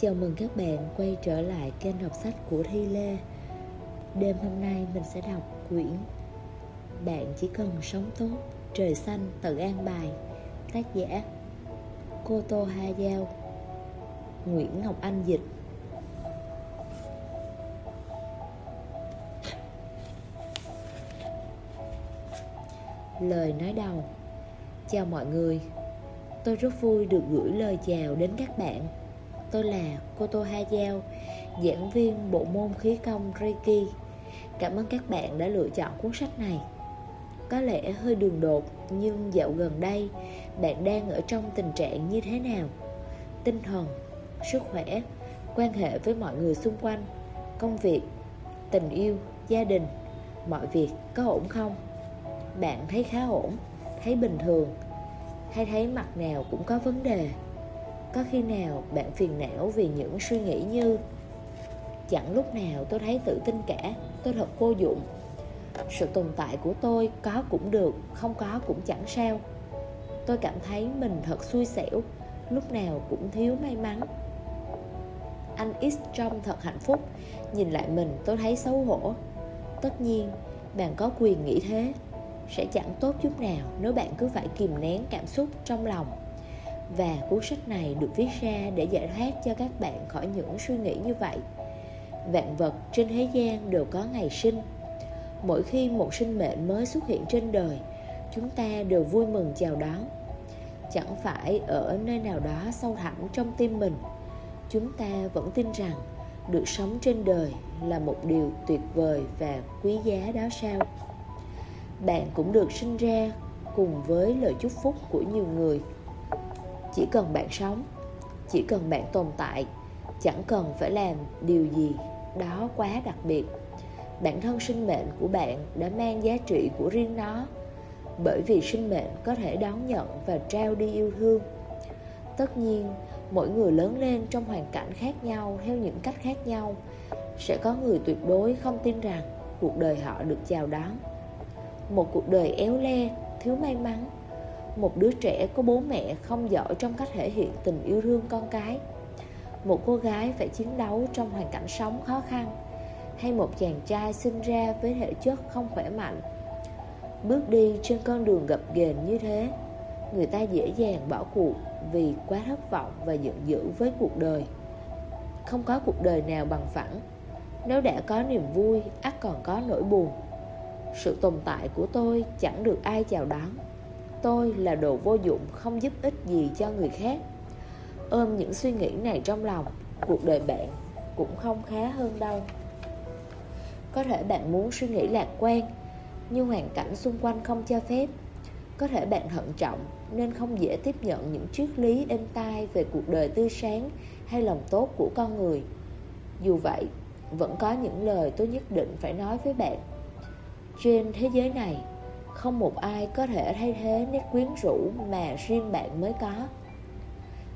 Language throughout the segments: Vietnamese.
Chào mừng các bạn quay trở lại kênh đọc sách của Thi Lê. Đêm hôm nay mình sẽ đọc quyển Bạn chỉ cần sống tốt, trời xanh tự an bài Tác giả Cô Tô Ha Giao Nguyễn Ngọc Anh dịch. Lời nói đầu. Chào mọi người. Tôi rất vui được gửi lời chào đến các bạn. Tôi là Koto Hayao, giảng viên bộ môn khí công Reiki. Cảm ơn các bạn đã lựa chọn cuốn sách này. Có lẽ hơi đường đột, nhưng dạo gần đây bạn đang ở trong tình trạng như thế nào? Tinh thần, sức khỏe, quan hệ với mọi người xung quanh, công việc, tình yêu, gia đình, mọi việc có ổn không? Bạn thấy khá ổn, thấy bình thường, hay thấy mặt nào cũng có vấn đề? Có khi nào bạn phiền não vì những suy nghĩ như, Chẳng lúc nào tôi thấy tự tin cả, Tôi thật vô dụng. Sự tồn tại của tôi có cũng được, Không có cũng chẳng sao. Tôi cảm thấy mình thật xui xẻo, Lúc nào cũng thiếu may mắn. Anh X trông thật hạnh phúc Nhìn lại mình, tôi thấy xấu hổ. Tất nhiên, bạn có quyền nghĩ thế. Sẽ chẳng tốt chút nào Nếu bạn cứ phải kìm nén cảm xúc trong lòng và cuốn sách này được viết ra để giải thoát cho các bạn khỏi những suy nghĩ như vậy. Vạn vật trên thế gian đều có ngày sinh. Mỗi khi một sinh mệnh mới xuất hiện trên đời, chúng ta đều vui mừng chào đón. Chẳng phải ở nơi nào đó sâu thẳm trong tim mình, chúng ta vẫn tin rằng được sống trên đời là một điều tuyệt vời và quý giá đó sao? Bạn cũng được sinh ra cùng với lời chúc phúc của nhiều người chỉ cần bạn sống, chỉ cần bạn tồn tại, chẳng cần phải làm điều gì đó quá đặc biệt. Bản thân sinh mệnh của bạn đã mang giá trị của riêng nó, bởi vì sinh mệnh có thể đón nhận và trao đi yêu thương. Tất nhiên, mỗi người lớn lên trong hoàn cảnh khác nhau theo những cách khác nhau, sẽ có người tuyệt đối không tin rằng cuộc đời họ được chào đón. Một cuộc đời éo le, thiếu may mắn một đứa trẻ có bố mẹ không giỏi trong cách thể hiện tình yêu thương con cái. Một cô gái phải chiến đấu trong hoàn cảnh sống khó khăn, hay một chàng trai sinh ra với thể chất không khỏe mạnh. Bước đi trên con đường gập ghềnh như thế, người ta dễ dàng bỏ cuộc vì quá thất vọng và giận dữ với cuộc đời. Không có cuộc đời nào bằng phẳng. Nếu đã có niềm vui, ắt còn có nỗi buồn. Sự tồn tại của tôi chẳng được ai chào đón tôi là đồ vô dụng không giúp ích gì cho người khác. Ôm những suy nghĩ này trong lòng, cuộc đời bạn cũng không khá hơn đâu. Có thể bạn muốn suy nghĩ lạc quan, nhưng hoàn cảnh xung quanh không cho phép. Có thể bạn thận trọng, nên không dễ tiếp nhận những triết lý êm tai về cuộc đời tươi sáng hay lòng tốt của con người. Dù vậy, vẫn có những lời tôi nhất định phải nói với bạn. Trên thế giới này không một ai có thể thay thế nét quyến rũ mà riêng bạn mới có.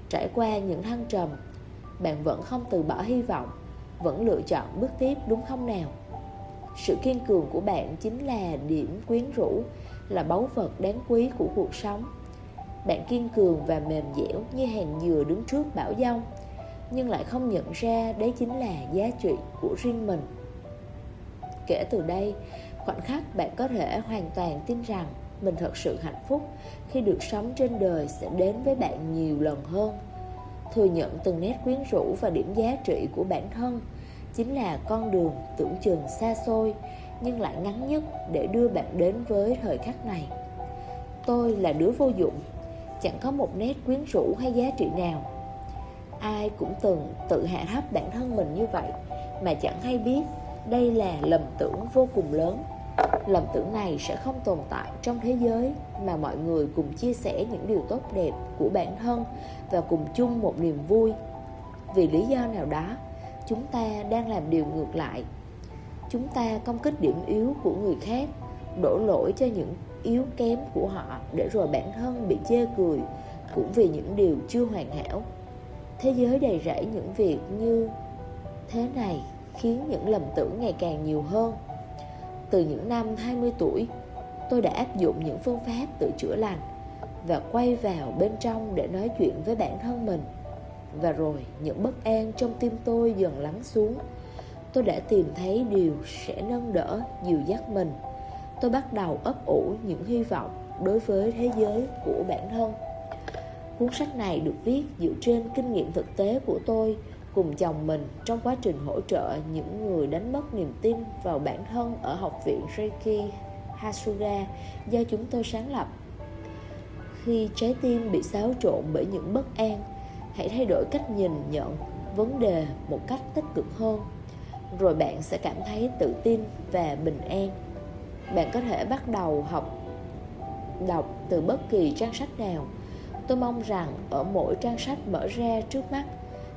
Trải qua những thăng trầm, bạn vẫn không từ bỏ hy vọng, vẫn lựa chọn bước tiếp đúng không nào? Sự kiên cường của bạn chính là điểm quyến rũ, là báu vật đáng quý của cuộc sống. Bạn kiên cường và mềm dẻo như hàng dừa đứng trước bão giông, nhưng lại không nhận ra đấy chính là giá trị của riêng mình. Kể từ đây khoảnh khắc bạn có thể hoàn toàn tin rằng mình thật sự hạnh phúc khi được sống trên đời sẽ đến với bạn nhiều lần hơn. Thừa nhận từng nét quyến rũ và điểm giá trị của bản thân chính là con đường tưởng chừng xa xôi, nhưng lại ngắn nhất để đưa bạn đến với thời khắc này. Tôi là đứa vô dụng, chẳng có một nét quyến rũ hay giá trị nào. Ai cũng từng tự hạ thấp bản thân mình như vậy, mà chẳng hay biết đây là lầm tưởng vô cùng lớn lầm tưởng này sẽ không tồn tại trong thế giới, mà mọi người cùng chia sẻ những điều tốt đẹp của bản thân và cùng chung một niềm vui. Vì lý do nào đó, chúng ta đang làm điều ngược lại. Chúng ta công kích điểm yếu của người khác, đổ lỗi cho những yếu kém của họ để rồi bản thân bị chê cười, cũng vì những điều chưa hoàn hảo. Thế giới đầy rẫy những việc như thế này khiến những lầm tưởng ngày càng nhiều hơn từ những năm 20 tuổi, tôi đã áp dụng những phương pháp tự chữa lành và quay vào bên trong để nói chuyện với bản thân mình. và rồi những bất an trong tim tôi dần lắng xuống. Tôi đã tìm thấy điều sẽ nâng đỡ dìu dắt mình. Tôi bắt đầu ấp ủ những hy vọng đối với thế giới của bản thân. Cuốn sách này được viết dựa trên kinh nghiệm thực tế của tôi cùng chồng mình trong quá trình hỗ trợ những người đánh mất niềm tin vào bản thân ở học viện Reiki Hasuga do chúng tôi sáng lập. Khi trái tim bị xáo trộn bởi những bất an, hãy thay đổi cách nhìn nhận vấn đề một cách tích cực hơn. Rồi bạn sẽ cảm thấy tự tin và bình an. Bạn có thể bắt đầu học đọc từ bất kỳ trang sách nào. Tôi mong rằng ở mỗi trang sách mở ra trước mắt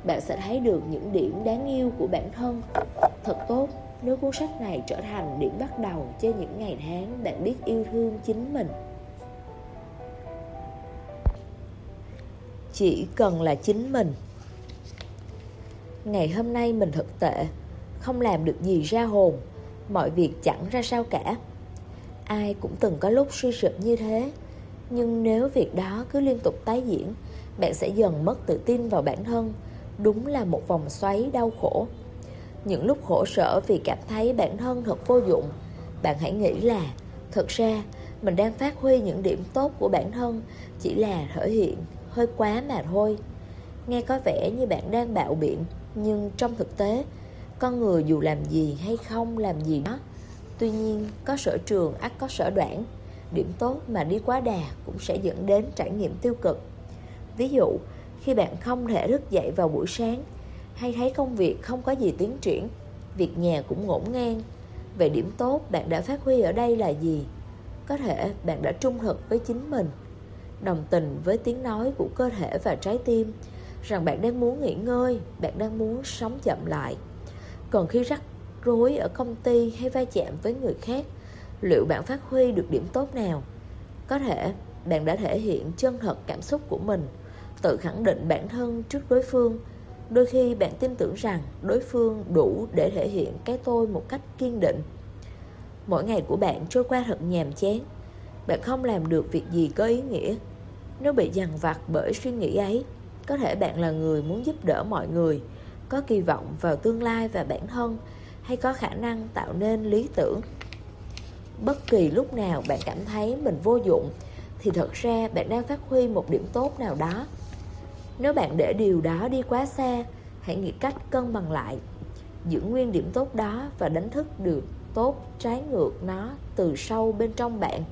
bạn sẽ thấy được những điểm đáng yêu của bản thân. Thật tốt, nếu cuốn sách này trở thành điểm bắt đầu cho những ngày tháng bạn biết yêu thương chính mình. Chỉ cần là chính mình. Ngày hôm nay mình thật tệ, không làm được gì ra hồn, mọi việc chẳng ra sao cả. Ai cũng từng có lúc suy sụp như thế, nhưng nếu việc đó cứ liên tục tái diễn, bạn sẽ dần mất tự tin vào bản thân đúng là một vòng xoáy đau khổ. Những lúc khổ sở vì cảm thấy bản thân thật vô dụng, bạn hãy nghĩ là, thật ra, mình đang phát huy những điểm tốt của bản thân chỉ là thể hiện hơi quá mà thôi. Nghe có vẻ như bạn đang bạo biện, nhưng trong thực tế, con người dù làm gì hay không làm gì đó, tuy nhiên có sở trường ắt có sở đoạn, điểm tốt mà đi quá đà cũng sẽ dẫn đến trải nghiệm tiêu cực. Ví dụ khi bạn không thể thức dậy vào buổi sáng, hay thấy công việc không có gì tiến triển, việc nhà cũng ngổn ngang. Về điểm tốt bạn đã phát huy ở đây là gì? Có thể bạn đã trung thực với chính mình, đồng tình với tiếng nói của cơ thể và trái tim, rằng bạn đang muốn nghỉ ngơi, bạn đang muốn sống chậm lại. Còn khi rắc rối ở công ty hay va chạm với người khác, liệu bạn phát huy được điểm tốt nào? Có thể bạn đã thể hiện chân thật cảm xúc của mình tự khẳng định bản thân trước đối phương. Đôi khi bạn tin tưởng rằng đối phương đủ để thể hiện cái tôi một cách kiên định. Mỗi ngày của bạn trôi qua thật nhàm chán. Bạn không làm được việc gì có ý nghĩa. Nếu bị dằn vặt bởi suy nghĩ ấy, có thể bạn là người muốn giúp đỡ mọi người, có kỳ vọng vào tương lai và bản thân, hay có khả năng tạo nên lý tưởng. Bất kỳ lúc nào bạn cảm thấy mình vô dụng, thì thật ra bạn đang phát huy một điểm tốt nào đó nếu bạn để điều đó đi quá xa, hãy nghĩ cách cân bằng lại. Giữ nguyên điểm tốt đó và đánh thức được tốt trái ngược nó từ sâu bên trong bạn.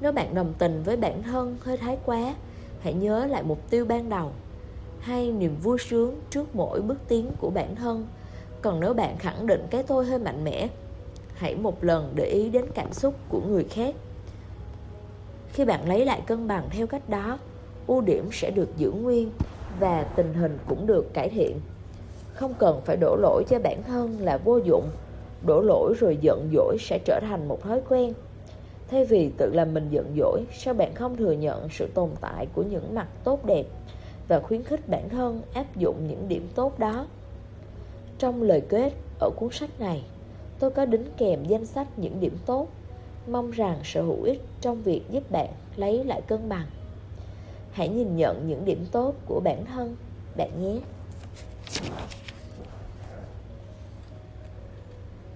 Nếu bạn đồng tình với bản thân hơi thái quá, hãy nhớ lại mục tiêu ban đầu hay niềm vui sướng trước mỗi bước tiến của bản thân. Còn nếu bạn khẳng định cái tôi hơi mạnh mẽ, hãy một lần để ý đến cảm xúc của người khác. Khi bạn lấy lại cân bằng theo cách đó, ưu điểm sẽ được giữ nguyên và tình hình cũng được cải thiện. Không cần phải đổ lỗi cho bản thân là vô dụng, đổ lỗi rồi giận dỗi sẽ trở thành một thói quen. Thay vì tự làm mình giận dỗi, sao bạn không thừa nhận sự tồn tại của những mặt tốt đẹp và khuyến khích bản thân áp dụng những điểm tốt đó? Trong lời kết ở cuốn sách này, tôi có đính kèm danh sách những điểm tốt, mong rằng sẽ hữu ích trong việc giúp bạn lấy lại cân bằng. Hãy nhìn nhận những điểm tốt của bản thân bạn nhé.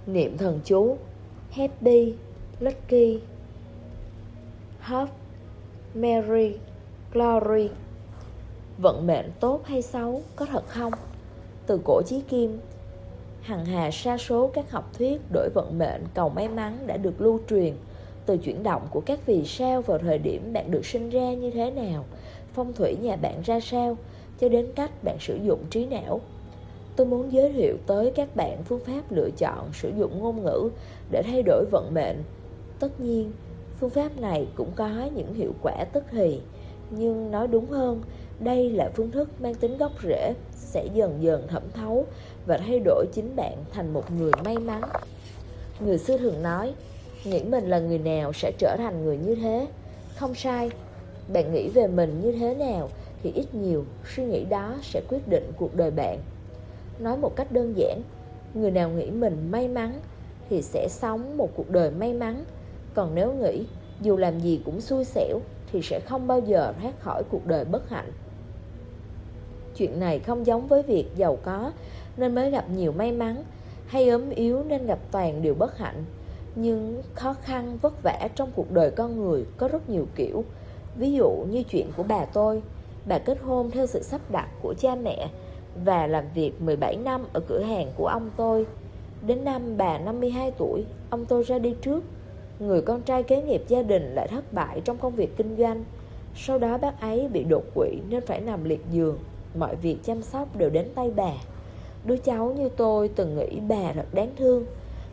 Niệm thần chú Happy, Lucky, Hope, Mary, Glory Vận mệnh tốt hay xấu có thật không? Từ cổ chí kim Hằng hà sa số các học thuyết đổi vận mệnh cầu may mắn đã được lưu truyền từ chuyển động của các vì sao vào thời điểm bạn được sinh ra như thế nào phong thủy nhà bạn ra sao, cho đến cách bạn sử dụng trí não. Tôi muốn giới thiệu tới các bạn phương pháp lựa chọn sử dụng ngôn ngữ để thay đổi vận mệnh. Tất nhiên, phương pháp này cũng có những hiệu quả tức thì, nhưng nói đúng hơn, đây là phương thức mang tính gốc rễ, sẽ dần dần thẩm thấu và thay đổi chính bạn thành một người may mắn. Người xưa thường nói, nghĩ mình là người nào sẽ trở thành người như thế? Không sai bạn nghĩ về mình như thế nào thì ít nhiều suy nghĩ đó sẽ quyết định cuộc đời bạn nói một cách đơn giản người nào nghĩ mình may mắn thì sẽ sống một cuộc đời may mắn còn nếu nghĩ dù làm gì cũng xui xẻo thì sẽ không bao giờ thoát khỏi cuộc đời bất hạnh chuyện này không giống với việc giàu có nên mới gặp nhiều may mắn hay ốm yếu nên gặp toàn điều bất hạnh. Nhưng khó khăn, vất vả trong cuộc đời con người có rất nhiều kiểu. Ví dụ như chuyện của bà tôi, bà kết hôn theo sự sắp đặt của cha mẹ và làm việc 17 năm ở cửa hàng của ông tôi. Đến năm bà 52 tuổi, ông tôi ra đi trước. Người con trai kế nghiệp gia đình lại thất bại trong công việc kinh doanh. Sau đó bác ấy bị đột quỵ nên phải nằm liệt giường. Mọi việc chăm sóc đều đến tay bà. Đứa cháu như tôi từng nghĩ bà thật đáng thương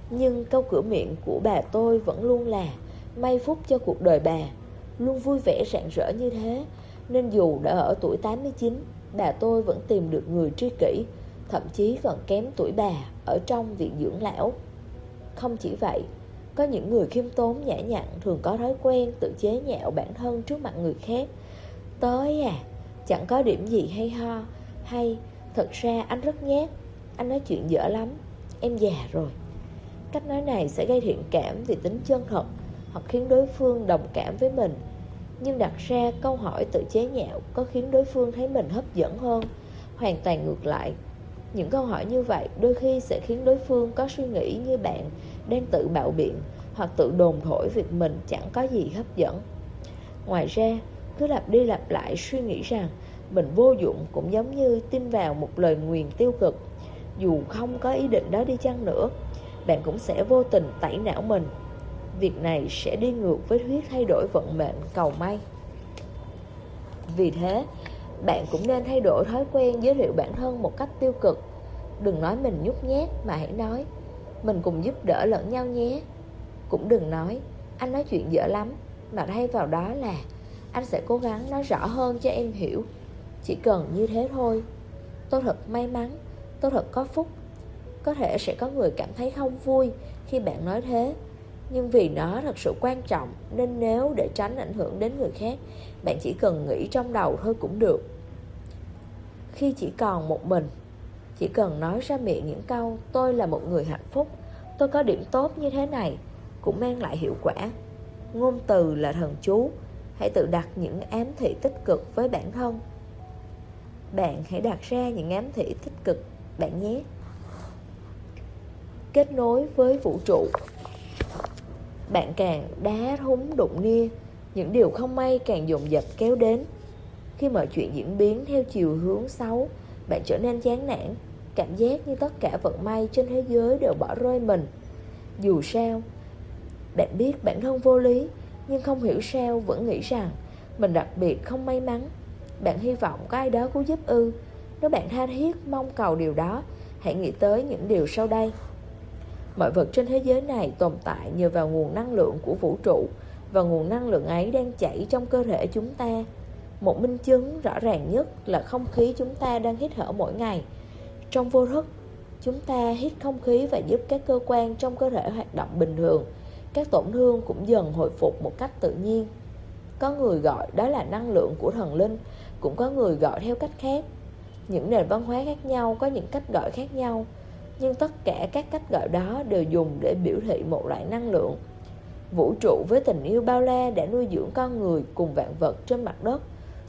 Nhưng câu cửa miệng của bà tôi vẫn luôn là May phúc cho cuộc đời bà Luôn vui vẻ rạng rỡ như thế. Nên dù đã ở tuổi 89 Bà tôi vẫn tìm được người tri kỷ, Thậm chí còn kém tuổi bà Ở trong viện dưỡng lão. Không chỉ vậy, Có những người khiêm tốn, nhã nhặn Thường có thói quen tự chế nhạo bản thân trước mặt người khác. Tới à Chẳng có điểm gì hay ho, Hay, Thật ra anh rất nhát, Anh nói chuyện dở lắm, Em già rồi. Cách nói này sẽ gây thiện cảm vì tính chân thật hoặc khiến đối phương đồng cảm với mình. Nhưng đặt ra câu hỏi tự chế nhạo Có khiến đối phương thấy mình hấp dẫn hơn? Hoàn toàn ngược lại, Những câu hỏi như vậy đôi khi sẽ khiến đối phương có suy nghĩ như bạn Đang tự bạo biện Hoặc tự đồn thổi việc mình chẳng có gì hấp dẫn. Ngoài ra, cứ lặp đi lặp lại suy nghĩ rằng mình vô dụng cũng giống như tin vào một lời nguyền tiêu cực. Dù không có ý định đó đi chăng nữa, bạn cũng sẽ vô tình tẩy não mình việc này sẽ đi ngược với thuyết thay đổi vận mệnh, cầu may. Vì thế, bạn cũng nên thay đổi thói quen giới thiệu bản thân một cách tiêu cực. Đừng nói mình nhút nhát mà hãy nói, mình cùng giúp đỡ lẫn nhau nhé. Cũng đừng nói, anh nói chuyện dở lắm. Mà thay vào đó là, anh sẽ cố gắng nói rõ hơn cho em hiểu. Chỉ cần như thế thôi. Tôi thật may mắn, Tôi thật có phúc. Có thể sẽ có người cảm thấy không vui Khi bạn nói thế. Nhưng vì nó thật sự quan trọng, Nên nếu để tránh ảnh hưởng đến người khác, Bạn chỉ cần nghĩ trong đầu thôi cũng được. Khi chỉ còn một mình, Chỉ cần nói ra miệng những câu, Tôi là một người hạnh phúc, Tôi có điểm tốt như thế này, Cũng mang lại hiệu quả. Ngôn từ là thần chú, Hãy tự đặt những ám thị tích cực với bản thân. Bạn hãy đặt ra những ám thị tích cực, bạn nhé. Kết nối với vũ trụ bạn càng đá húng đụng nia, những điều không may càng dồn dập kéo đến. Khi mọi chuyện diễn biến theo chiều hướng xấu, bạn trở nên chán nản, cảm giác như tất cả vận may trên thế giới đều bỏ rơi mình. Dù sao, bạn biết bản thân vô lý, nhưng không hiểu sao vẫn nghĩ rằng mình đặc biệt không may mắn. Bạn hy vọng có ai đó cứu giúp ư. Nếu bạn tha thiết mong cầu điều đó, Hãy nghĩ tới những điều sau đây. Mọi vật trên thế giới này tồn tại nhờ vào nguồn năng lượng của vũ trụ Và nguồn năng lượng ấy đang chảy trong cơ thể chúng ta. Một minh chứng rõ ràng nhất là không khí chúng ta đang hít thở mỗi ngày. Trong vô thức, chúng ta hít không khí và giúp các cơ quan trong cơ thể hoạt động bình thường. Các tổn thương cũng dần hồi phục một cách tự nhiên. Có người gọi đó là năng lượng của thần linh cũng có người gọi theo cách khác. Những nền văn hóa khác nhau có những cách gọi khác nhau. Nhưng tất cả các cách gọi đó đều dùng để biểu thị một loại năng lượng. Vũ trụ với tình yêu bao la đã nuôi dưỡng con người cùng vạn vật trên mặt đất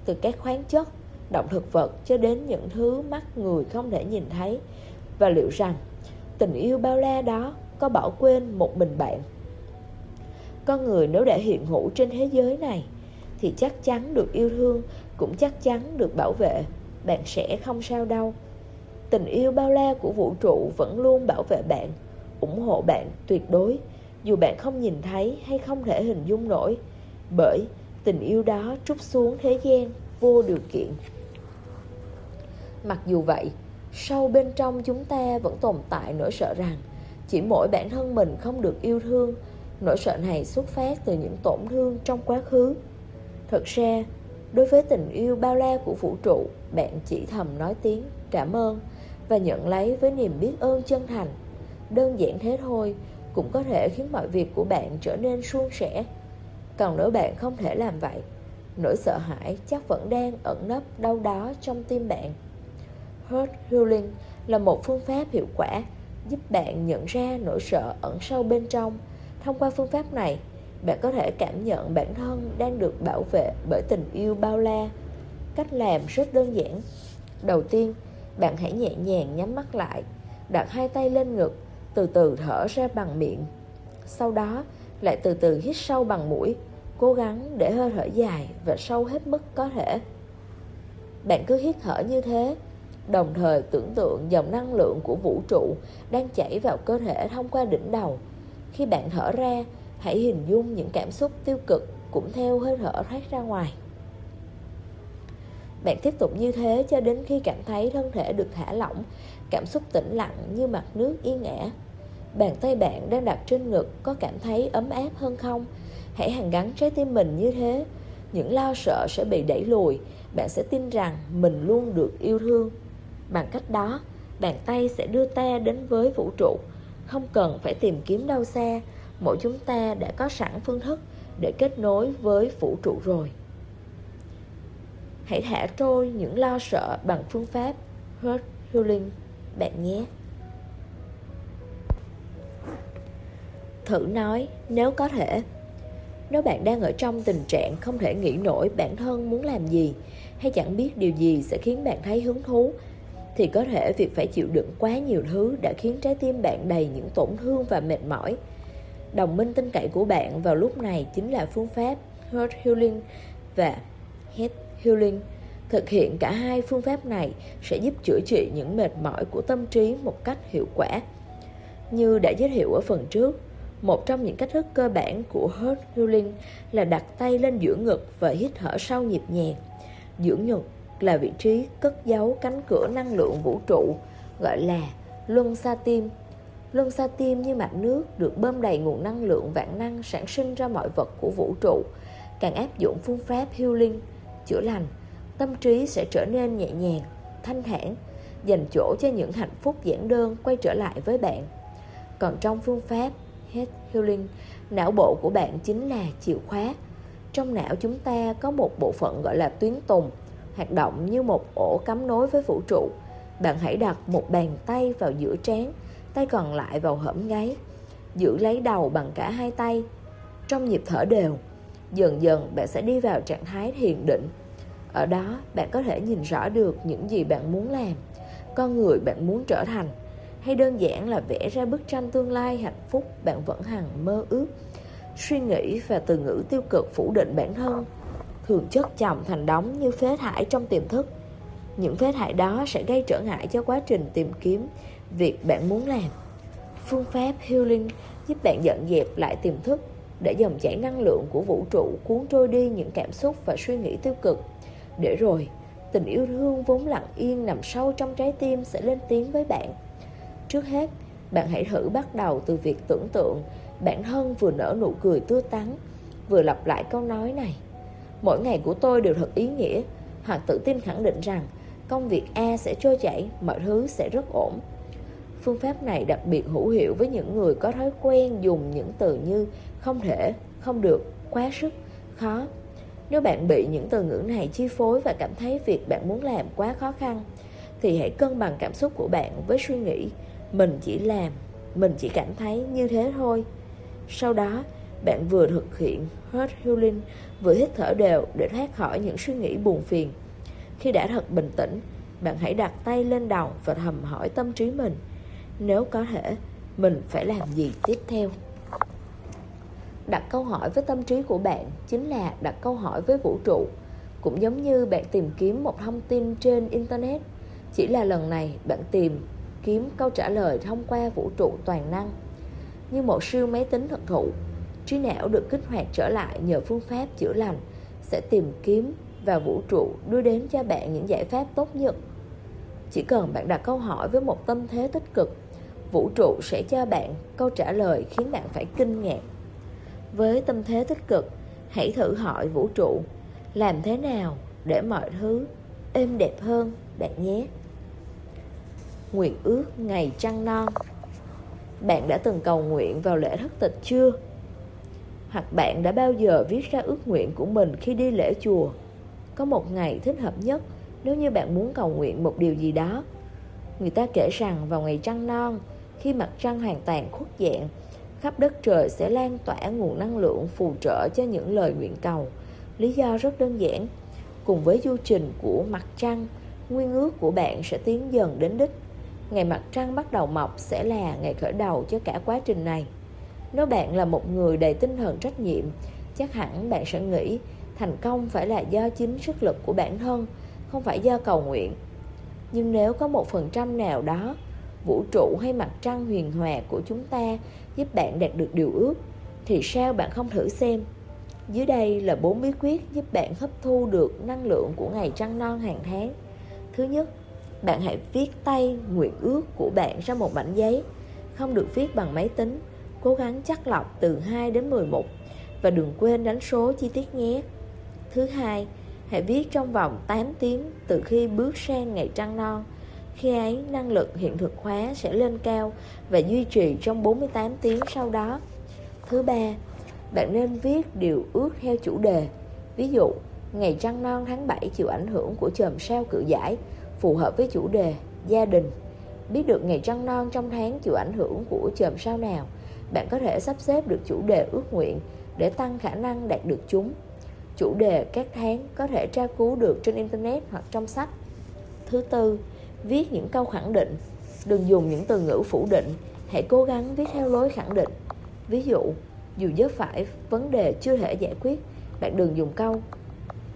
Từ các khoáng chất, động thực vật cho đến những thứ mắt người không thể nhìn thấy. Và liệu rằng tình yêu bao la đó có bỏ quên một mình bạn? Con người nếu đã hiện hữu trên thế giới này Thì chắc chắn được yêu thương cũng chắc chắn được bảo vệ. Bạn sẽ không sao đâu tình yêu bao la của vũ trụ vẫn luôn bảo vệ bạn, ủng hộ bạn tuyệt đối. Dù bạn không nhìn thấy hay không thể hình dung nổi, bởi tình yêu đó trút xuống thế gian vô điều kiện. Mặc dù vậy, sâu bên trong chúng ta vẫn tồn tại nỗi sợ rằng chỉ mỗi bản thân mình không được yêu thương, nỗi sợ này xuất phát từ những tổn thương trong quá khứ. Thật ra, Đối với tình yêu bao la của vũ trụ, Bạn chỉ thầm nói tiếng cảm ơn và nhận lấy với niềm biết ơn chân thành. Đơn giản thế thôi Cũng có thể khiến mọi việc của bạn trở nên suôn sẻ. Còn nếu bạn không thể làm vậy Nỗi sợ hãi chắc vẫn đang ẩn nấp đâu đó trong tim bạn. Heart Healing là một phương pháp hiệu quả giúp bạn nhận ra nỗi sợ ẩn sâu bên trong. Thông qua phương pháp này, bạn có thể cảm nhận bản thân đang được bảo vệ bởi tình yêu bao la. Cách làm rất đơn giản. Đầu tiên, bạn hãy nhẹ nhàng nhắm mắt lại, đặt hai tay lên ngực, từ từ thở ra bằng miệng. Sau đó, lại từ từ hít sâu bằng mũi, cố gắng để hơi thở dài và sâu hết mức có thể. Bạn cứ hít thở như thế, đồng thời tưởng tượng dòng năng lượng của vũ trụ đang chảy vào cơ thể thông qua đỉnh đầu. Khi bạn thở ra, hãy hình dung những cảm xúc tiêu cực cũng theo hơi thở thoát ra ngoài. Bạn tiếp tục như thế cho đến khi cảm thấy thân thể được thả lỏng, cảm xúc tĩnh lặng như mặt nước yên ả. Bàn tay bạn đang đặt trên ngực có cảm thấy ấm áp hơn không? Hãy hàn gắn trái tim mình như thế. Những lo sợ sẽ bị đẩy lùi, bạn sẽ tin rằng mình luôn được yêu thương. Bằng cách đó, bàn tay sẽ đưa ta đến với vũ trụ, không cần phải tìm kiếm đâu xa. Mỗi chúng ta đã có sẵn phương thức để kết nối với vũ trụ rồi. Hãy thả trôi những lo sợ bằng phương pháp Heart Healing, bạn nhé. Thử nói, nếu có thể Nếu bạn đang ở trong tình trạng không thể nghĩ nổi bản thân muốn làm gì Hay chẳng biết điều gì sẽ khiến bạn thấy hứng thú, Thì có thể việc phải chịu đựng quá nhiều thứ đã khiến trái tim bạn đầy những tổn thương và mệt mỏi Đồng minh tin cậy của bạn vào lúc này chính là phương pháp Heart Healing và Head Healing Thực hiện cả hai phương pháp này sẽ giúp chữa trị những mệt mỏi của tâm trí một cách hiệu quả. Như đã giới thiệu ở phần trước, một trong những cách thức cơ bản của Heart Healing là đặt tay lên giữa ngực và hít thở sâu nhịp nhàng. Giữa ngực là vị trí cất giấu cánh cửa năng lượng vũ trụ gọi là luân xa tim. Luân xa tim như mạch nước được bơm đầy nguồn năng lượng vạn năng sản sinh ra mọi vật của vũ trụ. Càng áp dụng phương pháp healing, chữa lành, tâm trí sẽ trở nên nhẹ nhàng, thanh thản, dành chỗ cho những hạnh phúc giản đơn quay trở lại với bạn. Còn trong phương pháp Head Healing, não bộ của bạn chính là chìa khóa. Trong não chúng ta có một bộ phận gọi là tuyến tùng, hoạt động như một ổ cắm nối với vũ trụ. Bạn hãy đặt một bàn tay vào giữa trán, tay còn lại vào hõm gáy. Giữ lấy đầu bằng cả hai tay. Trong nhịp thở đều, dần dần bạn sẽ đi vào trạng thái thiền định. Ở đó, bạn có thể nhìn rõ được những gì bạn muốn làm, con người bạn muốn trở thành hay đơn giản là vẽ ra bức tranh tương lai hạnh phúc bạn vẫn hằng mơ ước. Suy nghĩ và từ ngữ tiêu cực phủ định bản thân thường chất chồng thành đống như phế thải trong tiềm thức. Những phế thải đó sẽ gây trở ngại cho quá trình tìm kiếm việc bạn muốn làm. Phương pháp healing giúp bạn dọn dẹp lại tiềm thức để dòng chảy năng lượng của vũ trụ cuốn trôi đi những cảm xúc và suy nghĩ tiêu cực. Để rồi, tình yêu thương vốn lặng yên nằm sâu trong trái tim sẽ lên tiếng với bạn. Trước hết, bạn hãy thử bắt đầu từ việc tưởng tượng bản thân vừa nở nụ cười tươi tắn, vừa lặp lại câu nói này. Mỗi ngày của tôi đều thật ý nghĩa, hoặc tự tin khẳng định rằng công việc A sẽ trôi chảy, mọi thứ sẽ rất ổn. Phương pháp này đặc biệt hữu hiệu với những người có thói quen dùng những từ như không thể, không được, quá sức, khó. Nếu bạn bị những từ ngữ này chi phối và cảm thấy việc bạn muốn làm quá khó khăn, thì hãy cân bằng cảm xúc của bạn với suy nghĩ mình chỉ làm Mình chỉ cảm thấy như thế thôi. Sau đó bạn vừa thực hiện hết Healing Vừa hít thở đều để thoát khỏi những suy nghĩ buồn phiền. Khi đã thật bình tĩnh Bạn hãy đặt tay lên đầu và thầm hỏi tâm trí mình Nếu có thể Mình phải làm gì tiếp theo? Đặt câu hỏi với tâm trí của bạn Chính là đặt câu hỏi với vũ trụ Cũng giống như bạn tìm kiếm một thông tin trên Internet Chỉ là lần này bạn tìm kiếm câu trả lời thông qua vũ trụ toàn năng. Như một siêu máy tính thật thụ, trí não được kích hoạt trở lại nhờ phương pháp chữa lành sẽ tìm kiếm và vũ trụ đưa đến cho bạn những giải pháp tốt nhất. Chỉ cần bạn đặt câu hỏi với một tâm thế tích cực, vũ trụ sẽ cho bạn câu trả lời khiến bạn phải kinh ngạc. Với tâm thế tích cực, hãy thử hỏi vũ trụ làm thế nào để mọi thứ êm đẹp hơn bạn nhé. Nguyện ước ngày trăng non. Bạn đã từng cầu nguyện vào lễ thất tịch chưa? Hoặc bạn đã bao giờ viết ra ước nguyện của mình khi đi lễ chùa? Có một ngày thích hợp nhất nếu như bạn muốn cầu nguyện một điều gì đó. Người ta kể rằng vào ngày trăng non khi mặt trăng hoàn toàn khuất dạng khắp đất trời sẽ lan tỏa nguồn năng lượng phù trợ cho những lời nguyện cầu lý do rất đơn giản cùng với du trình của mặt trăng nguyên ước của bạn sẽ tiến dần đến đích. Ngày mặt trăng bắt đầu mọc sẽ là ngày khởi đầu cho cả quá trình này. Nếu bạn là một người đầy tinh thần trách nhiệm, chắc hẳn bạn sẽ nghĩ thành công phải là do chính sức lực của bản thân, không phải do cầu nguyện. Nhưng nếu có một phần trăm nào đó, vũ trụ hay mặt trăng huyền hòa của chúng ta giúp bạn đạt được điều ước, thì sao bạn không thử xem? Dưới đây là bốn bí quyết giúp bạn hấp thu được năng lượng của ngày trăng non hàng tháng. Thứ nhất, bạn hãy viết tay nguyện ước của bạn ra một mảnh giấy, không được viết bằng máy tính. Cố gắng chắc lọc từ 2 đến 11 và đừng quên đánh số chi tiết nhé. Thứ hai, hãy viết trong vòng 8 tiếng từ khi bước sang ngày trăng non. Khi ấy, năng lực hiện thực hóa sẽ lên cao và duy trì trong 48 tiếng sau đó. Thứ ba, bạn nên viết điều ước theo chủ đề. Ví dụ, ngày trăng non tháng 7 chịu ảnh hưởng của chòm sao cự giải, phù hợp với chủ đề gia đình. Biết được ngày trăng non trong tháng chịu ảnh hưởng của chòm sao nào, bạn có thể sắp xếp được chủ đề ước nguyện để tăng khả năng đạt được chúng. Chủ đề các tháng có thể tra cứu được trên Internet hoặc trong sách. Thứ tư, viết những câu khẳng định. Đừng dùng những từ ngữ phủ định, hãy cố gắng viết theo lối khẳng định. Ví dụ, dù vấp phải vấn đề chưa thể giải quyết, bạn đừng dùng câu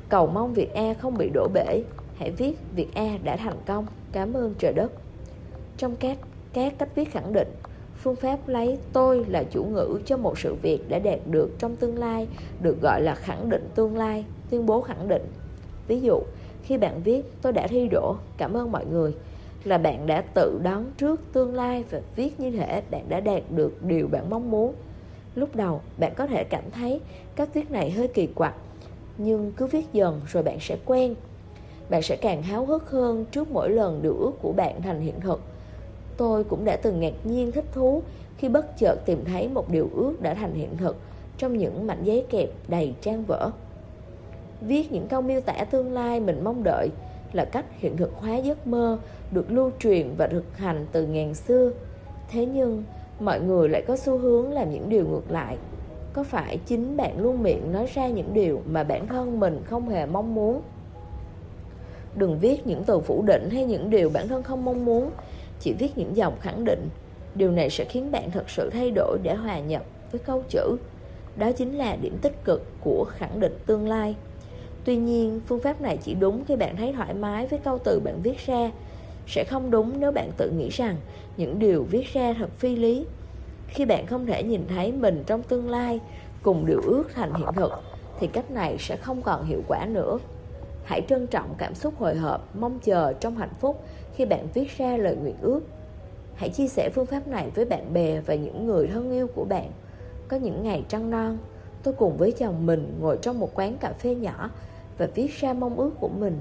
Cầu mong việc A không bị đổ bể, hãy viết việc A đã thành công, cảm ơn trời đất. Trong các, các cách viết khẳng định, phương pháp lấy tôi là chủ ngữ cho một sự việc đã đạt được trong tương lai được gọi là khẳng định tương lai, tuyên bố khẳng định. Ví dụ, khi bạn viết tôi đã thi đỗ, cảm ơn mọi người, là bạn đã tự đoán trước tương lai và viết như thể bạn đã đạt được điều bạn mong muốn. Lúc đầu, bạn có thể cảm thấy cách viết này hơi kỳ quặc, nhưng cứ viết dần rồi bạn sẽ quen. Bạn sẽ càng háo hức hơn trước mỗi lần điều ước của bạn thành hiện thực. Tôi cũng đã từng ngạc nhiên thích thú khi bất chợt tìm thấy một điều ước đã thành hiện thực trong những mảnh giấy kẹp đầy trang vỡ. Viết những câu miêu tả tương lai mình mong đợi là cách hiện thực hóa giấc mơ được lưu truyền và thực hành từ ngàn xưa. Thế nhưng, mọi người lại có xu hướng làm những điều ngược lại. Có phải chính bạn luôn miệng nói ra những điều mà bản thân mình không hề mong muốn? Đừng viết những từ phủ định hay những điều bản thân không mong muốn, chỉ viết những dòng khẳng định. Điều này sẽ khiến bạn thật sự thay đổi để hòa nhập với câu chữ. Đó chính là điểm tích cực của khẳng định tương lai. Tuy nhiên, phương pháp này chỉ đúng khi bạn thấy thoải mái với câu từ bạn viết ra, sẽ không đúng nếu bạn tự nghĩ rằng những điều viết ra thật phi lý. Khi bạn không thể nhìn thấy mình trong tương lai cùng điều ước thành hiện thực, thì cách này sẽ không còn hiệu quả nữa. Hãy trân trọng cảm xúc hồi hộp, mong chờ trong hạnh phúc khi bạn viết ra lời nguyện ước. Hãy chia sẻ phương pháp này với bạn bè và những người thân yêu của bạn. Có những ngày trăng non, tôi cùng với chồng mình ngồi trong một quán cà phê nhỏ và viết ra mong ước của mình.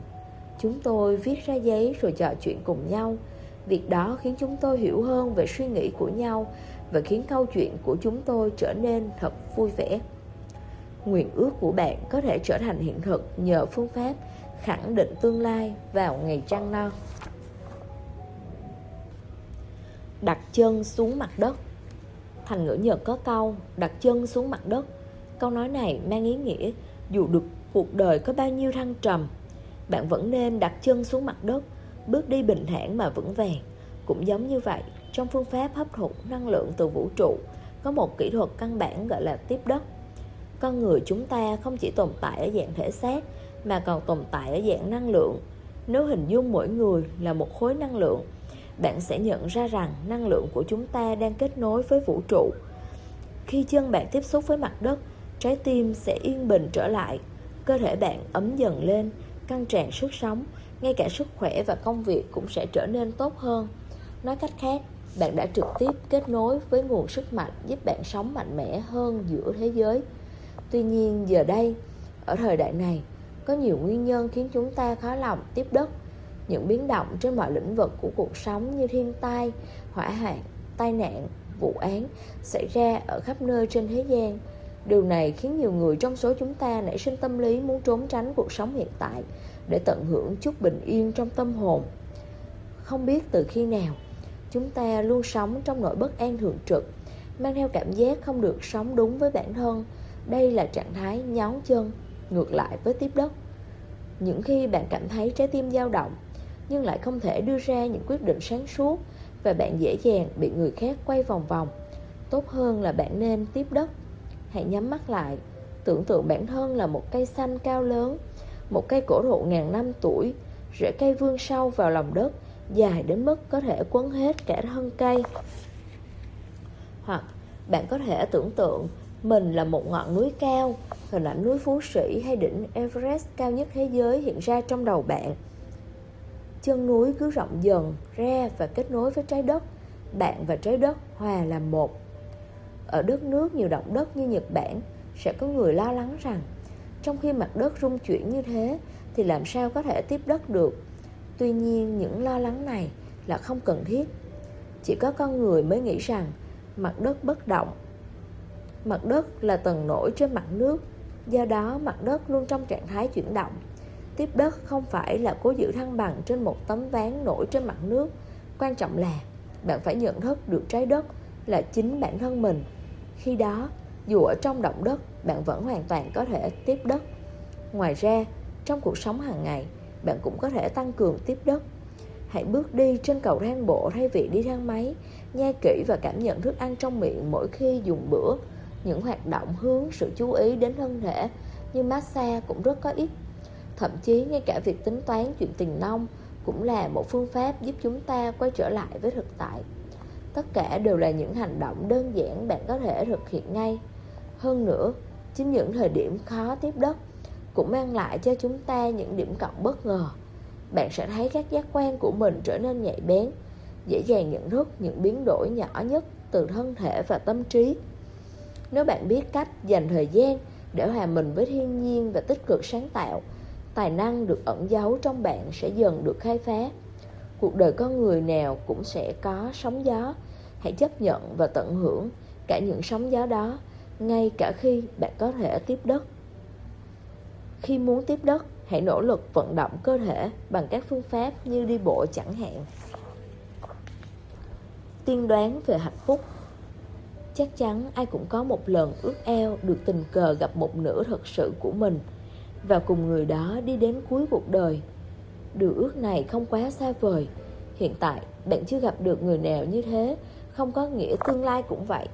Chúng tôi viết ra giấy rồi trò chuyện cùng nhau. Việc đó khiến chúng tôi hiểu hơn về suy nghĩ của nhau và khiến câu chuyện của chúng tôi trở nên thật vui vẻ. Nguyện ước của bạn có thể trở thành hiện thực nhờ phương pháp khẳng định tương lai vào ngày trăng non. Đặt chân xuống mặt đất Thành ngữ Nhật có câu, đặt chân xuống mặt đất Câu nói này mang ý nghĩa dù được cuộc đời có bao nhiêu thăng trầm. Bạn vẫn nên đặt chân xuống mặt đất, Bước đi bình thản mà vững vàng. Cũng giống như vậy, Trong phương pháp hấp thụ năng lượng từ vũ trụ, Có một kỹ thuật căn bản gọi là tiếp đất. Con người chúng ta không chỉ tồn tại ở dạng thể xác, Mà còn tồn tại ở dạng năng lượng. Nếu hình dung mỗi người là một khối năng lượng, Bạn sẽ nhận ra rằng năng lượng của chúng ta đang kết nối với vũ trụ. Khi chân bạn tiếp xúc với mặt đất, Trái tim sẽ yên bình trở lại cơ thể bạn ấm dần lên, căng tràn sức sống, ngay cả sức khỏe và công việc cũng sẽ trở nên tốt hơn. Nói cách khác, bạn đã trực tiếp kết nối với nguồn sức mạnh giúp bạn sống mạnh mẽ hơn giữa thế giới. Tuy nhiên giờ đây, ở thời đại này, có nhiều nguyên nhân khiến chúng ta khó lòng tiếp đất. Những biến động trên mọi lĩnh vực của cuộc sống như thiên tai, hỏa hoạn, tai nạn, vụ án xảy ra ở khắp nơi trên thế gian Điều này khiến nhiều người trong số chúng ta nảy sinh tâm lý muốn trốn tránh cuộc sống hiện tại để tận hưởng chút bình yên trong tâm hồn. Không biết từ khi nào, chúng ta luôn sống trong nỗi bất an thường trực, mang theo cảm giác không được sống đúng với bản thân. Đây là trạng thái nhón chân, ngược lại với tiếp đất. Những khi bạn cảm thấy trái tim dao động, nhưng lại không thể đưa ra những quyết định sáng suốt và bạn dễ dàng bị người khác quay vòng vòng. Tốt hơn là bạn nên tiếp đất. Hãy nhắm mắt lại, tưởng tượng bản thân là một cây xanh cao lớn, một cây cổ thụ ngàn năm tuổi, rễ cây vươn sâu vào lòng đất, dài đến mức có thể quấn hết cả thân cây. Hoặc bạn có thể tưởng tượng mình là một ngọn núi cao, hình ảnh núi Phú Sĩ hay đỉnh Everest cao nhất thế giới hiện ra trong đầu bạn. Chân núi cứ rộng dần ra và kết nối với trái đất. Bạn và trái đất hòa làm một. Ở đất nước nhiều động đất như Nhật Bản, sẽ có người lo lắng rằng trong khi mặt đất rung chuyển như thế thì làm sao có thể tiếp đất được. Tuy nhiên những lo lắng này là không cần thiết. Chỉ có con người mới nghĩ rằng mặt đất bất động. Mặt đất là tầng nổi trên mặt nước, do đó mặt đất luôn trong trạng thái chuyển động. Tiếp đất không phải là cố giữ thăng bằng trên một tấm ván nổi trên mặt nước. Quan trọng là bạn phải nhận thức được trái đất là chính bản thân mình. Khi đó, dù ở trong động đất, bạn vẫn hoàn toàn có thể tiếp đất. Ngoài ra, trong cuộc sống hàng ngày, bạn cũng có thể tăng cường tiếp đất. Hãy bước đi trên cầu thang bộ thay vì đi thang máy, nhai kỹ và cảm nhận thức ăn trong miệng mỗi khi dùng bữa. Những hoạt động hướng sự chú ý đến thân thể như massage cũng rất có ích. Thậm chí ngay cả việc tính toán chuyện tiền nông cũng là một phương pháp giúp chúng ta quay trở lại với thực tại. Tất cả đều là những hành động đơn giản bạn có thể thực hiện ngay. Hơn nữa, chính những thời điểm khó tiếp đất cũng mang lại cho chúng ta những điểm cộng bất ngờ. Bạn sẽ thấy các giác quan của mình trở nên nhạy bén, dễ dàng nhận thức những biến đổi nhỏ nhất từ thân thể và tâm trí. Nếu bạn biết cách dành thời gian để hòa mình với thiên nhiên và tích cực sáng tạo, tài năng được ẩn giấu trong bạn sẽ dần được khai phá. Cuộc đời con người nào cũng sẽ có sóng gió, hãy chấp nhận và tận hưởng cả những sóng gió đó, ngay cả khi bạn có thể tiếp đất. Khi muốn tiếp đất, hãy nỗ lực vận động cơ thể bằng các phương pháp như đi bộ chẳng hạn. Tiên đoán về hạnh phúc Chắc chắn ai cũng có một lần ước eo được tình cờ gặp một nửa thật sự của mình và cùng người đó đi đến cuối cuộc đời. Điều ước này không quá xa vời. Hiện tại, bạn chưa gặp được người nào như thế, không có nghĩa tương lai cũng vậy.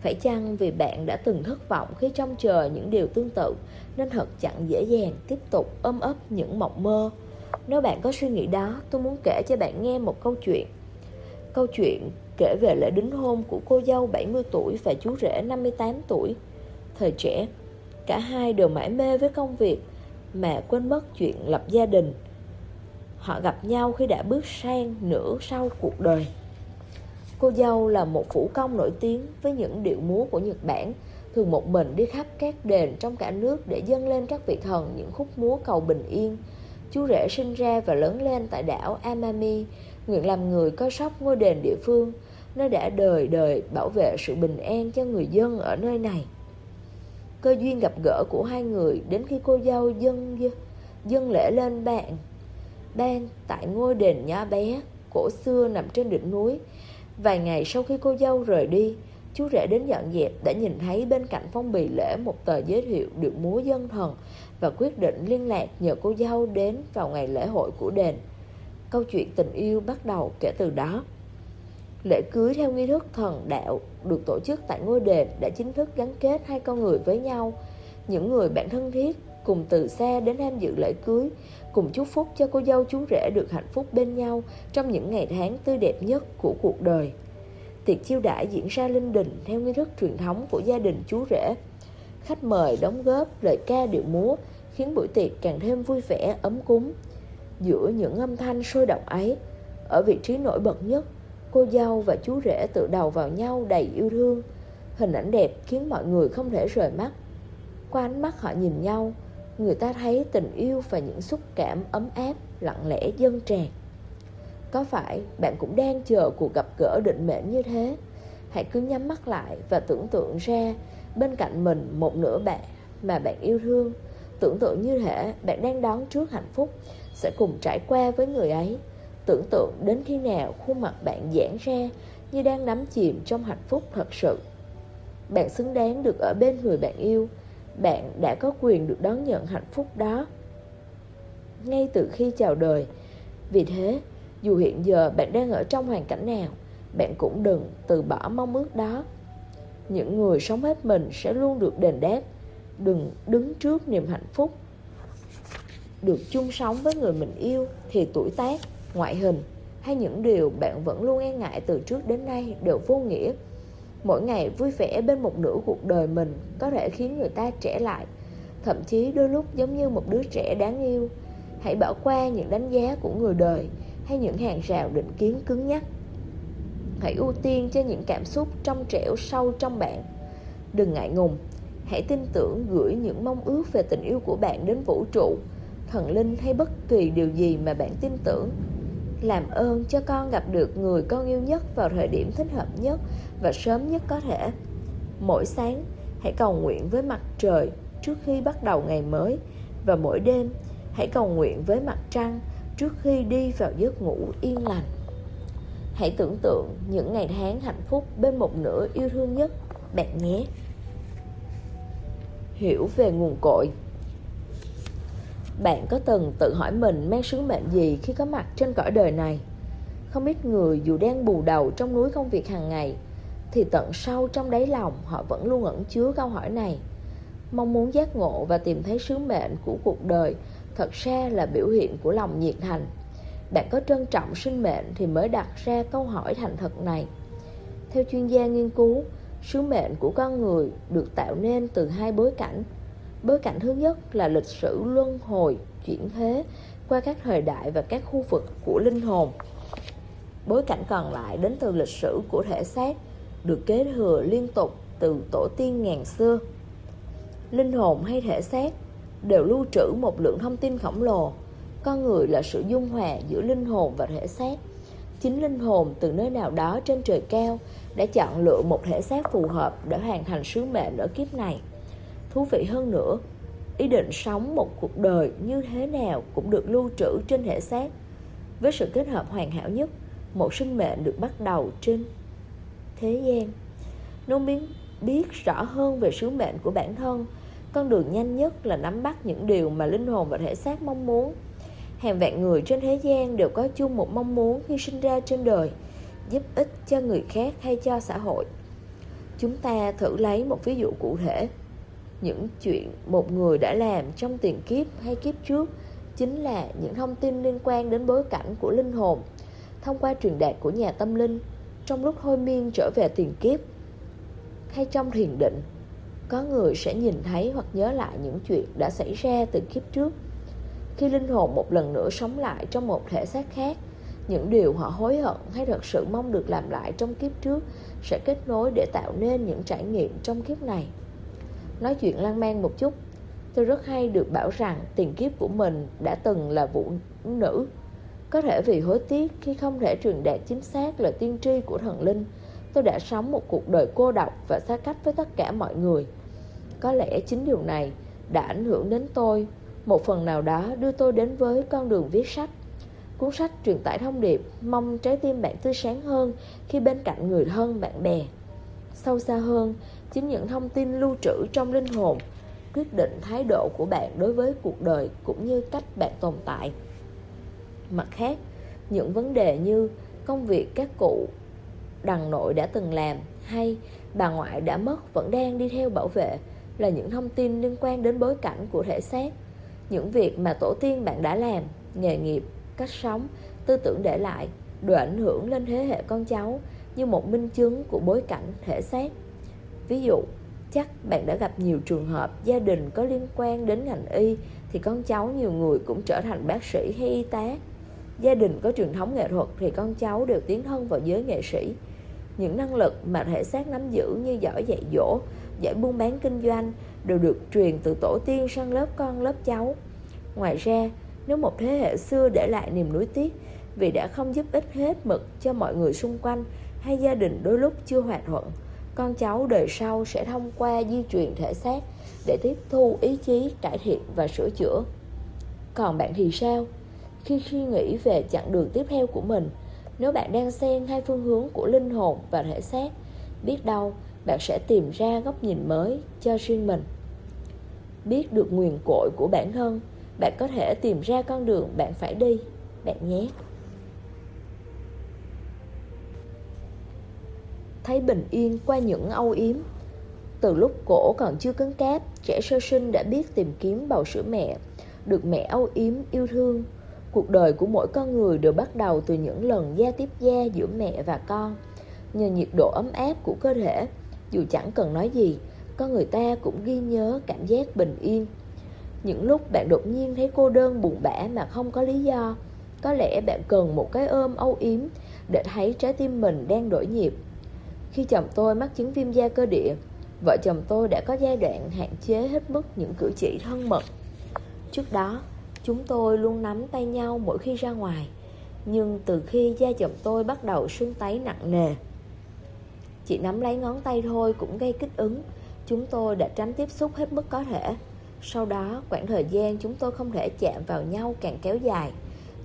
Phải chăng vì bạn đã từng thất vọng khi trông chờ những điều tương tự Nên thật chẳng dễ dàng tiếp tục ôm ấp những mộng mơ? Nếu bạn có suy nghĩ đó tôi muốn kể cho bạn nghe một câu chuyện. Câu chuyện kể về lễ đính hôn của cô dâu 70 tuổi và chú rể 58 tuổi. Thời trẻ, cả hai đều mãi mê với công việc Mà quên mất chuyện lập gia đình. Họ gặp nhau khi đã bước sang nửa sau cuộc đời Cô dâu là một vũ công nổi tiếng với những điệu múa của Nhật Bản, thường một mình đi khắp các đền trong cả nước để dâng lên các vị thần những khúc múa cầu bình yên. Chú rể sinh ra và lớn lên tại đảo Amami, nguyện làm người coi sóc ngôi đền địa phương, nó đã đời đời bảo vệ sự bình an cho người dân ở nơi này. Cơ duyên gặp gỡ của hai người đến khi cô dâu dân dân lễ lên bạn ban tại ngôi đền nhỏ bé cổ xưa nằm trên đỉnh núi Vài ngày sau khi cô dâu rời đi Chú rể đến dọn dẹp đã nhìn thấy bên cạnh phong bì lễ một tờ giới thiệu điệu múa dân thần và quyết định liên lạc nhờ cô dâu đến vào ngày lễ hội của đền. Câu chuyện tình yêu bắt đầu kể từ đó. Lễ cưới theo nghi thức thần đạo được tổ chức tại ngôi đền đã chính thức gắn kết hai con người với nhau. Những người bạn thân thiết cùng từ xa đến tham dự lễ cưới, cùng chúc phúc cho cô dâu chú rể được hạnh phúc bên nhau trong những ngày tháng tươi đẹp nhất của cuộc đời. Tiệc chiêu đãi diễn ra linh đình theo nghi thức truyền thống của gia đình chú rể. Khách mời đóng góp lời ca điệu múa khiến buổi tiệc càng thêm vui vẻ, ấm cúng. Giữa những âm thanh sôi động ấy, ở vị trí nổi bật nhất, cô dâu và chú rể tự đầu vào nhau đầy yêu thương. Hình ảnh đẹp khiến mọi người không thể rời mắt. Qua ánh mắt họ nhìn nhau, người ta thấy tình yêu và những xúc cảm ấm áp, lặng lẽ, dâng tràn. Có phải bạn cũng đang chờ cuộc gặp gỡ định mệnh như thế? Hãy cứ nhắm mắt lại và tưởng tượng ra bên cạnh mình một nửa bạn mà bạn yêu thương. Tưởng tượng như thể bạn đang đón trước hạnh phúc sẽ cùng trải qua với người ấy. Tưởng tượng đến khi nào khuôn mặt bạn giãn ra như đang nắm chìm trong hạnh phúc thật sự. Bạn xứng đáng được ở bên người bạn yêu bạn đã có quyền được đón nhận hạnh phúc đó ngay từ khi chào đời Vì thế, dù hiện giờ bạn đang ở trong hoàn cảnh nào, bạn cũng đừng từ bỏ mong ước đó. Những người sống hết mình sẽ luôn được đền đáp. Đừng đứng trước niềm hạnh phúc. Được chung sống với người mình yêu thì tuổi tác, ngoại hình hay những điều bạn vẫn luôn e ngại từ trước đến nay đều vô nghĩa. Mỗi ngày vui vẻ bên một nửa cuộc đời mình có thể khiến người ta trẻ lại, thậm chí đôi lúc giống như một đứa trẻ đáng yêu. Hãy bỏ qua những đánh giá của người đời hay những hàng rào định kiến cứng nhắc. Hãy ưu tiên cho những cảm xúc trong trẻo sâu trong bạn. Đừng ngại ngùng, hãy tin tưởng gửi những mong ước về tình yêu của bạn đến vũ trụ, thần linh hay bất kỳ điều gì mà bạn tin tưởng. Làm ơn cho con gặp được người con yêu nhất vào thời điểm thích hợp nhất và sớm nhất có thể. Mỗi sáng, hãy cầu nguyện với mặt trời trước khi bắt đầu ngày mới và mỗi đêm, hãy cầu nguyện với mặt trăng trước khi đi vào giấc ngủ yên lành. Hãy tưởng tượng những ngày tháng hạnh phúc bên một nửa yêu thương nhất bạn nhé. Hiểu về nguồn cội Bạn có từng tự hỏi mình mang sứ mệnh gì khi có mặt trên cõi đời này? Không ít người dù đang bù đầu trong núi công việc hàng ngày thì tận sâu trong đáy lòng họ vẫn luôn ẩn chứa câu hỏi này Mong muốn giác ngộ và tìm thấy sứ mệnh của cuộc đời Thật ra là biểu hiện của lòng nhiệt thành bạn có trân trọng sinh mệnh thì mới đặt ra câu hỏi thành thật này. Theo chuyên gia nghiên cứu, sứ mệnh của con người được tạo nên từ hai bối cảnh. Bối cảnh thứ nhất là lịch sử luân hồi, chuyển thế qua các thời đại và các khu vực của linh hồn. Bối cảnh còn lại đến từ lịch sử của thể xác, được kế thừa liên tục từ tổ tiên ngàn xưa. Linh hồn hay thể xác đều lưu trữ một lượng thông tin khổng lồ. Con người là sự dung hòa giữa linh hồn và thể xác. Chính linh hồn từ nơi nào đó trên trời cao Đã chọn lựa một thể xác phù hợp để hoàn thành sứ mệnh ở kiếp này. Thú vị hơn nữa, Ý định sống một cuộc đời như thế nào cũng được lưu trữ trên thể xác. Với sự kết hợp hoàn hảo nhất, Một sinh mệnh được bắt đầu trên thế gian. Nó biết, biết rõ hơn về sứ mệnh của bản thân. Con đường nhanh nhất là nắm bắt những điều mà linh hồn và thể xác mong muốn. Hàng vạn người trên thế gian đều có chung một mong muốn khi sinh ra trên đời Giúp ích cho người khác hay cho xã hội. Chúng ta thử lấy một ví dụ cụ thể. Những chuyện một người đã làm trong tiền kiếp hay kiếp trước Chính là những thông tin liên quan đến bối cảnh của linh hồn Thông qua truyền đạt của nhà tâm linh. Trong lúc thôi miên trở về tiền kiếp. Hay trong thiền định, Có người sẽ nhìn thấy hoặc nhớ lại những chuyện đã xảy ra từ kiếp trước. Khi linh hồn một lần nữa sống lại trong một thể xác khác, Những điều họ hối hận hay thật sự mong được làm lại trong kiếp trước Sẽ kết nối để tạo nên những trải nghiệm trong kiếp này. Nói chuyện lan man một chút, Tôi rất hay được bảo rằng tiền kiếp của mình đã từng là vũ nữ. Có thể vì hối tiếc khi không thể truyền đạt chính xác lời tiên tri của thần linh Tôi đã sống một cuộc đời cô độc và xa cách với tất cả mọi người. Có lẽ chính điều này đã ảnh hưởng đến tôi. Một phần nào đó đưa tôi đến với con đường viết sách. Cuốn sách truyền tải thông điệp Mong trái tim bạn tươi sáng hơn Khi bên cạnh người thân, bạn bè. Sâu xa hơn Chính những thông tin lưu trữ trong linh hồn Quyết định thái độ của bạn đối với cuộc đời Cũng như cách bạn tồn tại. Mặt khác Những vấn đề như Công việc các cụ Đằng nội đã từng làm Hay bà ngoại đã mất vẫn đang đi theo bảo vệ Là những thông tin liên quan đến bối cảnh của thể xác những việc mà tổ tiên bạn đã làm, nghề nghiệp, cách sống, tư tưởng để lại đều ảnh hưởng lên thế hệ con cháu như một minh chứng của bối cảnh thể xác. Ví dụ, chắc bạn đã gặp nhiều trường hợp gia đình có liên quan đến ngành y thì con cháu nhiều người cũng trở thành bác sĩ hay y tá. Gia đình có truyền thống nghệ thuật thì con cháu đều tiến thân vào giới nghệ sĩ. Những năng lực mà thể xác nắm giữ như giỏi dạy dỗ, giỏi buôn bán kinh doanh đều được truyền từ tổ tiên sang lớp con lớp cháu. Ngoài ra, nếu một thế hệ xưa để lại niềm nuối tiếc vì đã không giúp ích hết mực cho mọi người xung quanh hay gia đình đôi lúc chưa hòa thuận, con cháu đời sau sẽ thông qua di truyền thể xác để tiếp thu ý chí, cải thiện và sửa chữa. Còn bạn thì sao? khi suy nghĩ về chặng đường tiếp theo của mình. Nếu bạn đang xen hai phương hướng của linh hồn và thể xác, biết đâu bạn sẽ tìm ra góc nhìn mới cho riêng mình. Biết được nguyền cội của bản thân, bạn có thể tìm ra con đường bạn phải đi, bạn nhé. Thấy bình yên qua những âu yếm Từ lúc cổ còn chưa cứng cáp, trẻ sơ sinh đã biết tìm kiếm bầu sữa mẹ, được mẹ âu yếm yêu thương, cuộc đời của mỗi con người đều bắt đầu từ những lần giao tiếp da giữa mẹ và con. Nhờ nhiệt độ ấm áp của cơ thể, dù chẳng cần nói gì, con người ta cũng ghi nhớ cảm giác bình yên. Những lúc bạn đột nhiên thấy cô đơn buồn bã mà không có lý do, có lẽ bạn cần một cái ôm âu yếm để thấy trái tim mình đang đổi nhịp. Khi chồng tôi mắc chứng viêm da cơ địa, vợ chồng tôi đã có giai đoạn hạn chế hết mức những cử chỉ thân mật. Trước đó chúng tôi luôn nắm tay nhau mỗi khi ra ngoài. Nhưng từ khi da chồng tôi bắt đầu sưng tấy nặng nề, chỉ nắm lấy ngón tay thôi cũng gây kích ứng. Chúng tôi đã tránh tiếp xúc hết mức có thể. Sau đó, khoảng thời gian chúng tôi không thể chạm vào nhau càng kéo dài.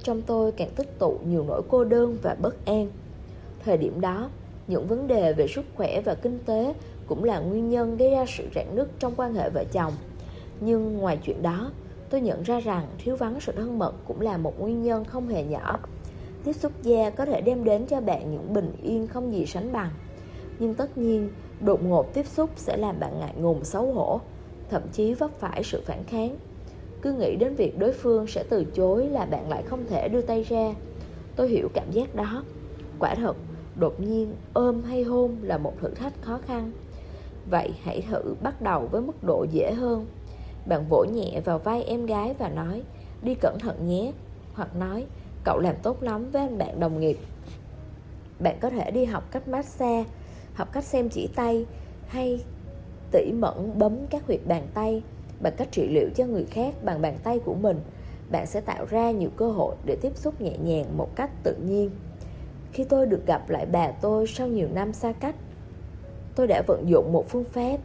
Trong tôi càng tích tụ nhiều nỗi cô đơn và bất an. Thời điểm đó, những vấn đề về sức khỏe và kinh tế cũng là nguyên nhân gây ra sự rạn nứt trong quan hệ vợ chồng. Nhưng ngoài chuyện đó tôi nhận ra rằng thiếu vắng sự thân mật cũng là một nguyên nhân không hề nhỏ. Tiếp xúc da có thể đem đến cho bạn những bình yên không gì sánh bằng. Nhưng tất nhiên, đột ngột tiếp xúc sẽ làm bạn ngại ngùng, xấu hổ, thậm chí vấp phải sự phản kháng. Cứ nghĩ đến việc đối phương sẽ từ chối là bạn lại không thể đưa tay ra. Tôi hiểu cảm giác đó. Quả thật, đột nhiên ôm hay hôn là một thử thách khó khăn. Vậy hãy thử bắt đầu với mức độ dễ hơn bạn vỗ nhẹ vào vai em gái và nói, đi cẩn thận nhé. Hoặc nói, cậu làm tốt lắm với anh bạn đồng nghiệp. Bạn có thể đi học cách massage, học cách xem chỉ tay hay tỉ mẩn bấm các huyệt bàn tay bằng cách trị liệu cho người khác bằng bàn tay của mình. Bạn sẽ tạo ra nhiều cơ hội để tiếp xúc nhẹ nhàng một cách tự nhiên. Khi tôi được gặp lại bà tôi sau nhiều năm xa cách, tôi đã vận dụng một phương pháp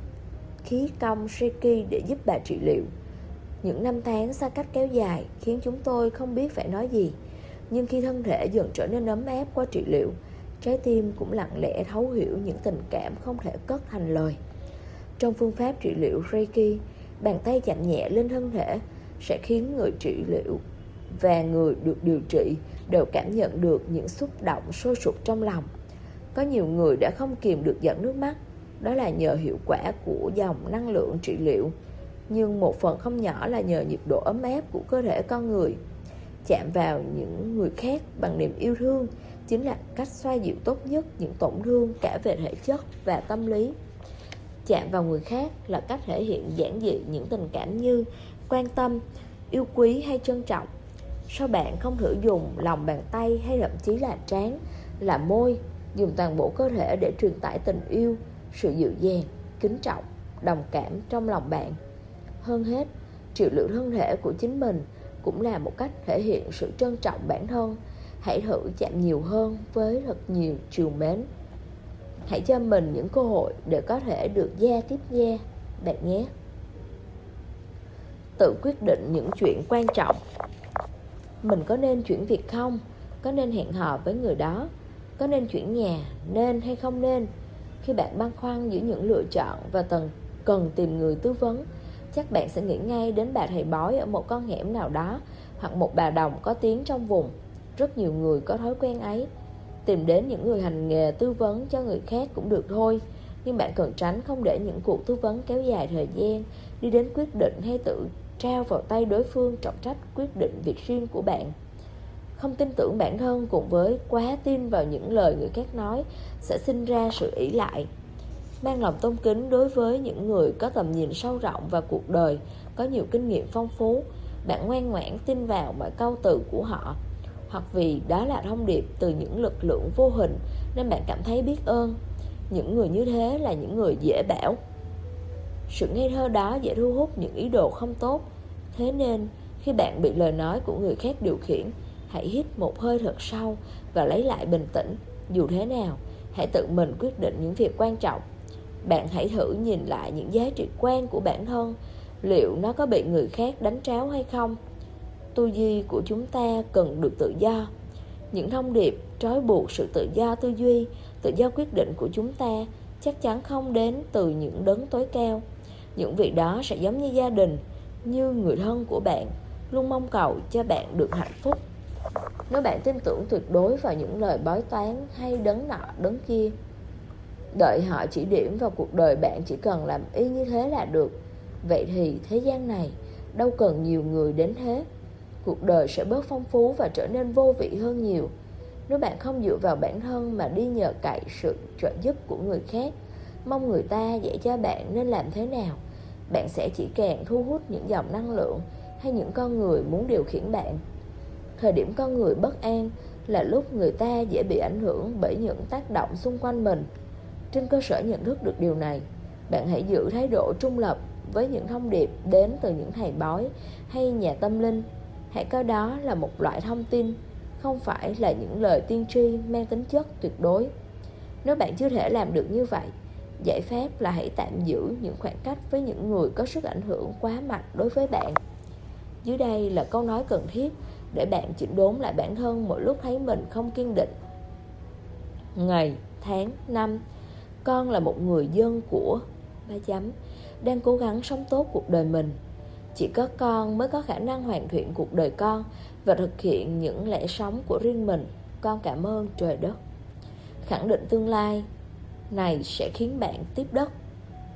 khí công Reiki để giúp bà trị liệu. Những năm tháng xa cách kéo dài khiến chúng tôi không biết phải nói gì. Nhưng khi thân thể dần trở nên ấm áp qua trị liệu, trái tim cũng lặng lẽ thấu hiểu những tình cảm không thể cất thành lời. Trong phương pháp trị liệu Reiki, bàn tay chạm nhẹ lên thân thể sẽ khiến người trị liệu và người được điều trị đều cảm nhận được những xúc động sôi sục trong lòng. Có nhiều người đã không kìm được giận nước mắt đó là nhờ hiệu quả của dòng năng lượng trị liệu. Nhưng một phần không nhỏ là nhờ nhiệt độ ấm áp của cơ thể con người. Chạm vào những người khác bằng niềm yêu thương chính là cách xoa dịu tốt nhất những tổn thương cả về thể chất và tâm lý. Chạm vào người khác là cách thể hiện giản dị những tình cảm như quan tâm, yêu quý hay trân trọng. Sao bạn không thử dùng lòng bàn tay hay thậm chí là trán, là môi, dùng toàn bộ cơ thể để truyền tải tình yêu sự dịu dàng, kính trọng, đồng cảm trong lòng bạn. Hơn hết, triệu lượng thân thể của chính mình cũng là một cách thể hiện sự trân trọng bản thân. Hãy thử chạm nhiều hơn với thật nhiều chiều mến. Hãy cho mình những cơ hội để có thể được gia tiếp gia, bạn nhé. Tự quyết định những chuyện quan trọng. Mình có nên chuyển việc không? Có nên hẹn hò với người đó? Có nên chuyển nhà? Nên hay không nên? Khi bạn băn khoăn giữa những lựa chọn và cần cần tìm người tư vấn, chắc bạn sẽ nghĩ ngay đến bà thầy bói ở một con hẻm nào đó hoặc một bà đồng có tiếng trong vùng. Rất nhiều người có thói quen ấy. Tìm đến những người hành nghề tư vấn cho người khác cũng được thôi, nhưng bạn cần tránh không để những cuộc tư vấn kéo dài thời gian, đi đến quyết định hay tự trao vào tay đối phương trọng trách quyết định việc riêng của bạn không tin tưởng bản thân cùng với quá tin vào những lời người khác nói sẽ sinh ra sự ỷ lại. Mang lòng tôn kính đối với những người có tầm nhìn sâu rộng và cuộc đời, có nhiều kinh nghiệm phong phú, bạn ngoan ngoãn tin vào mọi câu từ của họ, hoặc vì đó là thông điệp từ những lực lượng vô hình nên bạn cảm thấy biết ơn. Những người như thế là những người dễ bảo. Sự ngây thơ đó dễ thu hút những ý đồ không tốt. Thế nên, khi bạn bị lời nói của người khác điều khiển hãy hít một hơi thật sâu và lấy lại bình tĩnh. Dù thế nào, hãy tự mình quyết định những việc quan trọng. Bạn hãy thử nhìn lại những giá trị quan của bản thân. Liệu nó có bị người khác đánh tráo hay không? Tư duy của chúng ta cần được tự do. Những thông điệp trói buộc sự tự do tư duy, tự do quyết định của chúng ta chắc chắn không đến từ những đấng tối cao. Những việc đó sẽ giống như gia đình, như người thân của bạn. Luôn mong cầu cho bạn được hạnh phúc nếu bạn tin tưởng tuyệt đối vào những lời bói toán hay đấng nọ, đấng kia, đợi họ chỉ điểm vào cuộc đời bạn chỉ cần làm y như thế là được. Vậy thì thế gian này, đâu cần nhiều người đến thế. Cuộc đời sẽ bớt phong phú và trở nên vô vị hơn nhiều. Nếu bạn không dựa vào bản thân mà đi nhờ cậy sự trợ giúp của người khác, mong người ta dạy cho bạn nên làm thế nào. Bạn sẽ chỉ càng thu hút những dòng năng lượng hay những con người muốn điều khiển bạn thời điểm con người bất an là lúc người ta dễ bị ảnh hưởng bởi những tác động xung quanh mình. Trên cơ sở nhận thức được điều này, bạn hãy giữ thái độ trung lập với những thông điệp đến từ những thầy bói hay nhà tâm linh. Hãy coi đó là một loại thông tin, không phải là những lời tiên tri mang tính chất tuyệt đối. Nếu bạn chưa thể làm được như vậy, giải pháp là hãy tạm giữ những khoảng cách với những người có sức ảnh hưởng quá mạnh đối với bạn. Dưới đây là câu nói cần thiết để bạn chỉnh đốn lại bản thân mỗi lúc thấy mình không kiên định. Ngày, tháng, năm, con là một người dân của ba chấm, đang cố gắng sống tốt cuộc đời mình. Chỉ có con mới có khả năng hoàn thiện cuộc đời con và thực hiện những lẽ sống của riêng mình. Con cảm ơn trời đất. Khẳng định tương lai này sẽ khiến bạn tiếp đất.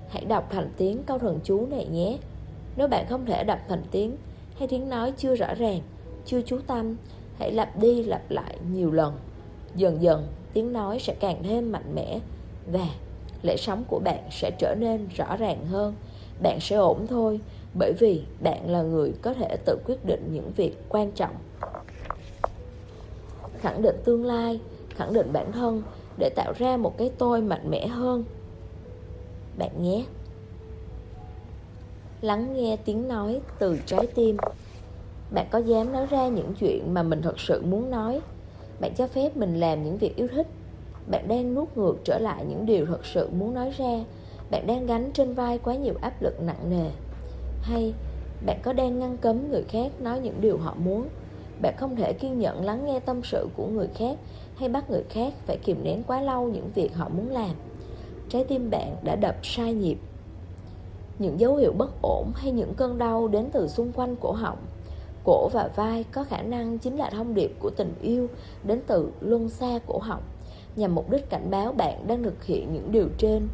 Hãy đọc thành tiếng câu thần chú này nhé. Nếu bạn không thể đọc thành tiếng, hay tiếng nói chưa rõ ràng chưa chú tâm, hãy lặp đi lặp lại nhiều lần. Dần dần, tiếng nói sẽ càng thêm mạnh mẽ và lễ sống của bạn sẽ trở nên rõ ràng hơn. Bạn sẽ ổn thôi, bởi vì bạn là người có thể tự quyết định những việc quan trọng. Khẳng định tương lai, khẳng định bản thân để tạo ra một cái tôi mạnh mẽ hơn. Bạn nhé. Lắng nghe tiếng nói từ trái tim bạn có dám nói ra những chuyện mà mình thật sự muốn nói? Bạn cho phép mình làm những việc yêu thích. Bạn đang nuốt ngược trở lại những điều thật sự muốn nói ra. Bạn đang gánh trên vai quá nhiều áp lực nặng nề. Hay, bạn có đang ngăn cấm người khác nói những điều họ muốn? Bạn không thể kiên nhẫn lắng nghe tâm sự của người khác hay bắt người khác phải kìm nén quá lâu những việc họ muốn làm. Trái tim bạn đã đập sai nhịp. Những dấu hiệu bất ổn hay những cơn đau đến từ xung quanh cổ họng cổ và vai có khả năng chính là thông điệp của tình yêu đến từ luân xa cổ họng, nhằm mục đích cảnh báo bạn đang thực hiện những điều trên.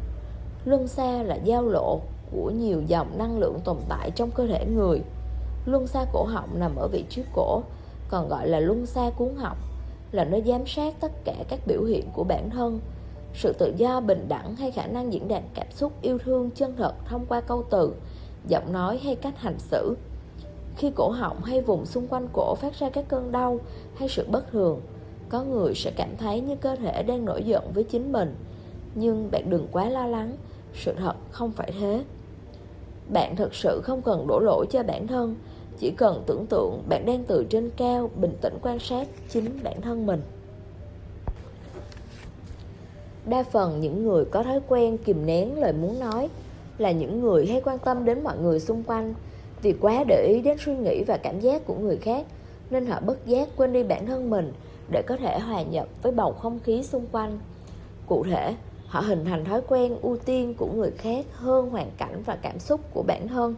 Luân xa là giao lộ của nhiều dòng năng lượng tồn tại trong cơ thể người. Luân xa cổ họng nằm ở vị trí cổ, còn gọi là luân xa cuốn họng, là nơi giám sát tất cả các biểu hiện của bản thân. Sự tự do bình đẳng hay khả năng diễn đạt cảm xúc yêu thương chân thật thông qua câu từ, giọng nói hay cách hành xử khi cổ họng hay vùng xung quanh cổ phát ra các cơn đau hay sự bất thường, có người sẽ cảm thấy như cơ thể đang nổi giận với chính mình. Nhưng bạn đừng quá lo lắng, sự thật không phải thế. Bạn thực sự không cần đổ lỗi cho bản thân, chỉ cần tưởng tượng bạn đang từ trên cao bình tĩnh quan sát chính bản thân mình. Đa phần những người có thói quen kìm nén lời muốn nói là những người hay quan tâm đến mọi người xung quanh vì quá để ý đến suy nghĩ và cảm giác của người khác, nên họ bất giác quên đi bản thân mình để có thể hòa nhập với bầu không khí xung quanh. Cụ thể, họ hình thành thói quen ưu tiên của người khác hơn hoàn cảnh và cảm xúc của bản thân.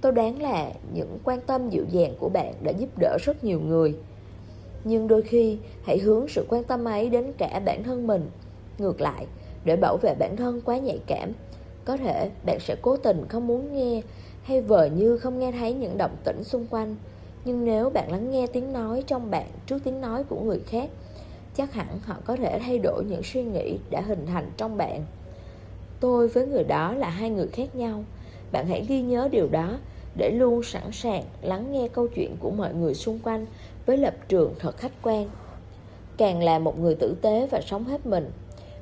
Tôi đoán là những quan tâm dịu dàng của bạn đã giúp đỡ rất nhiều người. Nhưng đôi khi, hãy hướng sự quan tâm ấy đến cả bản thân mình. Ngược lại, để bảo vệ bản thân quá nhạy cảm, có thể bạn sẽ cố tình không muốn nghe hay vờ như không nghe thấy những động tĩnh xung quanh. Nhưng nếu bạn lắng nghe tiếng nói trong bạn trước tiếng nói của người khác, chắc hẳn họ có thể thay đổi những suy nghĩ đã hình thành trong bạn. Tôi với người đó là hai người khác nhau. Bạn hãy ghi nhớ điều đó để luôn sẵn sàng lắng nghe câu chuyện của mọi người xung quanh với lập trường thật khách quan. Càng là một người tử tế và sống hết mình,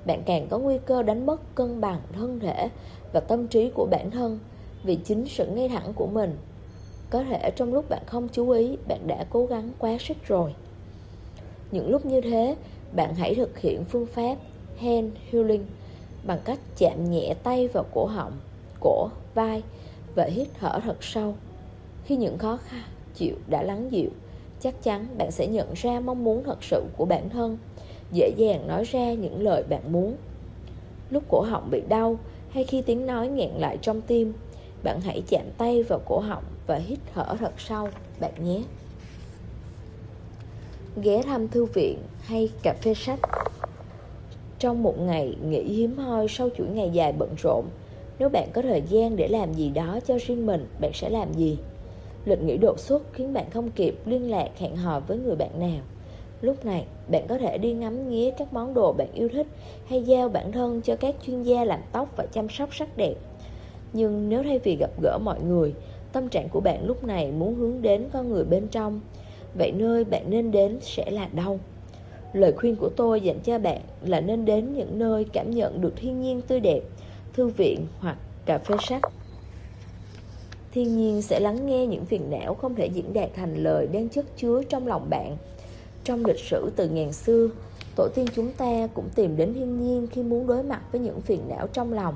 bạn càng có nguy cơ đánh mất cân bằng thân thể và tâm trí của bản thân vì chính sự ngay thẳng của mình. Có thể trong lúc bạn không chú ý, bạn đã cố gắng quá sức rồi. Những lúc như thế, bạn hãy thực hiện phương pháp hand healing bằng cách chạm nhẹ tay vào cổ họng, cổ, vai và hít thở thật sâu. Khi những khó khăn, chịu đã lắng dịu, chắc chắn bạn sẽ nhận ra mong muốn thật sự của bản thân, dễ dàng nói ra những lời bạn muốn. Lúc cổ họng bị đau hay khi tiếng nói nghẹn lại trong tim bạn hãy chạm tay vào cổ họng và hít thở thật sâu, bạn nhé. Ghé thăm thư viện hay cà phê sách. Trong một ngày nghỉ hiếm hoi sau chuỗi ngày dài bận rộn, nếu bạn có thời gian để làm gì đó cho riêng mình, bạn sẽ làm gì? Lịch nghỉ đột xuất khiến bạn không kịp liên lạc, hẹn hò với người bạn nào. Lúc này, bạn có thể đi ngắm nghía các món đồ bạn yêu thích hay giao bản thân cho các chuyên gia làm tóc và chăm sóc sắc đẹp nhưng nếu thay vì gặp gỡ mọi người, tâm trạng của bạn lúc này muốn hướng đến con người bên trong, vậy nơi bạn nên đến sẽ là đâu? Lời khuyên của tôi dành cho bạn là nên đến những nơi cảm nhận được thiên nhiên tươi đẹp, thư viện hoặc cà phê sách. Thiên nhiên sẽ lắng nghe những phiền não không thể diễn đạt thành lời đang chất chứa trong lòng bạn. Trong lịch sử từ ngàn xưa, tổ tiên chúng ta cũng tìm đến thiên nhiên khi muốn đối mặt với những phiền não trong lòng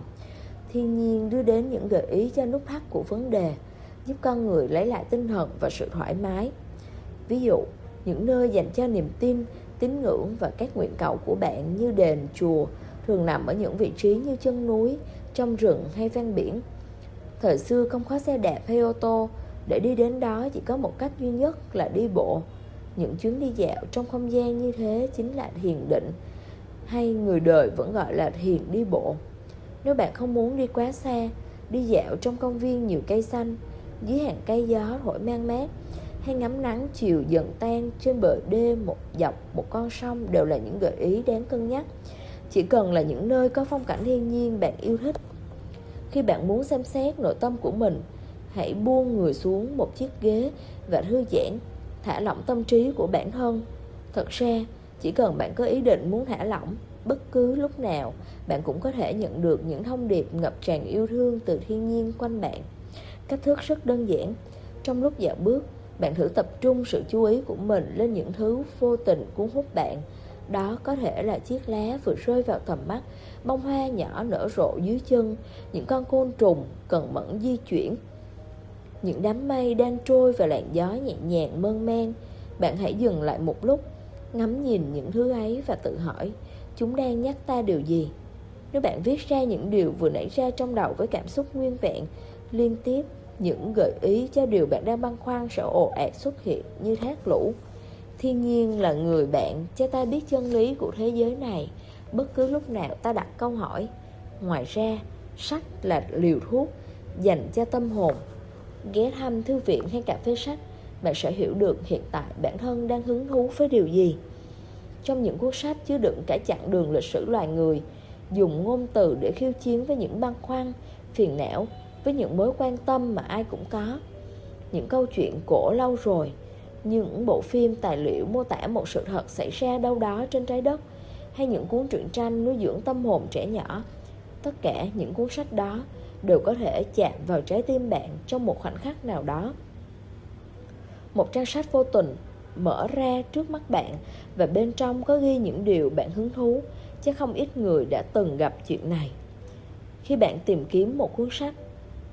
thiên nhiên đưa đến những gợi ý cho nút thắt của vấn đề, giúp con người lấy lại tinh thần và sự thoải mái. Ví dụ, những nơi dành cho niềm tin, tín ngưỡng và các nguyện cầu của bạn như đền, chùa thường nằm ở những vị trí như chân núi, trong rừng hay ven biển. Thời xưa không có xe đạp hay ô tô, để đi đến đó chỉ có một cách duy nhất là đi bộ. Những chuyến đi dạo trong không gian như thế chính là thiền định, hay người đời vẫn gọi là thiền đi bộ nếu bạn không muốn đi quá xa, đi dạo trong công viên nhiều cây xanh, dưới hàng cây gió thổi mang mát, hay ngắm nắng chiều dần tan trên bờ đê một dọc một con sông đều là những gợi ý đáng cân nhắc. Chỉ cần là những nơi có phong cảnh thiên nhiên bạn yêu thích. Khi bạn muốn xem xét nội tâm của mình, hãy buông người xuống một chiếc ghế và thư giãn, thả lỏng tâm trí của bản thân. Thật ra, chỉ cần bạn có ý định muốn thả lỏng bất cứ lúc nào. Bạn cũng có thể nhận được những thông điệp ngập tràn yêu thương từ thiên nhiên quanh bạn. Cách thức rất đơn giản. Trong lúc dạo bước, bạn thử tập trung sự chú ý của mình lên những thứ vô tình cuốn hút bạn. Đó có thể là chiếc lá vừa rơi vào tầm mắt, bông hoa nhỏ nở rộ dưới chân, những con côn trùng cần mẫn di chuyển, những đám mây đang trôi và làn gió nhẹ nhàng mơn man bạn hãy dừng lại một lúc, ngắm nhìn những thứ ấy và tự hỏi chúng đang nhắc ta điều gì. Nếu bạn viết ra những điều vừa nảy ra trong đầu với cảm xúc nguyên vẹn, liên tiếp những gợi ý cho điều bạn đang băn khoăn sẽ ồ ạt xuất hiện như thác lũ thiên nhiên là người bạn cho ta biết chân lý của thế giới này. Bất cứ lúc nào ta đặt câu hỏi, ngoài ra, sách là liều thuốc dành cho tâm hồn. Ghé thăm thư viện hay cà phê sách, bạn sẽ hiểu được hiện tại bản thân đang hứng thú với điều gì trong những cuốn sách chứa đựng cả chặng đường lịch sử loài người, dùng ngôn từ để khiêu chiến với những băn khoăn, phiền não, với những mối quan tâm mà ai cũng có. Những câu chuyện cổ lâu rồi, những bộ phim tài liệu mô tả một sự thật xảy ra đâu đó trên trái đất, hay những cuốn truyện tranh nuôi dưỡng tâm hồn trẻ nhỏ, tất cả những cuốn sách đó đều có thể chạm vào trái tim bạn trong một khoảnh khắc nào đó. Một trang sách vô tình mở ra trước mắt bạn và bên trong có ghi những điều bạn hứng thú, chứ không ít người đã từng gặp chuyện này. Khi bạn tìm kiếm một cuốn sách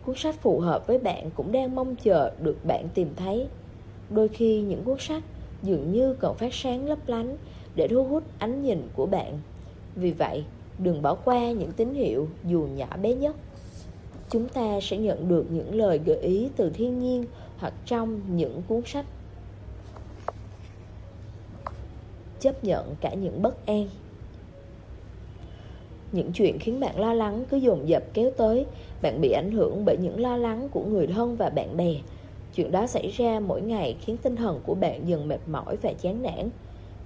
cuốn sách phù hợp với bạn cũng đang mong chờ được bạn tìm thấy. Đôi khi những cuốn sách dường như còn phát sáng lấp lánh để thu hút ánh nhìn của bạn. Vì vậy, đừng bỏ qua những tín hiệu dù nhỏ bé nhất. Chúng ta sẽ nhận được những lời gợi ý từ thiên nhiên hoặc trong những cuốn sách. Chấp nhận cả những bất an. Những chuyện khiến bạn lo lắng cứ dồn dập kéo tới, bạn bị ảnh hưởng bởi những lo lắng của người thân và bạn bè. Chuyện đó xảy ra mỗi ngày khiến tinh thần của bạn dần mệt mỏi và chán nản.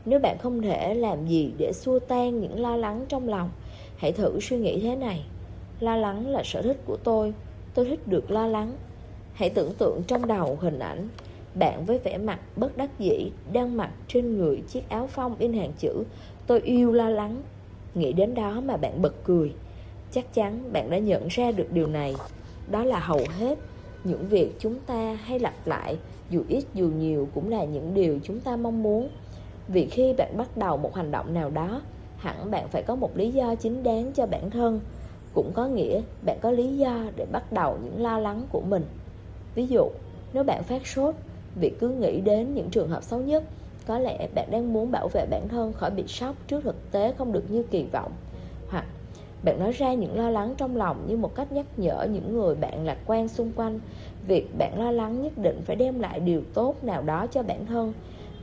Nếu bạn không thể làm gì để xua tan những lo lắng trong lòng, hãy thử suy nghĩ thế này. Lo lắng là sở thích của tôi tôi thích được lo lắng. Hãy tưởng tượng trong đầu hình ảnh bạn với vẻ mặt bất đắc dĩ, đang mặc trên người chiếc áo phông in hàng chữ, tôi yêu lo lắng. Nghĩ đến đó mà bạn bật cười. Chắc chắn bạn đã nhận ra được điều này. Đó là hầu hết những việc chúng ta hay lặp lại, dù ít dù nhiều cũng là những điều chúng ta mong muốn. Vì khi bạn bắt đầu một hành động nào đó, hẳn bạn phải có một lý do chính đáng cho bản thân. Cũng có nghĩa bạn có lý do để bắt đầu những lo lắng của mình. Ví dụ, nếu bạn phát sốt vì cứ nghĩ đến những trường hợp xấu nhất có lẽ bạn đang muốn bảo vệ bản thân khỏi bị sốc trước thực tế không được như kỳ vọng. Hoặc bạn nói ra những lo lắng trong lòng như một cách nhắc nhở những người bạn lạc quan xung quanh. Việc bạn lo lắng nhất định phải đem lại điều tốt nào đó cho bản thân.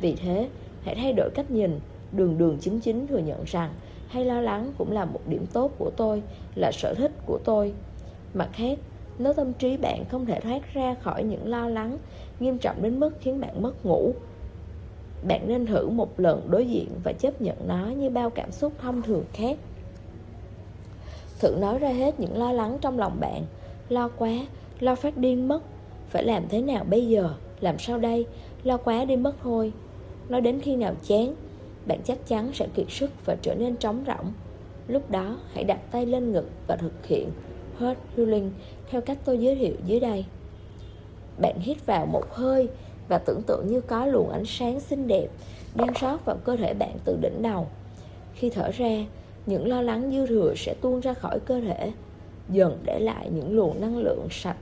Vì thế hãy thay đổi cách nhìn. Đường đường chính chính thừa nhận rằng hay lo lắng cũng là một điểm tốt của tôi, là sở thích của tôi. Mặt khác, nếu tâm trí bạn không thể thoát ra khỏi những lo lắng nghiêm trọng đến mức khiến bạn mất ngủ, bạn nên thử một lần đối diện và chấp nhận nó như bao cảm xúc thông thường khác. Thử nói ra hết những lo lắng trong lòng bạn, lo quá, lo phát điên mất, phải làm thế nào bây giờ, làm sao đây, lo quá đi mất thôi. Nói đến khi nào chán, bạn chắc chắn sẽ kiệt sức và trở nên trống rỗng. Lúc đó, hãy đặt tay lên ngực và thực hiện Heart Healing theo cách tôi giới thiệu dưới đây. Bạn hít vào một hơi và tưởng tượng như có luồng ánh sáng xinh đẹp đang rót vào cơ thể bạn từ đỉnh đầu. Khi thở ra, những lo lắng dư thừa sẽ tuôn ra khỏi cơ thể, dần để lại những luồng năng lượng sạch,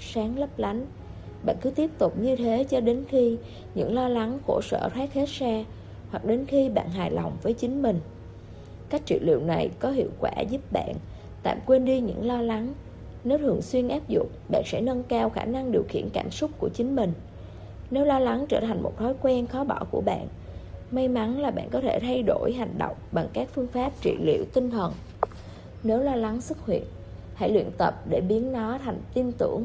sáng lấp lánh. Bạn cứ tiếp tục như thế cho đến khi những lo lắng khổ sở thoát hết ra hoặc đến khi bạn hài lòng với chính mình. Cách trị liệu này có hiệu quả giúp bạn tạm quên đi những lo lắng. Nếu thường xuyên áp dụng, bạn sẽ nâng cao khả năng điều khiển cảm xúc của chính mình. Nếu lo lắng trở thành một thói quen khó bỏ của bạn, may mắn là bạn có thể thay đổi hành động bằng các phương pháp trị liệu tinh thần. Nếu lo lắng xuất hiện, hãy luyện tập để biến nó thành tin tưởng.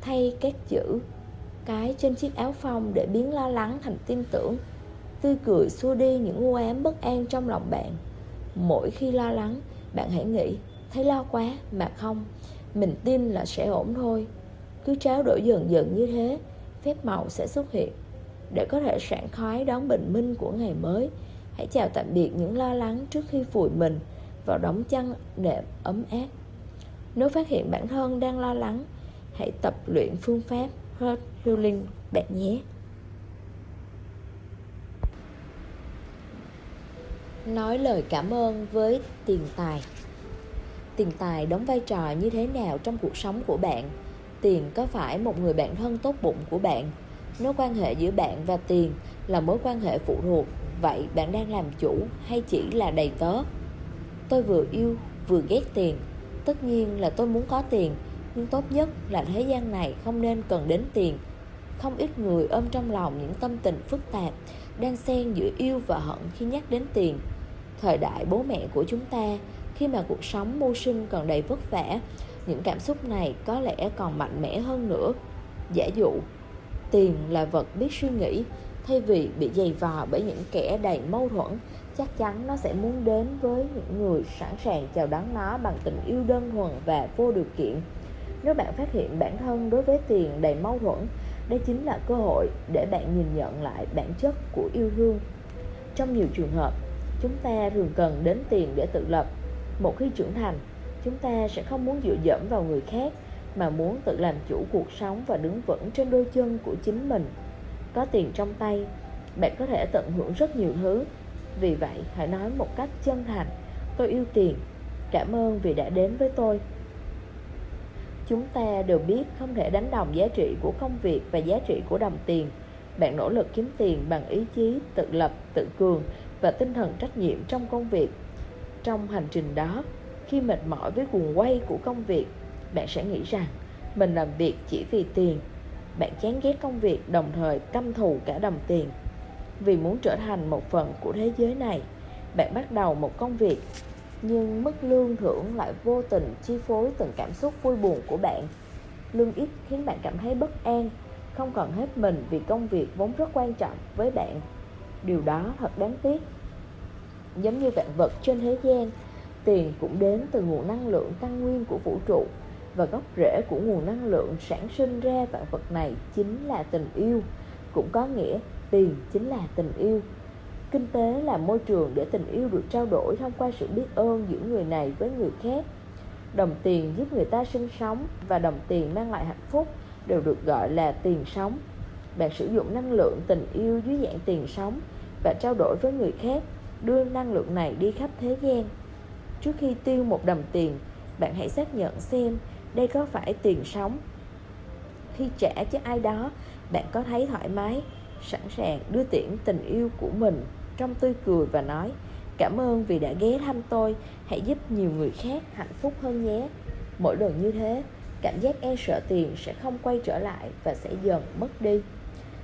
Thay các chữ cái trên chiếc áo phông để biến lo lắng thành tin tưởng tươi cười xua đi những u ám bất an trong lòng bạn mỗi khi lo lắng bạn hãy nghĩ thấy lo quá mà không mình tin là sẽ ổn thôi. Cứ tráo đổi dần dần như thế, phép màu sẽ xuất hiện. Để có thể sảng khoái đón bình minh của ngày mới, hãy chào tạm biệt những lo lắng trước khi vùi mình vào đống chăn đệm ấm áp. Nếu phát hiện bản thân đang lo lắng, hãy tập luyện phương pháp Heart Healing bạn nhé. Nói lời cảm ơn với tiền tài tiền tài đóng vai trò như thế nào trong cuộc sống của bạn? Tiền có phải một người bạn thân tốt bụng của bạn? Nếu quan hệ giữa bạn và tiền là mối quan hệ phụ thuộc, vậy bạn đang làm chủ hay chỉ là đầy tớ? Tôi vừa yêu, vừa ghét tiền. Tất nhiên là tôi muốn có tiền, nhưng tốt nhất là thế gian này không nên cần đến tiền. Không ít người ôm trong lòng những tâm tình phức tạp, đang xen giữa yêu và hận khi nhắc đến tiền. Thời đại bố mẹ của chúng ta khi mà cuộc sống mưu sinh còn đầy vất vả, những cảm xúc này có lẽ còn mạnh mẽ hơn nữa. Giả dụ, tiền là vật biết suy nghĩ, thay vì bị dày vò bởi những kẻ đầy mâu thuẫn, chắc chắn nó sẽ muốn đến với những người sẵn sàng chào đón nó bằng tình yêu đơn thuần và vô điều kiện. Nếu bạn phát hiện bản thân đối với tiền đầy mâu thuẫn, đây chính là cơ hội để bạn nhìn nhận lại bản chất của yêu thương. Trong nhiều trường hợp, chúng ta thường cần đến tiền để tự lập một khi trưởng thành, chúng ta sẽ không muốn dựa dẫm vào người khác, mà muốn tự làm chủ cuộc sống và đứng vững trên đôi chân của chính mình. Có tiền trong tay, bạn có thể tận hưởng rất nhiều thứ. Vì vậy, hãy nói một cách chân thành, tôi yêu tiền, cảm ơn vì đã đến với tôi. Chúng ta đều biết không thể đánh đồng giá trị của công việc và giá trị của đồng tiền. Bạn nỗ lực kiếm tiền bằng ý chí tự lập, tự cường và tinh thần trách nhiệm trong công việc trong hành trình đó, khi mệt mỏi với guồng quay của công việc, bạn sẽ nghĩ rằng mình làm việc chỉ vì tiền. Bạn chán ghét công việc, đồng thời căm thù cả đồng tiền. Vì muốn trở thành một phần của thế giới này, bạn bắt đầu một công việc, nhưng mức lương thưởng lại vô tình chi phối từng cảm xúc vui buồn của bạn. Lương ít khiến bạn cảm thấy bất an, không còn hết mình vì công việc vốn rất quan trọng với bạn. Điều đó thật đáng tiếc giống như vạn vật trên thế gian. Tiền cũng đến từ nguồn năng lượng căn nguyên của vũ trụ, và gốc rễ của nguồn năng lượng sản sinh ra vạn vật này chính là tình yêu. Cũng có nghĩa, tiền chính là tình yêu. Kinh tế là môi trường để tình yêu được trao đổi thông qua sự biết ơn giữa người này với người khác. Đồng tiền giúp người ta sinh sống và đồng tiền mang lại hạnh phúc đều được gọi là tiền sống. Bạn sử dụng năng lượng tình yêu dưới dạng tiền sống và trao đổi với người khác đưa năng lượng này đi khắp thế gian. Trước khi tiêu một đồng tiền, bạn hãy xác nhận xem đây có phải tiền sống. Khi trả cho ai đó, bạn có thấy thoải mái, sẵn sàng đưa tiễn tình yêu của mình trong tươi cười và nói, cảm ơn vì đã ghé thăm tôi, hãy giúp nhiều người khác hạnh phúc hơn nhé. Mỗi lần như thế, cảm giác e sợ tiền sẽ không quay trở lại và sẽ dần mất đi.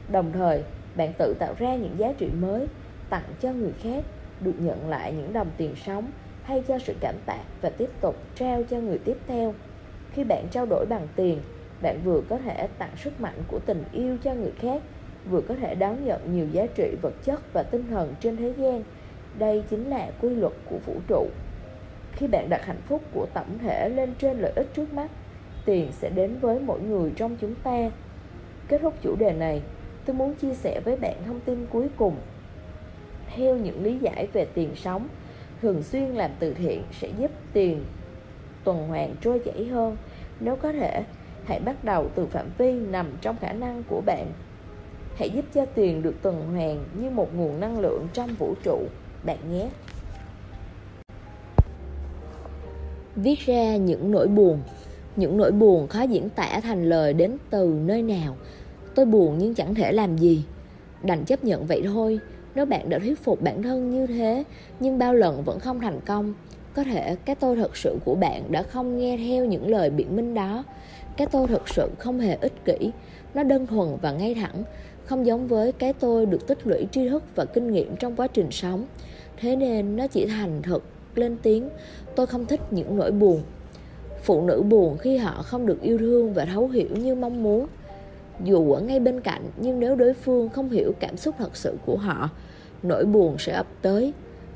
Đồng thời, bạn tự tạo ra những giá trị mới tặng cho người khác được nhận lại những đồng tiền sống hay cho sự cảm tạ và tiếp tục trao cho người tiếp theo. Khi bạn trao đổi bằng tiền, bạn vừa có thể tặng sức mạnh của tình yêu cho người khác, vừa có thể đón nhận nhiều giá trị vật chất và tinh thần trên thế gian. Đây chính là quy luật của vũ trụ. Khi bạn đặt hạnh phúc của tổng thể lên trên lợi ích trước mắt, tiền sẽ đến với mỗi người trong chúng ta. Kết thúc chủ đề này, tôi muốn chia sẻ với bạn thông tin cuối cùng theo những lý giải về tiền sống, thường xuyên làm từ thiện sẽ giúp tiền tuần hoàn trôi chảy hơn. Nếu có thể, hãy bắt đầu từ phạm vi nằm trong khả năng của bạn. Hãy giúp cho tiền được tuần hoàn như một nguồn năng lượng trong vũ trụ, bạn nhé. Viết ra những nỗi buồn. Những nỗi buồn khó diễn tả thành lời đến từ nơi nào? Tôi buồn nhưng chẳng thể làm gì. Đành chấp nhận vậy thôi nếu bạn đã thuyết phục bản thân như thế, nhưng bao lần vẫn không thành công, có thể cái tôi thật sự của bạn đã không nghe theo những lời biện minh đó. Cái tôi thật sự không hề ích kỷ, nó đơn thuần và ngay thẳng, không giống với cái tôi được tích lũy tri thức và kinh nghiệm trong quá trình sống. Thế nên nó chỉ thành thật, lên tiếng, tôi không thích những nỗi buồn. Phụ nữ buồn khi họ không được yêu thương và thấu hiểu như mong muốn, dù ở ngay bên cạnh, nhưng nếu đối phương không hiểu cảm xúc thật sự của họ nỗi buồn sẽ ập tới.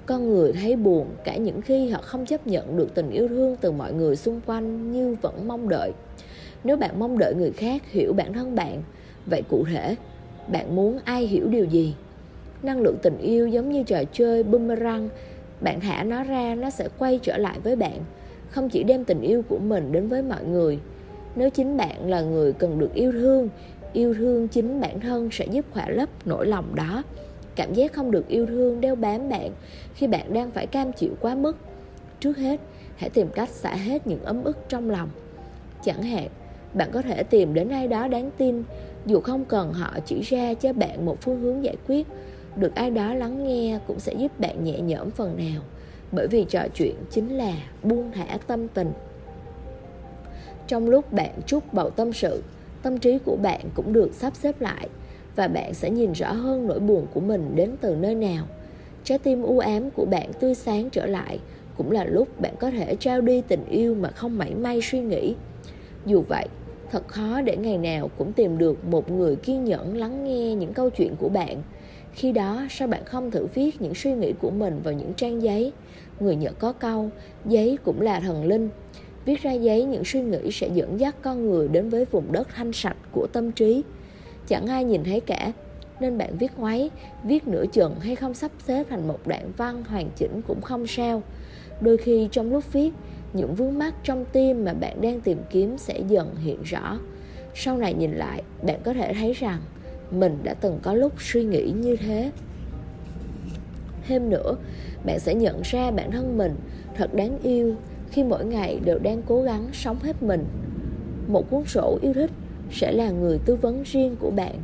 Con người thấy buồn cả những khi họ không chấp nhận được tình yêu thương từ mọi người xung quanh như vẫn mong đợi. Nếu bạn mong đợi người khác hiểu bản thân bạn, vậy cụ thể, bạn muốn ai hiểu điều gì? Năng lượng tình yêu giống như trò chơi boomerang. Bạn thả nó ra, nó sẽ quay trở lại với bạn. Không chỉ đem tình yêu của mình đến với mọi người. Nếu chính bạn là người cần được yêu thương yêu thương chính bản thân sẽ giúp khỏa lấp nỗi lòng đó cảm giác không được yêu thương đeo bám bạn khi bạn đang phải cam chịu quá mức. Trước hết, hãy tìm cách xả hết những ấm ức trong lòng. Chẳng hạn, bạn có thể tìm đến ai đó đáng tin, dù không cần họ chỉ ra cho bạn một phương hướng giải quyết. Được ai đó lắng nghe cũng sẽ giúp bạn nhẹ nhõm phần nào, bởi vì trò chuyện chính là buông thả tâm tình. Trong lúc bạn trút bầu tâm sự, tâm trí của bạn cũng được sắp xếp lại và bạn sẽ nhìn rõ hơn nỗi buồn của mình đến từ nơi nào. Trái tim u ám của bạn tươi sáng trở lại, cũng là lúc bạn có thể trao đi tình yêu mà không mảy may suy nghĩ. Dù vậy, thật khó để ngày nào cũng tìm được một người kiên nhẫn lắng nghe những câu chuyện của bạn. Khi đó, sao bạn không thử viết những suy nghĩ của mình vào những trang giấy? Người nhật có câu, giấy cũng là thần linh. Viết ra giấy những suy nghĩ sẽ dẫn dắt con người đến với vùng đất thanh sạch của tâm trí chẳng ai nhìn thấy cả. Nên bạn viết ngoáy, viết nửa chừng hay không sắp xếp thành một đoạn văn hoàn chỉnh cũng không sao. Đôi khi trong lúc viết, những vướng mắc trong tim mà bạn đang tìm kiếm sẽ dần hiện rõ. Sau này nhìn lại, bạn có thể thấy rằng mình đã từng có lúc suy nghĩ như thế. Thêm nữa, bạn sẽ nhận ra bản thân mình thật đáng yêu khi mỗi ngày đều đang cố gắng sống hết mình. Một cuốn sổ yêu thích sẽ là người tư vấn riêng của bạn.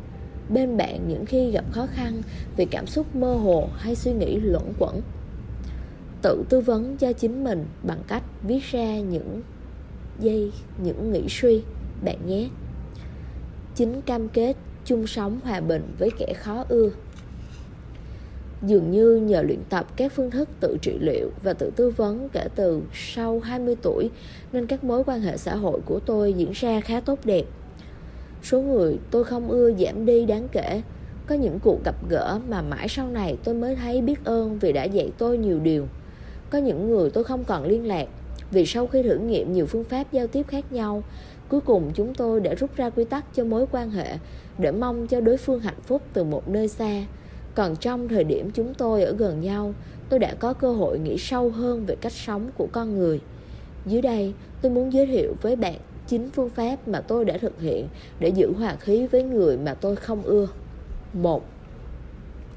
Bên bạn những khi gặp khó khăn vì cảm xúc mơ hồ hay suy nghĩ luẩn quẩn. Tự tư vấn cho chính mình bằng cách viết ra những giây, những nghĩ suy, bạn nhé. Chính cam kết chung sống hòa bình với kẻ khó ưa. Dường như nhờ luyện tập các phương thức tự trị liệu và tự tư vấn kể từ sau 20 tuổi nên các mối quan hệ xã hội của tôi diễn ra khá tốt đẹp. Số người tôi không ưa giảm đi đáng kể. Có những cuộc gặp gỡ mà mãi sau này tôi mới thấy biết ơn vì đã dạy tôi nhiều điều. Có những người tôi không còn liên lạc vì sau khi thử nghiệm nhiều phương pháp giao tiếp khác nhau, cuối cùng chúng tôi đã rút ra quy tắc cho mối quan hệ để mong cho đối phương hạnh phúc từ một nơi xa còn trong thời điểm chúng tôi ở gần nhau tôi đã có cơ hội nghĩ sâu hơn về cách sống của con người dưới đây tôi muốn giới thiệu với bạn chín phương pháp mà tôi đã thực hiện để giữ hòa khí với người mà tôi không ưa. Một,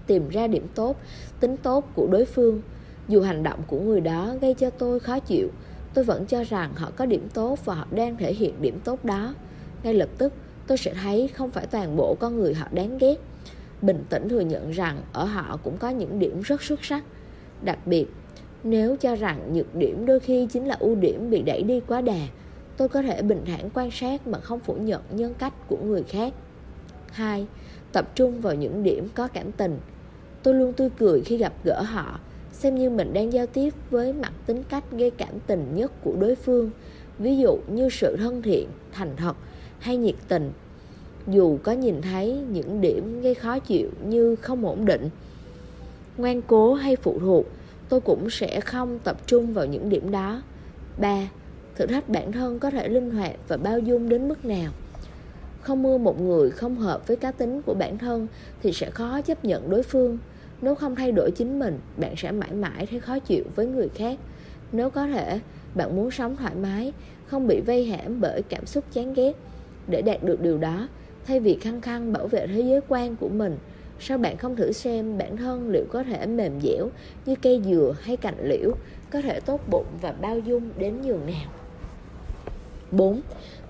tìm ra điểm tốt, tính tốt của đối phương. Dù hành động của người đó gây cho tôi khó chịu, tôi vẫn cho rằng họ có điểm tốt và họ đang thể hiện điểm tốt đó. Ngay lập tức, tôi sẽ thấy không phải toàn bộ con người họ đáng ghét. Bình tĩnh thừa nhận rằng ở họ cũng có những điểm rất xuất sắc. Đặc biệt, nếu cho rằng nhược điểm đôi khi chính là ưu điểm bị đẩy đi quá đà tôi có thể bình thản quan sát mà không phủ nhận nhân cách của người khác. Hai tập trung vào những điểm có cảm tình. Tôi luôn tươi cười khi gặp gỡ họ Xem như mình đang giao tiếp với mặt tính cách gây cảm tình nhất của đối phương Ví dụ như sự thân thiện, thành thật hay nhiệt tình. Dù có nhìn thấy những điểm gây khó chịu như không ổn định Ngoan cố hay phụ thuộc Tôi cũng sẽ không tập trung vào những điểm đó. 3. Thử thách bản thân có thể linh hoạt và bao dung đến mức nào. Không mưa một người không hợp với cá tính của bản thân Thì sẽ khó chấp nhận đối phương. Nếu không thay đổi chính mình Bạn sẽ mãi mãi thấy khó chịu với người khác. Nếu có thể Bạn muốn sống thoải mái Không bị vây hãm bởi cảm xúc chán ghét. Để đạt được điều đó Thay vì khăng khăng bảo vệ thế giới quan của mình Sao bạn không thử xem bản thân liệu có thể mềm dẻo như cây dừa hay cành liễu, có thể tốt bụng và bao dung đến nhường nào? 4.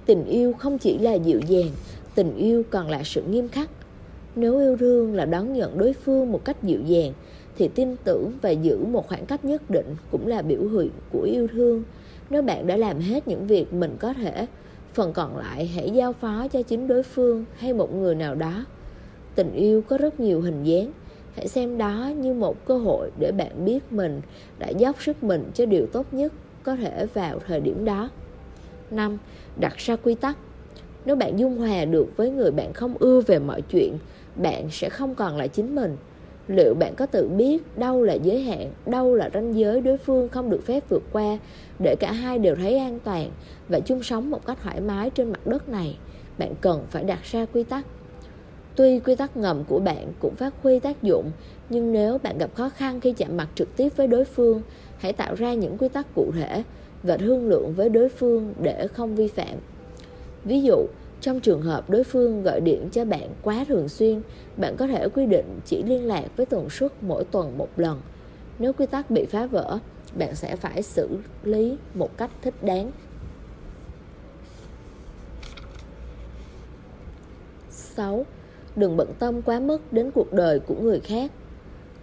Tình yêu không chỉ là dịu dàng, tình yêu còn là sự nghiêm khắc. Nếu yêu thương là đón nhận đối phương một cách dịu dàng, thì tin tưởng và giữ một khoảng cách nhất định cũng là biểu hiện của yêu thương. Nếu bạn đã làm hết những việc mình có thể, phần còn lại hãy giao phó cho chính đối phương hay một người nào đó tình yêu có rất nhiều hình dáng hãy xem đó như một cơ hội để bạn biết mình đã dốc sức mình cho điều tốt nhất có thể vào thời điểm đó năm, Đặt ra quy tắc. Nếu bạn dung hòa được với người bạn không ưa về mọi chuyện Bạn sẽ không còn là chính mình. Liệu bạn có tự biết đâu là giới hạn Đâu là ranh giới đối phương không được phép vượt qua Để cả hai đều thấy an toàn Và chung sống một cách thoải mái trên mặt đất này? Bạn cần phải đặt ra quy tắc. Tuy quy tắc ngầm của bạn cũng phát huy tác dụng, nhưng nếu bạn gặp khó khăn khi chạm mặt trực tiếp với đối phương, hãy tạo ra những quy tắc cụ thể và thương lượng với đối phương để không vi phạm. Ví dụ, trong trường hợp đối phương gọi điện cho bạn quá thường xuyên, bạn có thể quy định chỉ liên lạc với tần suất mỗi tuần một lần. Nếu quy tắc bị phá vỡ, bạn sẽ phải xử lý một cách thích đáng. Sáu, đừng bận tâm quá mức đến cuộc đời của người khác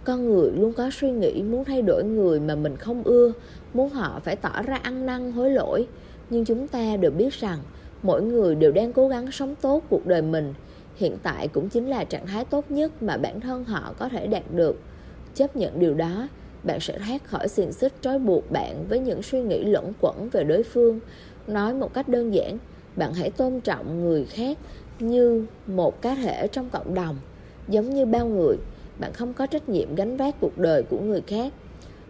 con người luôn có suy nghĩ muốn thay đổi người mà mình không ưa muốn họ phải tỏ ra ăn năn, hối lỗi. Nhưng chúng ta đều biết rằng, mỗi người đều đang cố gắng sống tốt cuộc đời mình. Hiện tại cũng chính là trạng thái tốt nhất mà bản thân họ có thể đạt được. Chấp nhận điều đó, bạn sẽ thoát khỏi xiềng xích trói buộc bạn với những suy nghĩ lẫn quẩn về đối phương. Nói một cách đơn giản, bạn hãy tôn trọng người khác như một cá thể trong cộng đồng. Giống như bao người, bạn không có trách nhiệm gánh vác cuộc đời của người khác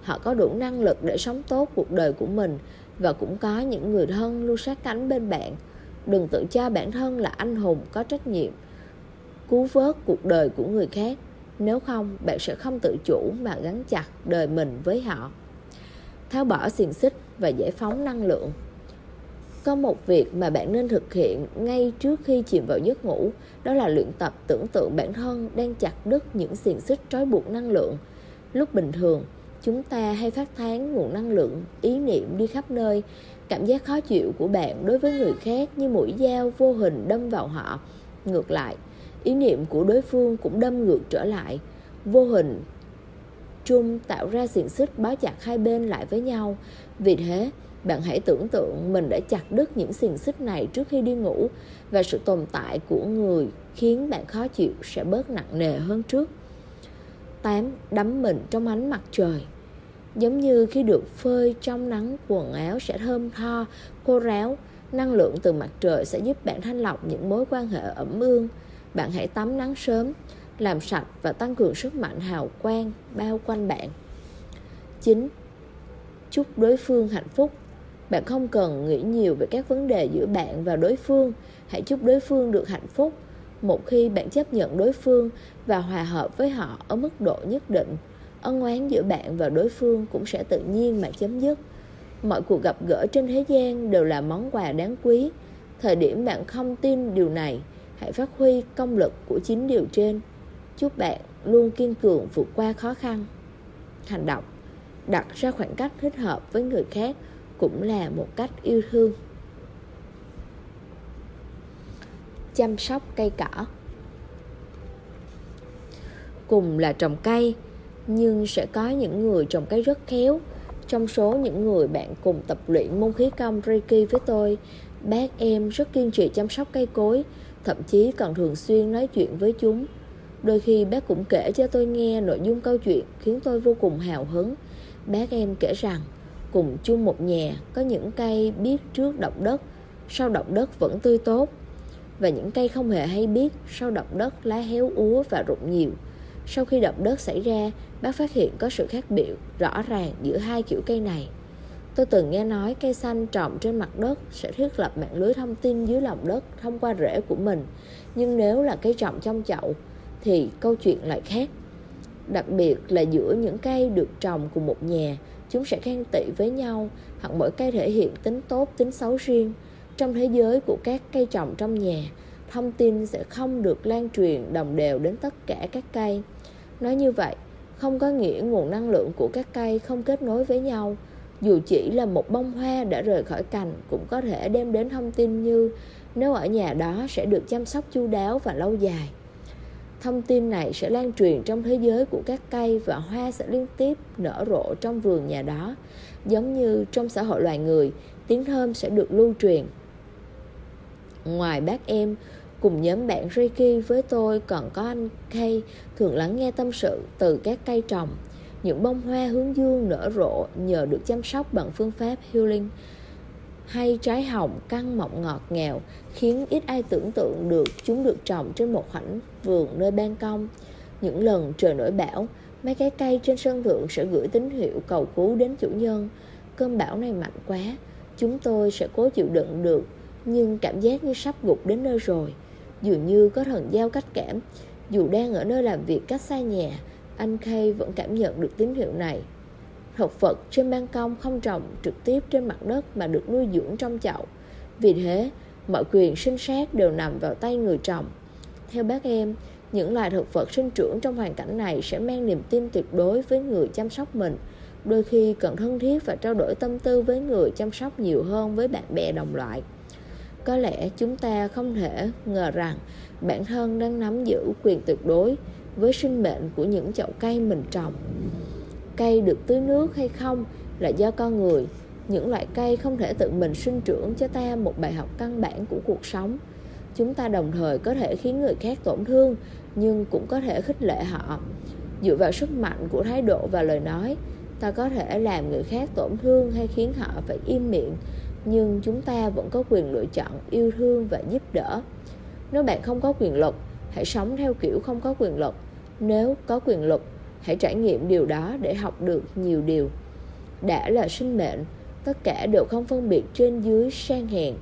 họ có đủ năng lực để sống tốt cuộc đời của mình và cũng có những người thân luôn sát cánh bên bạn. Đừng tự cho bản thân là anh hùng có trách nhiệm cứu vớt cuộc đời của người khác. Nếu không bạn sẽ không tự chủ mà gắn chặt đời mình với họ. Tháo bỏ xiềng xích và giải phóng năng lượng. Có một việc mà bạn nên thực hiện ngay trước khi chìm vào giấc ngủ, đó là luyện tập tưởng tượng bản thân đang chặt đứt những xiềng xích trói buộc năng lượng. Lúc bình thường, chúng ta hay phát tán nguồn năng lượng, ý niệm đi khắp nơi. Cảm giác khó chịu của bạn đối với người khác như mũi dao vô hình đâm vào họ. Ngược lại, ý niệm của đối phương cũng đâm ngược trở lại. Vô hình chung tạo ra xiềng xích bó chặt hai bên lại với nhau. Vì thế, bạn hãy tưởng tượng mình đã chặt đứt những xiềng xích này trước khi đi ngủ và sự tồn tại của người khiến bạn khó chịu sẽ bớt nặng nề hơn trước. 8. Đắm mình trong ánh mặt trời Giống như khi được phơi trong nắng quần áo sẽ thơm tho, khô ráo, năng lượng từ mặt trời sẽ giúp bạn thanh lọc những mối quan hệ ẩm ương. Bạn hãy tắm nắng sớm, làm sạch và tăng cường sức mạnh hào quang bao quanh bạn. 9. Chúc đối phương hạnh phúc bạn không cần nghĩ nhiều về các vấn đề giữa bạn và đối phương hãy chúc đối phương được hạnh phúc một khi bạn chấp nhận đối phương và hòa hợp với họ ở mức độ nhất định ân oán giữa bạn và đối phương cũng sẽ tự nhiên mà chấm dứt. Mọi cuộc gặp gỡ trên thế gian đều là món quà đáng quý. Thời điểm bạn không tin điều này, hãy phát huy công lực của chính điều trên. Chúc bạn luôn kiên cường vượt qua khó khăn. Hành động, đặt ra khoảng cách thích hợp với người khác cũng là một cách yêu thương. Chăm sóc cây cỏ. Cùng là trồng cây nhưng sẽ có những người trồng cây rất khéo trong số những người bạn cùng tập luyện môn khí công Reiki với tôi bác em rất kiên trì chăm sóc cây cối thậm chí còn thường xuyên nói chuyện với chúng Đôi khi bác cũng kể cho tôi nghe nội dung câu chuyện khiến tôi vô cùng hào hứng. Bác em kể rằng cùng chung một nhà có những cây biết trước động đất, sau động đất vẫn tươi tốt. Và những cây không hề hay biết sau động đất lá héo úa và rụng nhiều. Sau khi động đất xảy ra, bác phát hiện có sự khác biệt rõ ràng giữa hai kiểu cây này. Tôi từng nghe nói cây xanh trồng trên mặt đất sẽ thiết lập mạng lưới thông tin dưới lòng đất thông qua rễ của mình. Nhưng nếu là cây trồng trong chậu thì câu chuyện lại khác. Đặc biệt là giữa những cây được trồng cùng một nhà, chúng sẽ khen tị với nhau, hoặc mỗi cây thể hiện tính tốt, tính xấu riêng. Trong thế giới của các cây trồng trong nhà, thông tin sẽ không được lan truyền đồng đều đến tất cả các cây. Nói như vậy, không có nghĩa nguồn năng lượng của các cây không kết nối với nhau. Dù chỉ là một bông hoa đã rời khỏi cành cũng có thể đem đến thông tin như nếu ở nhà đó sẽ được chăm sóc chu đáo và lâu dài. Thông tin này sẽ lan truyền trong thế giới của các cây và hoa sẽ liên tiếp nở rộ trong vườn nhà đó. Giống như trong xã hội loài người, tiếng thơm sẽ được lưu truyền. Ngoài bác em, cùng nhóm bạn Ricky với tôi còn có anh Kay thường lắng nghe tâm sự từ các cây trồng. Những bông hoa hướng dương nở rộ nhờ được chăm sóc bằng phương pháp healing hay trái hồng căng mọng ngọt ngào khiến ít ai tưởng tượng được chúng được trồng trên một khoảnh vườn nơi ban công. Những lần trời nổi bão, mấy cái cây trên sân thượng sẽ gửi tín hiệu cầu cứu đến chủ nhân. Cơn bão này mạnh quá, chúng tôi sẽ cố chịu đựng được, nhưng cảm giác như sắp gục đến nơi rồi. Dường như có thần giao cách cảm, dù đang ở nơi làm việc cách xa nhà, anh Kay vẫn cảm nhận được tín hiệu này. Thực vật trên ban công không trồng trực tiếp trên mặt đất mà được nuôi dưỡng trong chậu. Vì thế, mọi quyền sinh sát đều nằm vào tay người trồng. Theo bác em, những loài thực vật sinh trưởng trong hoàn cảnh này sẽ mang niềm tin tuyệt đối với người chăm sóc mình. Đôi khi cần thân thiết và trao đổi tâm tư với người chăm sóc nhiều hơn với bạn bè đồng loại. Có lẽ chúng ta không thể ngờ rằng bản thân đang nắm giữ quyền tuyệt đối với sinh mệnh của những chậu cây mình trồng. Cây được tưới nước hay không là do con người. Những loại cây không thể tự mình sinh trưởng cho ta một bài học căn bản của cuộc sống. Chúng ta đồng thời có thể khiến người khác tổn thương, nhưng cũng có thể khích lệ họ. Dựa vào sức mạnh của thái độ và lời nói, ta có thể làm người khác tổn thương hay khiến họ phải im miệng, nhưng chúng ta vẫn có quyền lựa chọn yêu thương và giúp đỡ. Nếu bạn không có quyền lực, hãy sống theo kiểu không có quyền lực. Nếu có quyền lực, hãy trải nghiệm điều đó để học được nhiều điều đã là sinh mệnh tất cả đều không phân biệt trên dưới sang hèn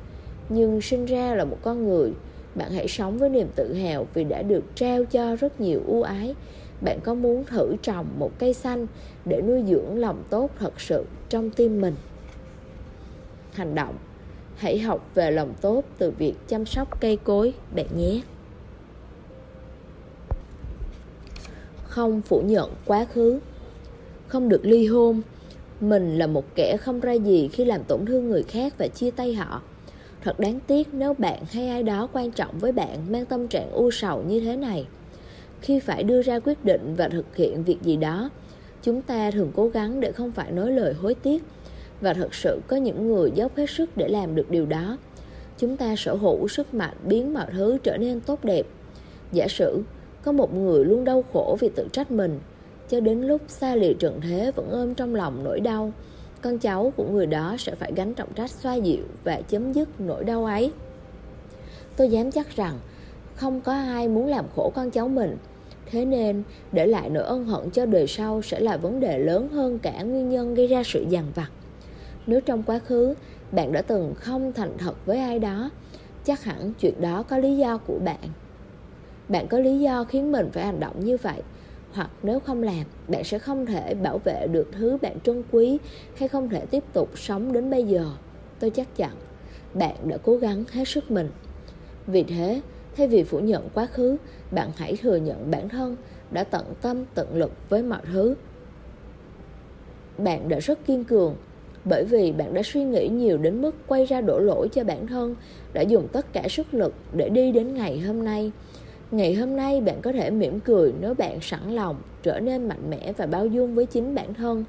nhưng sinh ra là một con người bạn hãy sống với niềm tự hào vì đã được trao cho rất nhiều ưu ái bạn có muốn thử trồng một cây xanh để nuôi dưỡng lòng tốt thật sự trong tim mình hành động. Hãy học về lòng tốt từ việc chăm sóc cây cối, bạn nhé. Không phủ nhận quá khứ. Không được ly hôn. Mình là một kẻ không ra gì khi làm tổn thương người khác và chia tay họ. Thật đáng tiếc nếu bạn hay ai đó quan trọng với bạn mang tâm trạng u sầu như thế này. Khi phải đưa ra quyết định và thực hiện việc gì đó, chúng ta thường cố gắng để không phải nói lời hối tiếc và thật sự có những người dốc hết sức để làm được điều đó. Chúng ta sở hữu sức mạnh biến mọi thứ trở nên tốt đẹp. Giả sử, có một người luôn đau khổ vì tự trách mình, Cho đến lúc xa lìa trận thế vẫn ôm trong lòng nỗi đau, Con cháu của người đó sẽ phải gánh trọng trách xoa dịu và chấm dứt nỗi đau ấy. Tôi dám chắc rằng không có ai muốn làm khổ con cháu mình. Thế nên, để lại nỗi ân hận cho đời sau sẽ là vấn đề lớn hơn cả nguyên nhân gây ra sự dằn vặt. Nếu trong quá khứ, bạn đã từng không thành thật với ai đó, Chắc hẳn chuyện đó có lý do của bạn. Bạn có lý do khiến mình phải hành động như vậy, hoặc nếu không làm, bạn sẽ không thể bảo vệ được thứ bạn trân quý hay không thể tiếp tục sống đến bây giờ. Tôi chắc chắn, bạn đã cố gắng hết sức mình. Vì thế, thay vì phủ nhận quá khứ, bạn hãy thừa nhận bản thân đã tận tâm tận lực với mọi thứ. Bạn đã rất kiên cường bởi vì bạn đã suy nghĩ nhiều đến mức quay ra đổ lỗi cho bản thân, đã dùng tất cả sức lực để đi đến ngày hôm nay Ngày hôm nay bạn có thể mỉm cười nếu bạn sẵn lòng trở nên mạnh mẽ và bao dung với chính bản thân.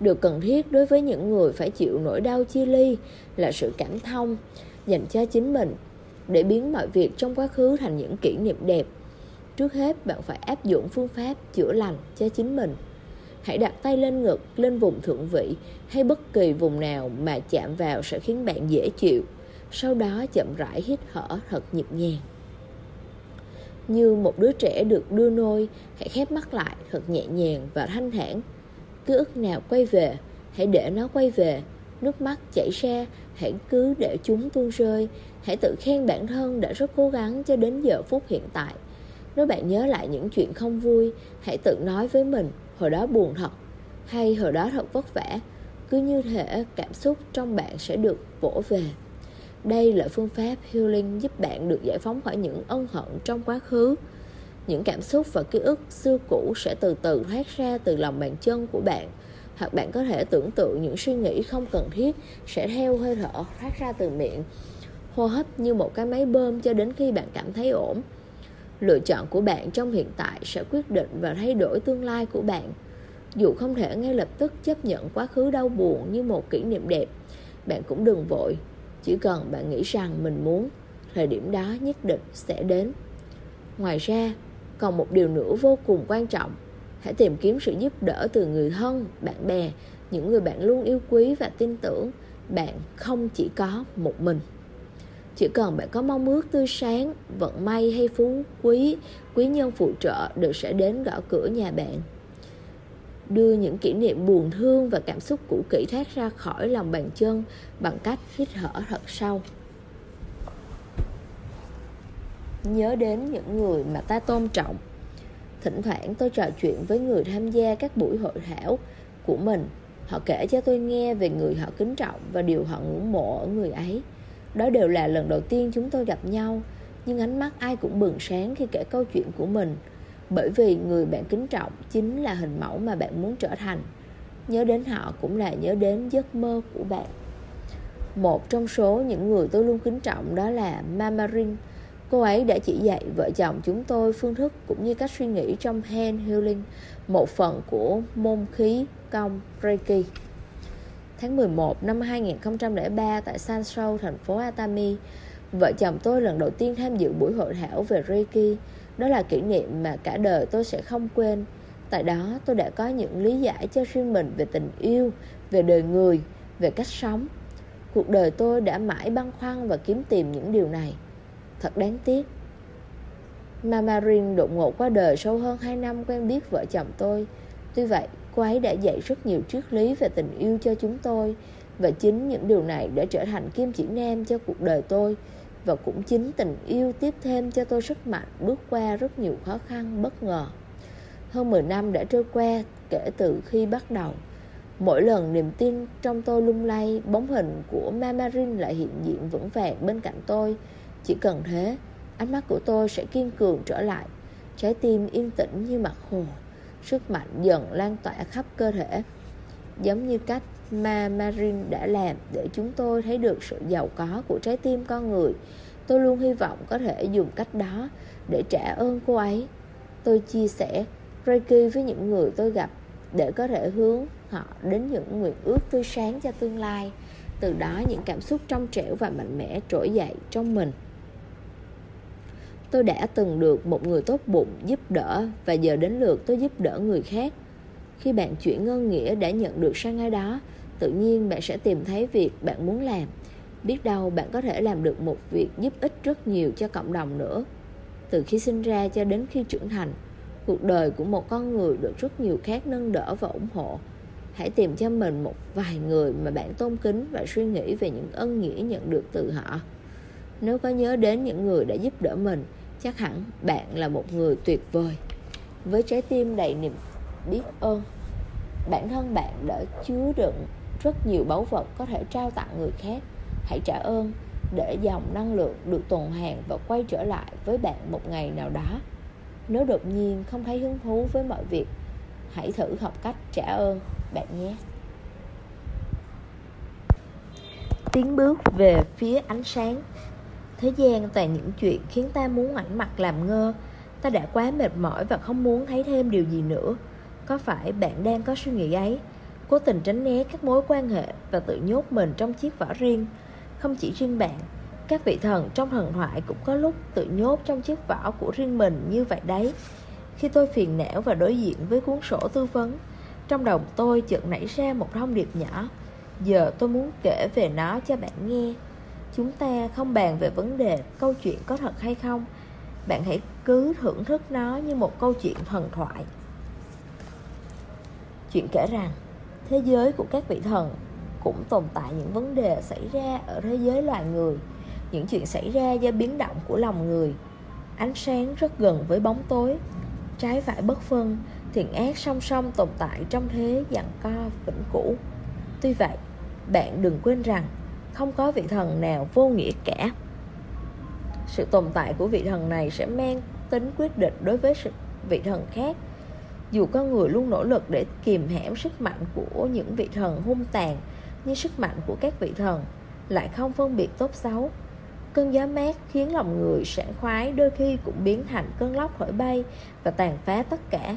được cần thiết đối với những người phải chịu nỗi đau chia ly là sự cảm thông, dành cho chính mình, để biến mọi việc trong quá khứ thành những kỷ niệm đẹp. trước hết, bạn phải áp dụng phương pháp chữa lành cho chính mình hãy đặt tay lên ngực, lên vùng thượng vị, hay bất kỳ vùng nào mà chạm vào sẽ khiến bạn dễ chịu. Sau đó chậm rãi hít thở thật nhịp nhàng. Như một đứa trẻ được đưa nôi, hãy khép mắt lại thật nhẹ nhàng và thanh thản. Ký ức nào quay về, hãy để nó quay về. Nước mắt chảy ra, hãy cứ để chúng tuôn rơi. Hãy tự khen bản thân đã rất cố gắng cho đến giờ phút hiện tại. Nếu bạn nhớ lại những chuyện không vui, hãy tự nói với mình hồi đó buồn thật, hay hồi đó thật vất vả, cứ như thể cảm xúc trong bạn sẽ được vỗ về. Đây là phương pháp healing giúp bạn được giải phóng khỏi những ân hận trong quá khứ. Những cảm xúc và ký ức xưa cũ sẽ từ từ thoát ra từ lòng bàn chân của bạn, hoặc bạn có thể tưởng tượng những suy nghĩ không cần thiết sẽ theo hơi thở thoát ra từ miệng, hô hấp như một cái máy bơm cho đến khi bạn cảm thấy ổn lựa chọn của bạn trong hiện tại sẽ quyết định và thay đổi tương lai của bạn. Dù không thể ngay lập tức chấp nhận quá khứ đau buồn như một kỷ niệm đẹp, bạn cũng đừng vội. Chỉ cần bạn nghĩ rằng mình muốn, thời điểm đó nhất định sẽ đến. Ngoài ra, còn một điều nữa vô cùng quan trọng. Hãy tìm kiếm sự giúp đỡ từ người thân, bạn bè, những người bạn luôn yêu quý và tin tưởng. Bạn không chỉ có một mình chỉ cần bạn có mong ước tươi sáng, vận may hay phú quý quý nhân phụ trợ đều sẽ đến gõ cửa nhà bạn. Đưa những kỷ niệm buồn thương và cảm xúc cũ kỹ thoát ra khỏi lòng bàn chân bằng cách hít thở thật sâu. Nhớ đến những người mà ta tôn trọng. Thỉnh thoảng tôi trò chuyện với người tham gia các buổi hội thảo của mình. Họ kể cho tôi nghe về người họ kính trọng và điều họ ngưỡng mộ ở người ấy đó đều là lần đầu tiên chúng tôi gặp nhau nhưng ánh mắt ai cũng bừng sáng khi kể câu chuyện của mình. Bởi vì người bạn kính trọng chính là hình mẫu mà bạn muốn trở thành. Nhớ đến họ cũng là nhớ đến giấc mơ của bạn. Một trong số những người tôi luôn kính trọng đó là Mamarin. Cô ấy đã chỉ dạy vợ chồng chúng tôi phương thức cũng như cách suy nghĩ trong hand healing, một phần của môn khí công Reiki. Tháng 11 năm 2003 tại Sansou, thành phố Atami, vợ chồng tôi lần đầu tiên tham dự buổi hội thảo về Reiki. Đó là kỷ niệm mà cả đời tôi sẽ không quên. Tại đó tôi đã có những lý giải cho riêng mình về tình yêu, về đời người, về cách sống. Cuộc đời tôi đã mãi băn khoăn và kiếm tìm những điều này. Thật đáng tiếc Mama Rin đột ngột qua đời sau hơn 2 năm quen biết vợ chồng tôi Tuy vậy, cô ấy đã dạy rất nhiều triết lý về tình yêu cho chúng tôi. Và chính những điều này đã trở thành kim chỉ nam cho cuộc đời tôi. Và cũng chính tình yêu tiếp thêm cho tôi sức mạnh, bước qua rất nhiều khó khăn, bất ngờ. Hơn 10 năm đã trôi qua kể từ khi bắt đầu. Mỗi lần niềm tin trong tôi lung lay, Bóng hình của Mamarin lại hiện diện vững vàng bên cạnh tôi. Chỉ cần thế, Ánh mắt của tôi sẽ kiên cường trở lại. Trái tim yên tĩnh như mặt hồ. Sức mạnh dần lan tỏa khắp cơ thể, Giống như cách mà Marin đã làm Để chúng tôi thấy được sự giàu có của trái tim con người. Tôi luôn hy vọng có thể dùng cách đó Để trả ơn cô ấy. Tôi chia sẻ Reiki với những người tôi gặp Để có thể hướng họ đến những nguyện ước tươi sáng cho tương lai. Từ đó, những cảm xúc trong trẻo và mạnh mẽ trỗi dậy trong mình. Tôi đã từng được một người tốt bụng giúp đỡ và giờ đến lượt tôi giúp đỡ người khác. Khi bạn chuyển ngân nghĩa đã nhận được sang ai đó, tự nhiên bạn sẽ tìm thấy việc bạn muốn làm. Biết đâu bạn có thể làm được một việc giúp ích rất nhiều cho cộng đồng nữa. Từ khi sinh ra cho đến khi trưởng thành, cuộc đời của một con người được rất nhiều khác nâng đỡ và ủng hộ. Hãy tìm cho mình một vài người mà bạn tôn kính và suy nghĩ về những ân nghĩa nhận được từ họ. Nếu có nhớ đến những người đã giúp đỡ mình, chắc hẳn bạn là một người tuyệt vời. Với trái tim đầy niềm biết ơn, bản thân bạn đã chứa đựng rất nhiều báu vật có thể trao tặng người khác. Hãy trả ơn để dòng năng lượng được tuần hoàn và quay trở lại với bạn một ngày nào đó. Nếu đột nhiên không thấy hứng thú với mọi việc, hãy thử học cách trả ơn bạn nhé. Tiến bước về phía ánh sáng. Thế gian toàn những chuyện khiến ta muốn ngoảnh mặt làm ngơ. Ta đã quá mệt mỏi và không muốn thấy thêm điều gì nữa. Có phải bạn đang có suy nghĩ ấy? Cố tình tránh né các mối quan hệ Và tự nhốt mình trong chiếc vỏ riêng. Không chỉ riêng bạn, Các vị thần trong thần thoại cũng có lúc tự nhốt trong chiếc vỏ của riêng mình như vậy đấy. Khi tôi phiền não và đối diện với cuốn sổ tư vấn, Trong đầu tôi chợt nảy ra một thông điệp nhỏ. Giờ tôi muốn kể về nó cho bạn nghe. Chúng ta không bàn về vấn đề câu chuyện có thật hay không. Bạn hãy cứ thưởng thức nó như một câu chuyện thần thoại. Chuyện kể rằng Thế giới của các vị thần cũng tồn tại những vấn đề xảy ra ở thế giới loài người. Những chuyện xảy ra do biến động của lòng người. Ánh sáng rất gần với bóng tối Trái phải bất phân Thiện ác song song tồn tại trong thế dặn co vĩnh cửu. Tuy vậy, bạn đừng quên rằng không có vị thần nào vô nghĩa cả. Sự tồn tại của vị thần này sẽ mang tính quyết định đối với sự vị thần khác. Dù con người luôn nỗ lực để kìm hãm sức mạnh của những vị thần hung tàn, nhưng sức mạnh của các vị thần lại không phân biệt tốt xấu. Cơn gió mát khiến lòng người sảng khoái, đôi khi cũng biến thành cơn lốc thổi bay và tàn phá tất cả.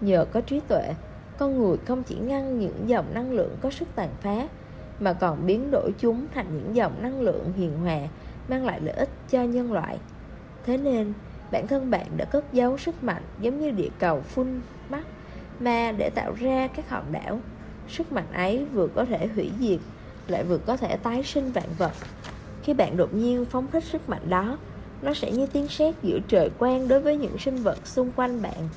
Nhờ có trí tuệ, con người không chỉ ngăn những dòng năng lượng có sức tàn phá mà còn biến đổi chúng thành những dòng năng lượng hiền hòa mang lại lợi ích cho nhân loại. Thế nên, bản thân bạn đã cất giấu sức mạnh giống như địa cầu phun mắt mà để tạo ra các hòn đảo. Sức mạnh ấy vừa có thể hủy diệt, lại vừa có thể tái sinh vạn vật. Khi bạn đột nhiên phóng thích sức mạnh đó, nó sẽ như tiếng sét giữa trời quang đối với những sinh vật xung quanh bạn.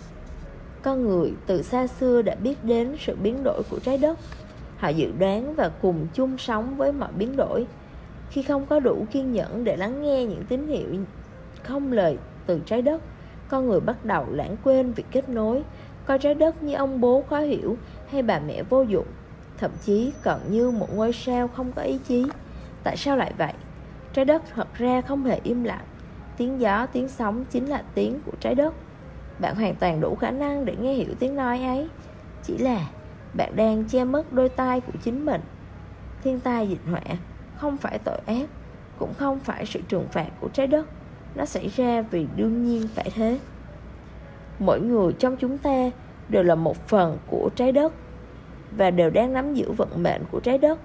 Con người từ xa xưa đã biết đến sự biến đổi của trái đất Họ dự đoán và cùng chung sống với mọi biến đổi. Khi không có đủ kiên nhẫn để lắng nghe những tín hiệu không lời từ trái đất Con người bắt đầu lãng quên việc kết nối. Coi trái đất như ông bố khó hiểu hay bà mẹ vô dụng Thậm chí còn như một ngôi sao không có ý chí. Tại sao lại vậy? Trái đất thật ra không hề im lặng. Tiếng gió, tiếng sóng chính là tiếng của trái đất. Bạn hoàn toàn đủ khả năng để nghe hiểu tiếng nói ấy. Chỉ là bạn đang che mất đôi tai của chính mình. Thiên tai, dịch họa, không phải tội ác, Cũng không phải sự trừng phạt của trái đất. Nó xảy ra vì đương nhiên phải thế. Mỗi người trong chúng ta đều là một phần của trái đất Và đều đang nắm giữ vận mệnh của trái đất.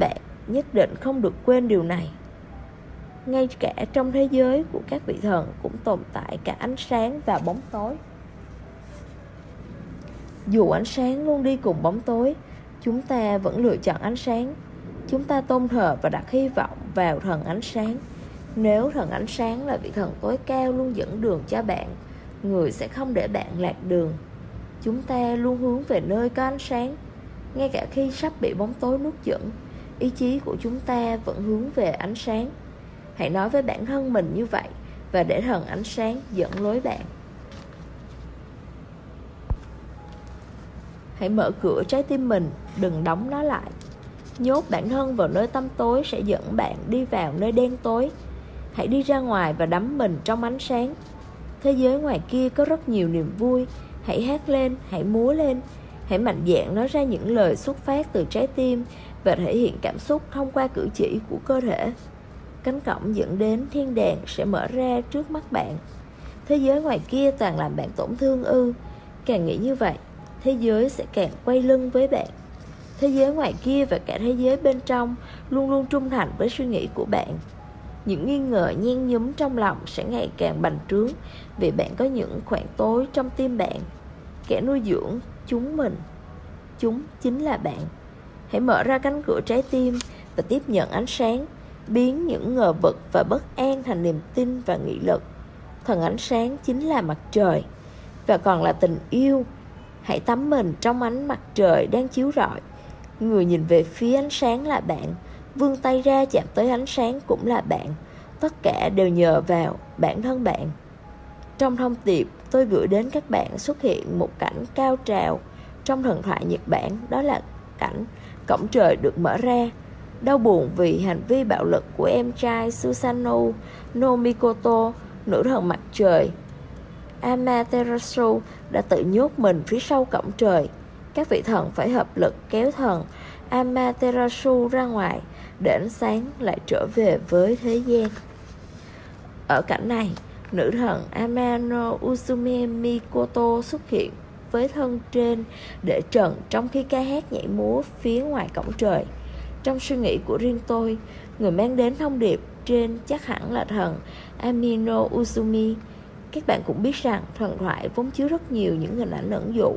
Bạn nhất định không được quên điều này. Ngay cả trong thế giới của các vị thần cũng tồn tại cả ánh sáng và bóng tối dù ánh sáng luôn đi cùng bóng tối, Chúng ta vẫn lựa chọn ánh sáng. Chúng ta tôn thờ và đặt hy vọng vào thần ánh sáng. Nếu thần ánh sáng là vị thần tối cao luôn dẫn đường cho bạn, Người sẽ không để bạn lạc đường. Chúng ta luôn hướng về nơi có ánh sáng. Ngay cả khi sắp bị bóng tối nuốt chửng, Ý chí của chúng ta vẫn hướng về ánh sáng. Hãy nói với bản thân mình như vậy Và để thần ánh sáng dẫn lối bạn. Hãy mở cửa trái tim mình, đừng đóng nó lại. Nhốt bản thân vào nơi tăm tối sẽ dẫn bạn đi vào nơi đen tối. Hãy đi ra ngoài và đắm mình trong ánh sáng. Thế giới ngoài kia có rất nhiều niềm vui. Hãy hát lên, hãy múa lên. Hãy mạnh dạn nói ra những lời xuất phát từ trái tim Và thể hiện cảm xúc thông qua cử chỉ của cơ thể. Cánh cổng dẫn đến thiên đàng sẽ mở ra trước mắt bạn. Thế giới ngoài kia toàn làm bạn tổn thương ư. Càng nghĩ như vậy thế giới sẽ càng quay lưng với bạn. Thế giới ngoài kia và cả thế giới bên trong luôn luôn trung thành với suy nghĩ của bạn. Những nghi ngờ nhen nhúm trong lòng sẽ ngày càng bành trướng vì bạn có những khoảng tối trong tim bạn. Kẻ nuôi dưỡng chúng mình, chúng chính là bạn. Hãy mở ra cánh cửa trái tim và tiếp nhận ánh sáng, biến những ngờ vực và bất an thành niềm tin và nghị lực. Thần ánh sáng chính là mặt trời và còn là tình yêu Hãy tắm mình trong ánh mặt trời đang chiếu rọi. Người nhìn về phía ánh sáng là bạn. Vươn tay ra chạm tới ánh sáng cũng là bạn. Tất cả đều nhờ vào bản thân bạn. Trong thông điệp, tôi gửi đến các bạn xuất hiện một cảnh cao trào Trong thần thoại Nhật Bản, đó là cảnh cổng trời được mở ra. Đau buồn vì hành vi bạo lực của em trai Susano Nomikoto, Nữ thần mặt trời. Amaterasu đã tự nhốt mình phía sau cổng trời. Các vị thần phải hợp lực kéo thần Amaterasu ra ngoài để ánh sáng lại trở về với thế gian. Ở cảnh này, nữ thần Amano Usume Mikoto xuất hiện với thân trên để trần trong khi ca hát nhảy múa phía ngoài cổng trời. Trong suy nghĩ của riêng tôi, người mang đến thông điệp trên chắc hẳn là thần Amino Uzumi. Các bạn cũng biết rằng thần thoại vốn chứa rất nhiều những hình ảnh ẩn dụ.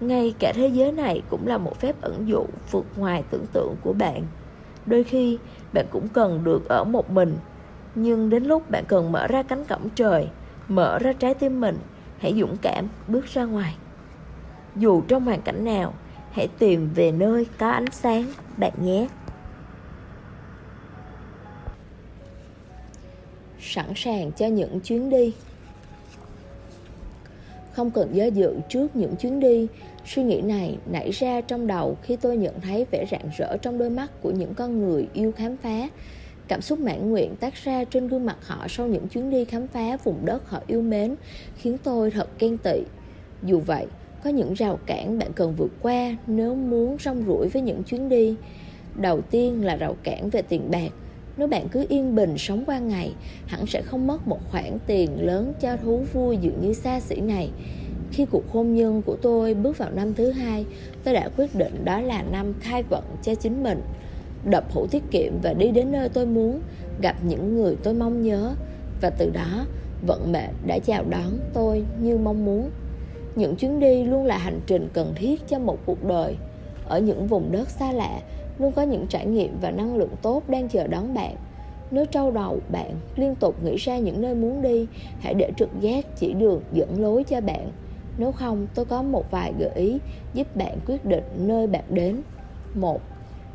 Ngay cả thế giới này cũng là một phép ẩn dụ vượt ngoài tưởng tượng của bạn. Đôi khi bạn cũng cần được ở một mình, nhưng đến lúc bạn cần mở ra cánh cổng trời, mở ra trái tim mình, hãy dũng cảm bước ra ngoài. Dù trong hoàn cảnh nào, hãy tìm về nơi có ánh sáng bạn nhé. sẵn sàng cho những chuyến đi không cần do dự trước những chuyến đi. Suy nghĩ này nảy ra trong đầu khi tôi nhận thấy vẻ rạng rỡ trong đôi mắt của những con người yêu khám phá. Cảm xúc mãn nguyện tác ra trên gương mặt họ sau những chuyến đi khám phá vùng đất họ yêu mến, khiến tôi thật ghen tị. Dù vậy, có những rào cản bạn cần vượt qua nếu muốn rong ruổi với những chuyến đi. Đầu tiên là rào cản về tiền bạc nếu bạn cứ yên bình sống qua ngày, Hẳn sẽ không mất một khoản tiền lớn cho thú vui dường như xa xỉ này. Khi cuộc hôn nhân của tôi bước vào năm thứ hai, Tôi đã quyết định đó là năm khai vận cho chính mình. Đập hũ tiết kiệm và đi đến nơi tôi muốn, Gặp những người tôi mong nhớ, Và từ đó, vận mệnh đã chào đón tôi như mong muốn. Những chuyến đi luôn là hành trình cần thiết cho một cuộc đời. Ở những vùng đất xa lạ luôn có những trải nghiệm và năng lượng tốt đang chờ đón bạn. Nếu trâu đầu, bạn liên tục nghĩ ra những nơi muốn đi, hãy để trực giác chỉ đường dẫn lối cho bạn. Nếu không, tôi có một vài gợi ý giúp bạn quyết định nơi bạn đến. Một,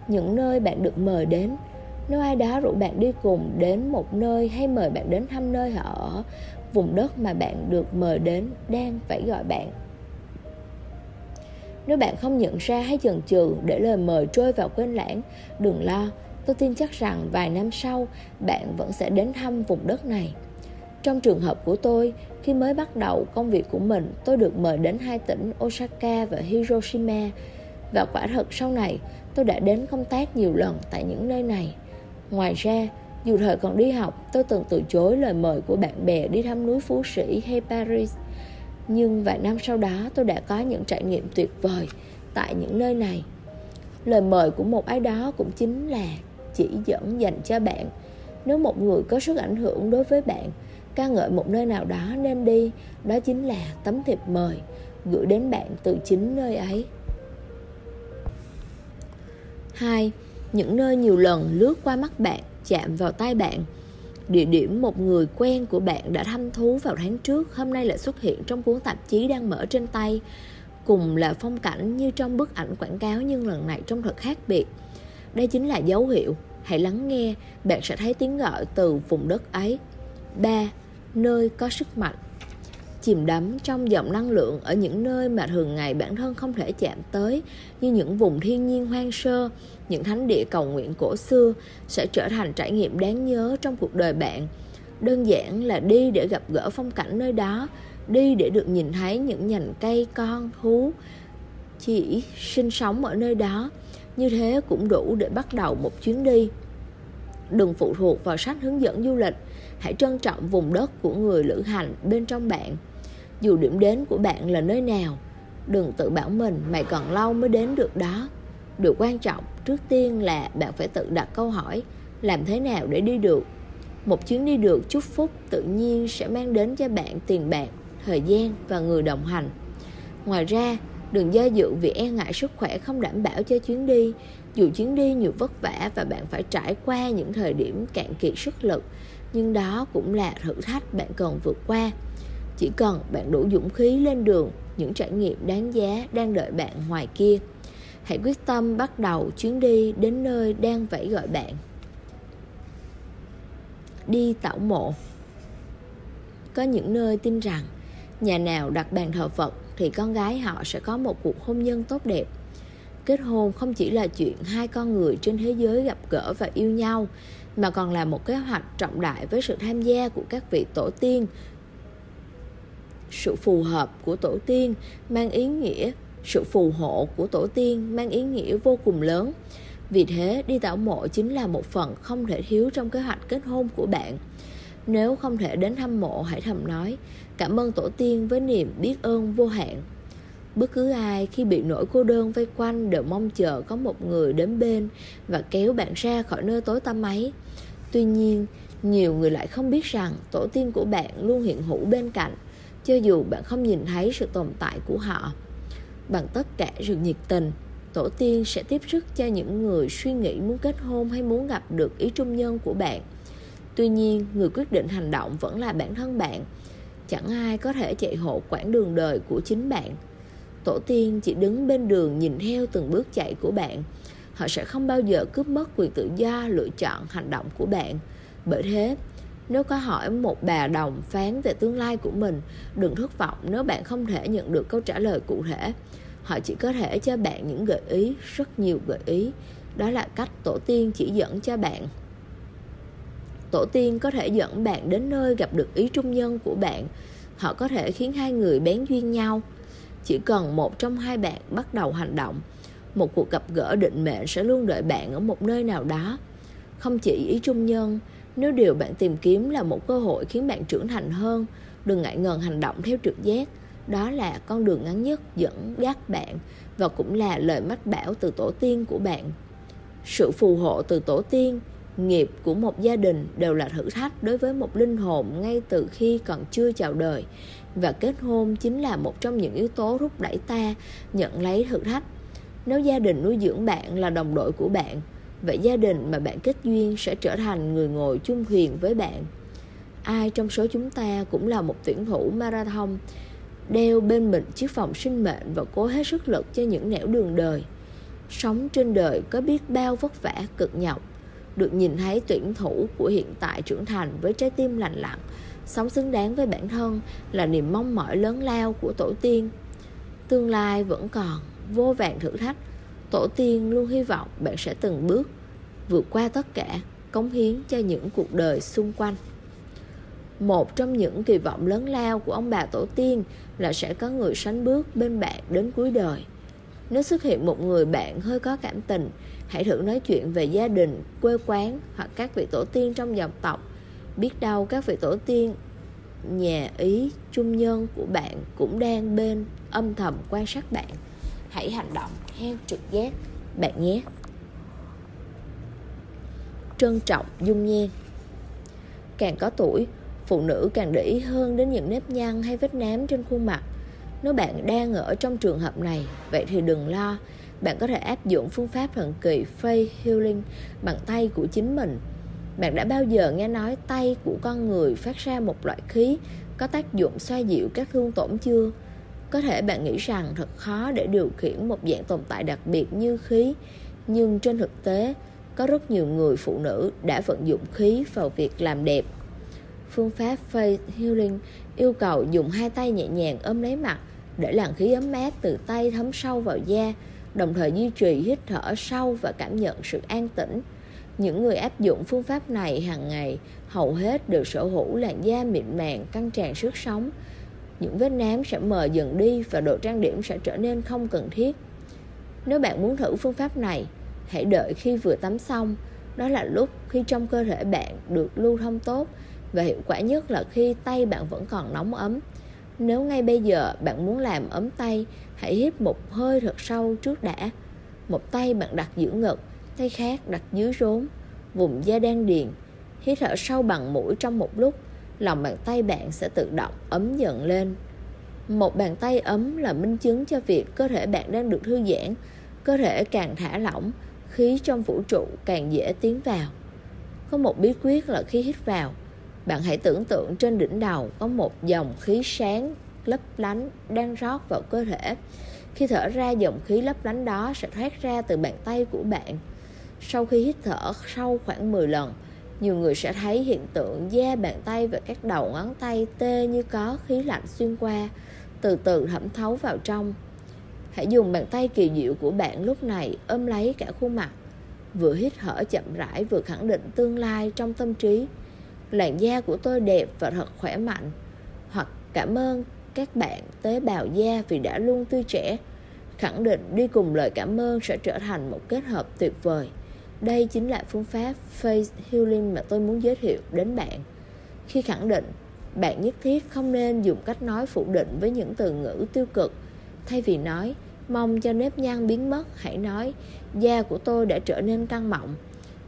những nơi bạn được mời đến. Nếu ai đó rủ bạn đi cùng đến một nơi hay mời bạn đến thăm nơi họ ở, vùng đất mà bạn được mời đến đang phải gọi bạn nếu bạn không nhận ra hay chần chừ để lời mời trôi vào quên lãng, đừng lo, tôi tin chắc rằng vài năm sau bạn vẫn sẽ đến thăm vùng đất này. Trong trường hợp của tôi, khi mới bắt đầu công việc của mình, tôi được mời đến hai tỉnh Osaka và Hiroshima. Và quả thật sau này, tôi đã đến công tác nhiều lần tại những nơi này. Ngoài ra, dù thời còn đi học, tôi từng từ chối lời mời của bạn bè đi thăm núi Phú Sĩ hay Paris nhưng vài năm sau đó tôi đã có những trải nghiệm tuyệt vời tại những nơi này. Lời mời của một ai đó cũng chính là chỉ dẫn dành cho bạn. Nếu một người có sức ảnh hưởng đối với bạn, ca ngợi một nơi nào đó nên đi, đó chính là tấm thiệp mời gửi đến bạn từ chính nơi ấy. Hai, những nơi nhiều lần lướt qua mắt bạn, chạm vào tay bạn. Địa điểm một người quen của bạn đã thăm thú vào tháng trước, Hôm nay lại xuất hiện trong cuốn tạp chí đang mở trên tay. Cùng là phong cảnh như trong bức ảnh quảng cáo Nhưng lần này trông thật khác biệt. Đây chính là dấu hiệu. Hãy lắng nghe, Bạn sẽ thấy tiếng gọi từ vùng đất ấy. 3. Nơi có sức mạnh chìm đắm trong dòng năng lượng ở những nơi mà thường ngày bản thân không thể chạm tới, như những vùng thiên nhiên hoang sơ, những thánh địa cầu nguyện cổ xưa, sẽ trở thành trải nghiệm đáng nhớ trong cuộc đời bạn. Đơn giản là đi để gặp gỡ phong cảnh nơi đó, đi để được nhìn thấy những nhành cây, con, thú chỉ sinh sống ở nơi đó. Như thế cũng đủ để bắt đầu một chuyến đi. Đừng phụ thuộc vào sách hướng dẫn du lịch, hãy trân trọng vùng đất của người lữ hành bên trong bạn dù điểm đến của bạn là nơi nào, đừng tự bảo mình mày còn lâu mới đến được đó. Điều quan trọng trước tiên là bạn phải tự đặt câu hỏi, làm thế nào để đi được? Một chuyến đi được chúc phúc tự nhiên sẽ mang đến cho bạn tiền bạc, thời gian và người đồng hành. Ngoài ra, đừng do dự vì e ngại sức khỏe không đảm bảo cho chuyến đi. Dù chuyến đi nhiều vất vả và bạn phải trải qua những thời điểm cạn kiệt sức lực, nhưng đó cũng là thử thách bạn cần vượt qua chỉ cần bạn đủ dũng khí lên đường, những trải nghiệm đáng giá đang đợi bạn ngoài kia. Hãy quyết tâm bắt đầu chuyến đi đến nơi đang vẫy gọi bạn. Đi tảo mộ. Có những nơi tin rằng, nhà nào đặt bàn thờ phật thì con gái họ sẽ có một cuộc hôn nhân tốt đẹp. Kết hôn không chỉ là chuyện hai con người trên thế giới gặp gỡ và yêu nhau, mà còn là một kế hoạch trọng đại với sự tham gia của các vị tổ tiên sự phù hợp của tổ tiên mang ý nghĩa, sự phù hộ của tổ tiên mang ý nghĩa vô cùng lớn. Vì thế, đi tảo mộ chính là một phần không thể thiếu trong kế hoạch kết hôn của bạn. Nếu không thể đến thăm mộ, hãy thầm nói, cảm ơn tổ tiên với niềm biết ơn vô hạn. Bất cứ ai khi bị nỗi cô đơn vây quanh đều mong chờ có một người đến bên và kéo bạn ra khỏi nơi tối tăm ấy. Tuy nhiên, nhiều người lại không biết rằng tổ tiên của bạn luôn hiện hữu bên cạnh cho dù bạn không nhìn thấy sự tồn tại của họ, bằng tất cả sự nhiệt tình, tổ tiên sẽ tiếp sức cho những người suy nghĩ muốn kết hôn hay muốn gặp được ý trung nhân của bạn. Tuy nhiên, người quyết định hành động vẫn là bản thân bạn. Chẳng ai có thể chạy hộ quãng đường đời của chính bạn. Tổ tiên chỉ đứng bên đường nhìn theo từng bước chạy của bạn. Họ sẽ không bao giờ cướp mất quyền tự do lựa chọn hành động của bạn. Bởi thế nếu có hỏi một bà đồng phán về tương lai của mình, đừng thất vọng nếu bạn không thể nhận được câu trả lời cụ thể. Họ chỉ có thể cho bạn những gợi ý, rất nhiều gợi ý. Đó là cách tổ tiên chỉ dẫn cho bạn. Tổ tiên có thể dẫn bạn đến nơi gặp được ý trung nhân của bạn. Họ có thể khiến hai người bén duyên nhau. Chỉ cần một trong hai bạn bắt đầu hành động, một cuộc gặp gỡ định mệnh sẽ luôn đợi bạn ở một nơi nào đó. Không chỉ ý trung nhân nếu điều bạn tìm kiếm là một cơ hội khiến bạn trưởng thành hơn, đừng ngại ngần hành động theo trực giác. Đó là con đường ngắn nhất dẫn dắt bạn và cũng là lời mách bảo từ tổ tiên của bạn. Sự phù hộ từ tổ tiên, nghiệp của một gia đình đều là thử thách đối với một linh hồn ngay từ khi còn chưa chào đời. Và kết hôn chính là một trong những yếu tố thúc đẩy ta nhận lấy thử thách. Nếu gia đình nuôi dưỡng bạn là đồng đội của bạn vậy gia đình mà bạn kết duyên sẽ trở thành người ngồi chung thuyền với bạn. Ai trong số chúng ta cũng là một tuyển thủ marathon, đeo bên mình chiếc vòng sinh mệnh và cố hết sức lực cho những nẻo đường đời. Sống trên đời có biết bao vất vả, cực nhọc. Được nhìn thấy tuyển thủ của hiện tại trưởng thành với trái tim lành lặn sống xứng đáng với bản thân là niềm mong mỏi lớn lao của tổ tiên. Tương lai vẫn còn, vô vàng thử thách tổ tiên luôn hy vọng bạn sẽ từng bước vượt qua tất cả, cống hiến cho những cuộc đời xung quanh. Một trong những kỳ vọng lớn lao của ông bà tổ tiên là sẽ có người sánh bước bên bạn đến cuối đời. Nếu xuất hiện một người bạn hơi có cảm tình, hãy thử nói chuyện về gia đình, quê quán hoặc các vị tổ tiên trong dòng tộc. Biết đâu các vị tổ tiên, nhà ý trung nhân của bạn cũng đang bên âm thầm quan sát bạn hãy hành động theo trực giác, bạn nhé. Trân trọng dung nhan. Càng có tuổi, phụ nữ càng để ý hơn đến những nếp nhăn hay vết nám trên khuôn mặt. Nếu bạn đang ở trong trường hợp này, vậy thì đừng lo. Bạn có thể áp dụng phương pháp thần kỳ face healing bằng tay của chính mình. Bạn đã bao giờ nghe nói tay của con người phát ra một loại khí có tác dụng xoa dịu các thương tổn chưa? Có thể bạn nghĩ rằng thật khó để điều khiển một dạng tồn tại đặc biệt như khí, nhưng trên thực tế, có rất nhiều người phụ nữ đã vận dụng khí vào việc làm đẹp. Phương pháp face healing yêu cầu dùng hai tay nhẹ nhàng ôm lấy mặt để làn khí ấm áp từ tay thấm sâu vào da, đồng thời duy trì hít thở sâu và cảm nhận sự an tĩnh. Những người áp dụng phương pháp này hàng ngày hầu hết đều sở hữu làn da mịn màng, căng tràn sức sống những vết nám sẽ mờ dần đi và độ trang điểm sẽ trở nên không cần thiết. Nếu bạn muốn thử phương pháp này, hãy đợi khi vừa tắm xong. Đó là lúc khi trong cơ thể bạn được lưu thông tốt và hiệu quả nhất là khi tay bạn vẫn còn nóng ấm. Nếu ngay bây giờ bạn muốn làm ấm tay, hãy hít một hơi thật sâu trước đã. Một tay bạn đặt giữa ngực, tay khác đặt dưới rốn, vùng da đan điền. Hít thở sâu bằng mũi trong một lúc lòng bàn tay bạn sẽ tự động ấm dần lên. Một bàn tay ấm là minh chứng cho việc cơ thể bạn đang được thư giãn, cơ thể càng thả lỏng, khí trong vũ trụ càng dễ tiến vào. Có một bí quyết là khi hít vào, bạn hãy tưởng tượng trên đỉnh đầu có một dòng khí sáng lấp lánh đang rót vào cơ thể. Khi thở ra, dòng khí lấp lánh đó sẽ thoát ra từ bàn tay của bạn. Sau khi hít thở sâu khoảng 10 lần nhiều người sẽ thấy hiện tượng da, bàn tay và các đầu ngón tay tê như có khí lạnh xuyên qua, từ từ thẩm thấu vào trong. Hãy dùng bàn tay kỳ diệu của bạn lúc này ôm lấy cả khuôn mặt. Vừa hít thở chậm rãi, vừa khẳng định tương lai trong tâm trí. Làn da của tôi đẹp và thật khỏe mạnh. Hoặc cảm ơn các bạn tế bào da vì đã luôn tươi trẻ. Khẳng định đi cùng lời cảm ơn sẽ trở thành một kết hợp tuyệt vời đây chính là phương pháp face healing mà tôi muốn giới thiệu đến bạn. Khi khẳng định, bạn nhất thiết không nên dùng cách nói phủ định với những từ ngữ tiêu cực. Thay vì nói, mong cho nếp nhăn biến mất hãy nói, da của tôi đã trở nên căng mọng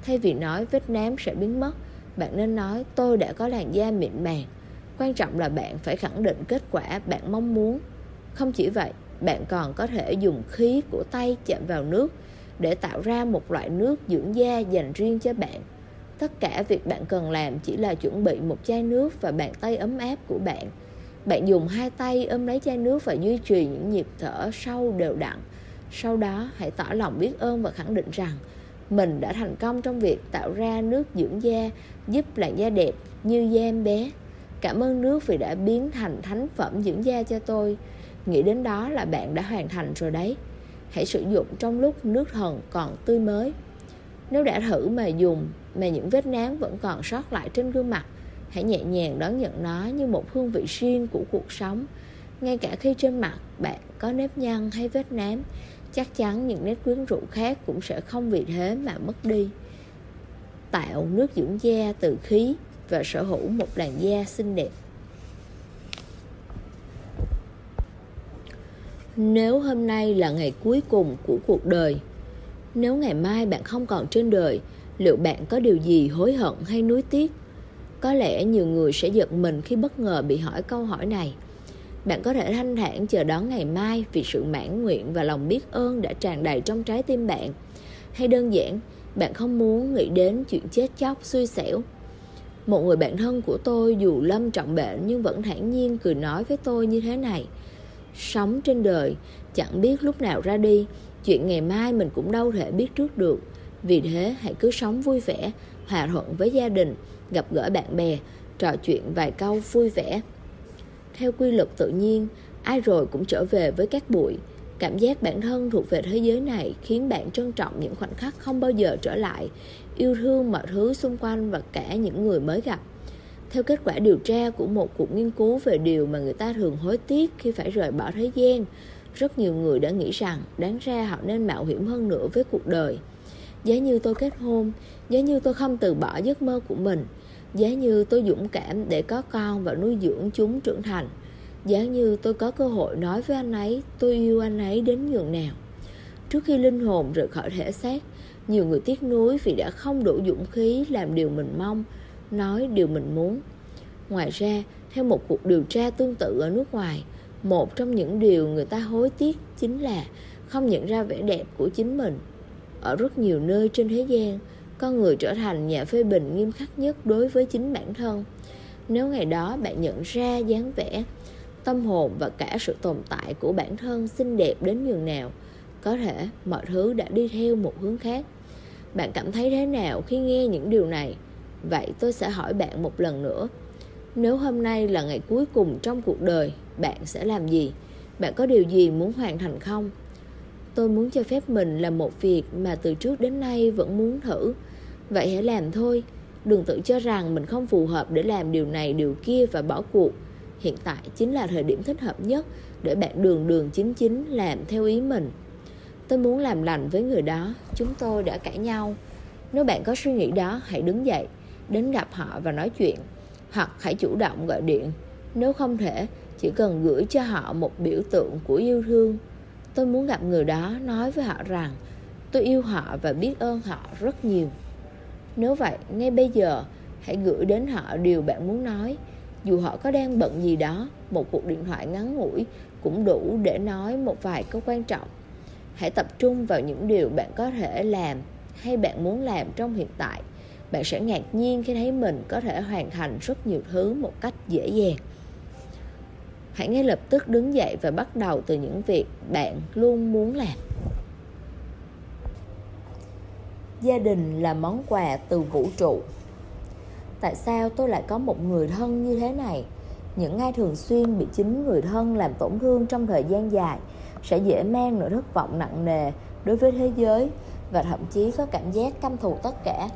thay vì nói, vết nám sẽ biến mất bạn nên nói, tôi đã có làn da mịn màng quan trọng là bạn phải khẳng định kết quả bạn mong muốn. Không chỉ vậy, bạn còn có thể dùng khí của tay chạm vào nước để tạo ra một loại nước dưỡng da dành riêng cho bạn. Tất cả việc bạn cần làm chỉ là chuẩn bị một chai nước và bàn tay ấm áp của bạn. Bạn dùng hai tay ôm lấy chai nước và duy trì những nhịp thở sâu đều đặn. Sau đó, hãy tỏ lòng biết ơn và khẳng định rằng mình đã thành công trong việc tạo ra nước dưỡng da, giúp làn da đẹp như da em bé. Cảm ơn nước vì đã biến thành thánh phẩm dưỡng da cho tôi. Nghĩ đến đó là bạn đã hoàn thành rồi đấy hãy sử dụng trong lúc nước thần còn tươi mới. Nếu đã thử mà dùng mà những vết nám vẫn còn sót lại trên gương mặt, hãy nhẹ nhàng đón nhận nó như một hương vị riêng của cuộc sống. Ngay cả khi trên mặt bạn có nếp nhăn hay vết nám, chắc chắn những nét quyến rũ khác cũng sẽ không vì thế mà mất đi. Tạo nước dưỡng da từ khí và sở hữu một làn da xinh đẹp. Nếu hôm nay là ngày cuối cùng của cuộc đời, nếu ngày mai bạn không còn trên đời, liệu bạn có điều gì hối hận hay nuối tiếc? Có lẽ nhiều người sẽ giật mình khi bất ngờ bị hỏi câu hỏi này. Bạn có thể thanh thản chờ đón ngày mai vì sự mãn nguyện và lòng biết ơn đã tràn đầy trong trái tim bạn. Hay đơn giản, bạn không muốn nghĩ đến chuyện chết chóc, xui xẻo. Một người bạn thân của tôi dù lâm trọng bệnh nhưng vẫn thản nhiên cười nói với tôi như thế này sống trên đời, chẳng biết lúc nào ra đi. Chuyện ngày mai mình cũng đâu thể biết trước được. Vì thế, hãy cứ sống vui vẻ, hòa thuận với gia đình, gặp gỡ bạn bè, trò chuyện vài câu vui vẻ. Theo quy luật tự nhiên, ai rồi cũng trở về với các bụi. Cảm giác bản thân thuộc về thế giới này khiến bạn trân trọng những khoảnh khắc không bao giờ trở lại, yêu thương mọi thứ xung quanh và cả những người mới gặp theo kết quả điều tra của một cuộc nghiên cứu về điều mà người ta thường hối tiếc khi phải rời bỏ thế gian, rất nhiều người đã nghĩ rằng đáng ra họ nên mạo hiểm hơn nữa với cuộc đời. Giá như tôi kết hôn, giá như tôi không từ bỏ giấc mơ của mình, giá như tôi dũng cảm để có con và nuôi dưỡng chúng trưởng thành, giá như tôi có cơ hội nói với anh ấy, tôi yêu anh ấy đến nhường nào. Trước khi linh hồn rời khỏi thể xác, nhiều người tiếc nuối vì đã không đủ dũng khí làm điều mình mong nói điều mình muốn. Ngoài ra, theo một cuộc điều tra tương tự ở nước ngoài, một trong những điều người ta hối tiếc chính là không nhận ra vẻ đẹp của chính mình. Ở rất nhiều nơi trên thế gian, con người trở thành nhà phê bình nghiêm khắc nhất đối với chính bản thân. Nếu ngày đó bạn nhận ra dáng vẻ, tâm hồn và cả sự tồn tại của bản thân xinh đẹp đến nhường nào, có thể mọi thứ đã đi theo một hướng khác. Bạn cảm thấy thế nào khi nghe những điều này? Vậy tôi sẽ hỏi bạn một lần nữa. Nếu hôm nay là ngày cuối cùng trong cuộc đời, bạn sẽ làm gì? Bạn có điều gì muốn hoàn thành không? Tôi muốn cho phép mình làm một việc mà từ trước đến nay vẫn muốn thử. Vậy hãy làm thôi. Đừng tự cho rằng mình không phù hợp để làm điều này, điều kia và bỏ cuộc. Hiện tại chính là thời điểm thích hợp nhất để bạn đường đường chính chính làm theo ý mình. Tôi muốn làm lành với người đó. Chúng tôi đã cãi nhau. Nếu bạn có suy nghĩ đó, hãy đứng dậy đến gặp họ và nói chuyện. Hoặc hãy chủ động gọi điện. Nếu không thể, chỉ cần gửi cho họ một biểu tượng của yêu thương. Tôi muốn gặp người đó nói với họ rằng, tôi yêu họ và biết ơn họ rất nhiều. Nếu vậy, ngay bây giờ, hãy gửi đến họ điều bạn muốn nói. Dù họ có đang bận gì đó, một cuộc điện thoại ngắn ngủi cũng đủ để nói một vài câu quan trọng. Hãy tập trung vào những điều bạn có thể làm hay bạn muốn làm trong hiện tại bạn sẽ ngạc nhiên khi thấy mình có thể hoàn thành rất nhiều thứ một cách dễ dàng. Hãy ngay lập tức đứng dậy và bắt đầu từ những việc bạn luôn muốn làm. Gia đình là món quà từ vũ trụ. Tại sao tôi lại có một người thân như thế này? Những ai thường xuyên bị chính người thân làm tổn thương trong thời gian dài sẽ dễ mang nỗi thất vọng nặng nề đối với thế giới và thậm chí có cảm giác căm thù tất cả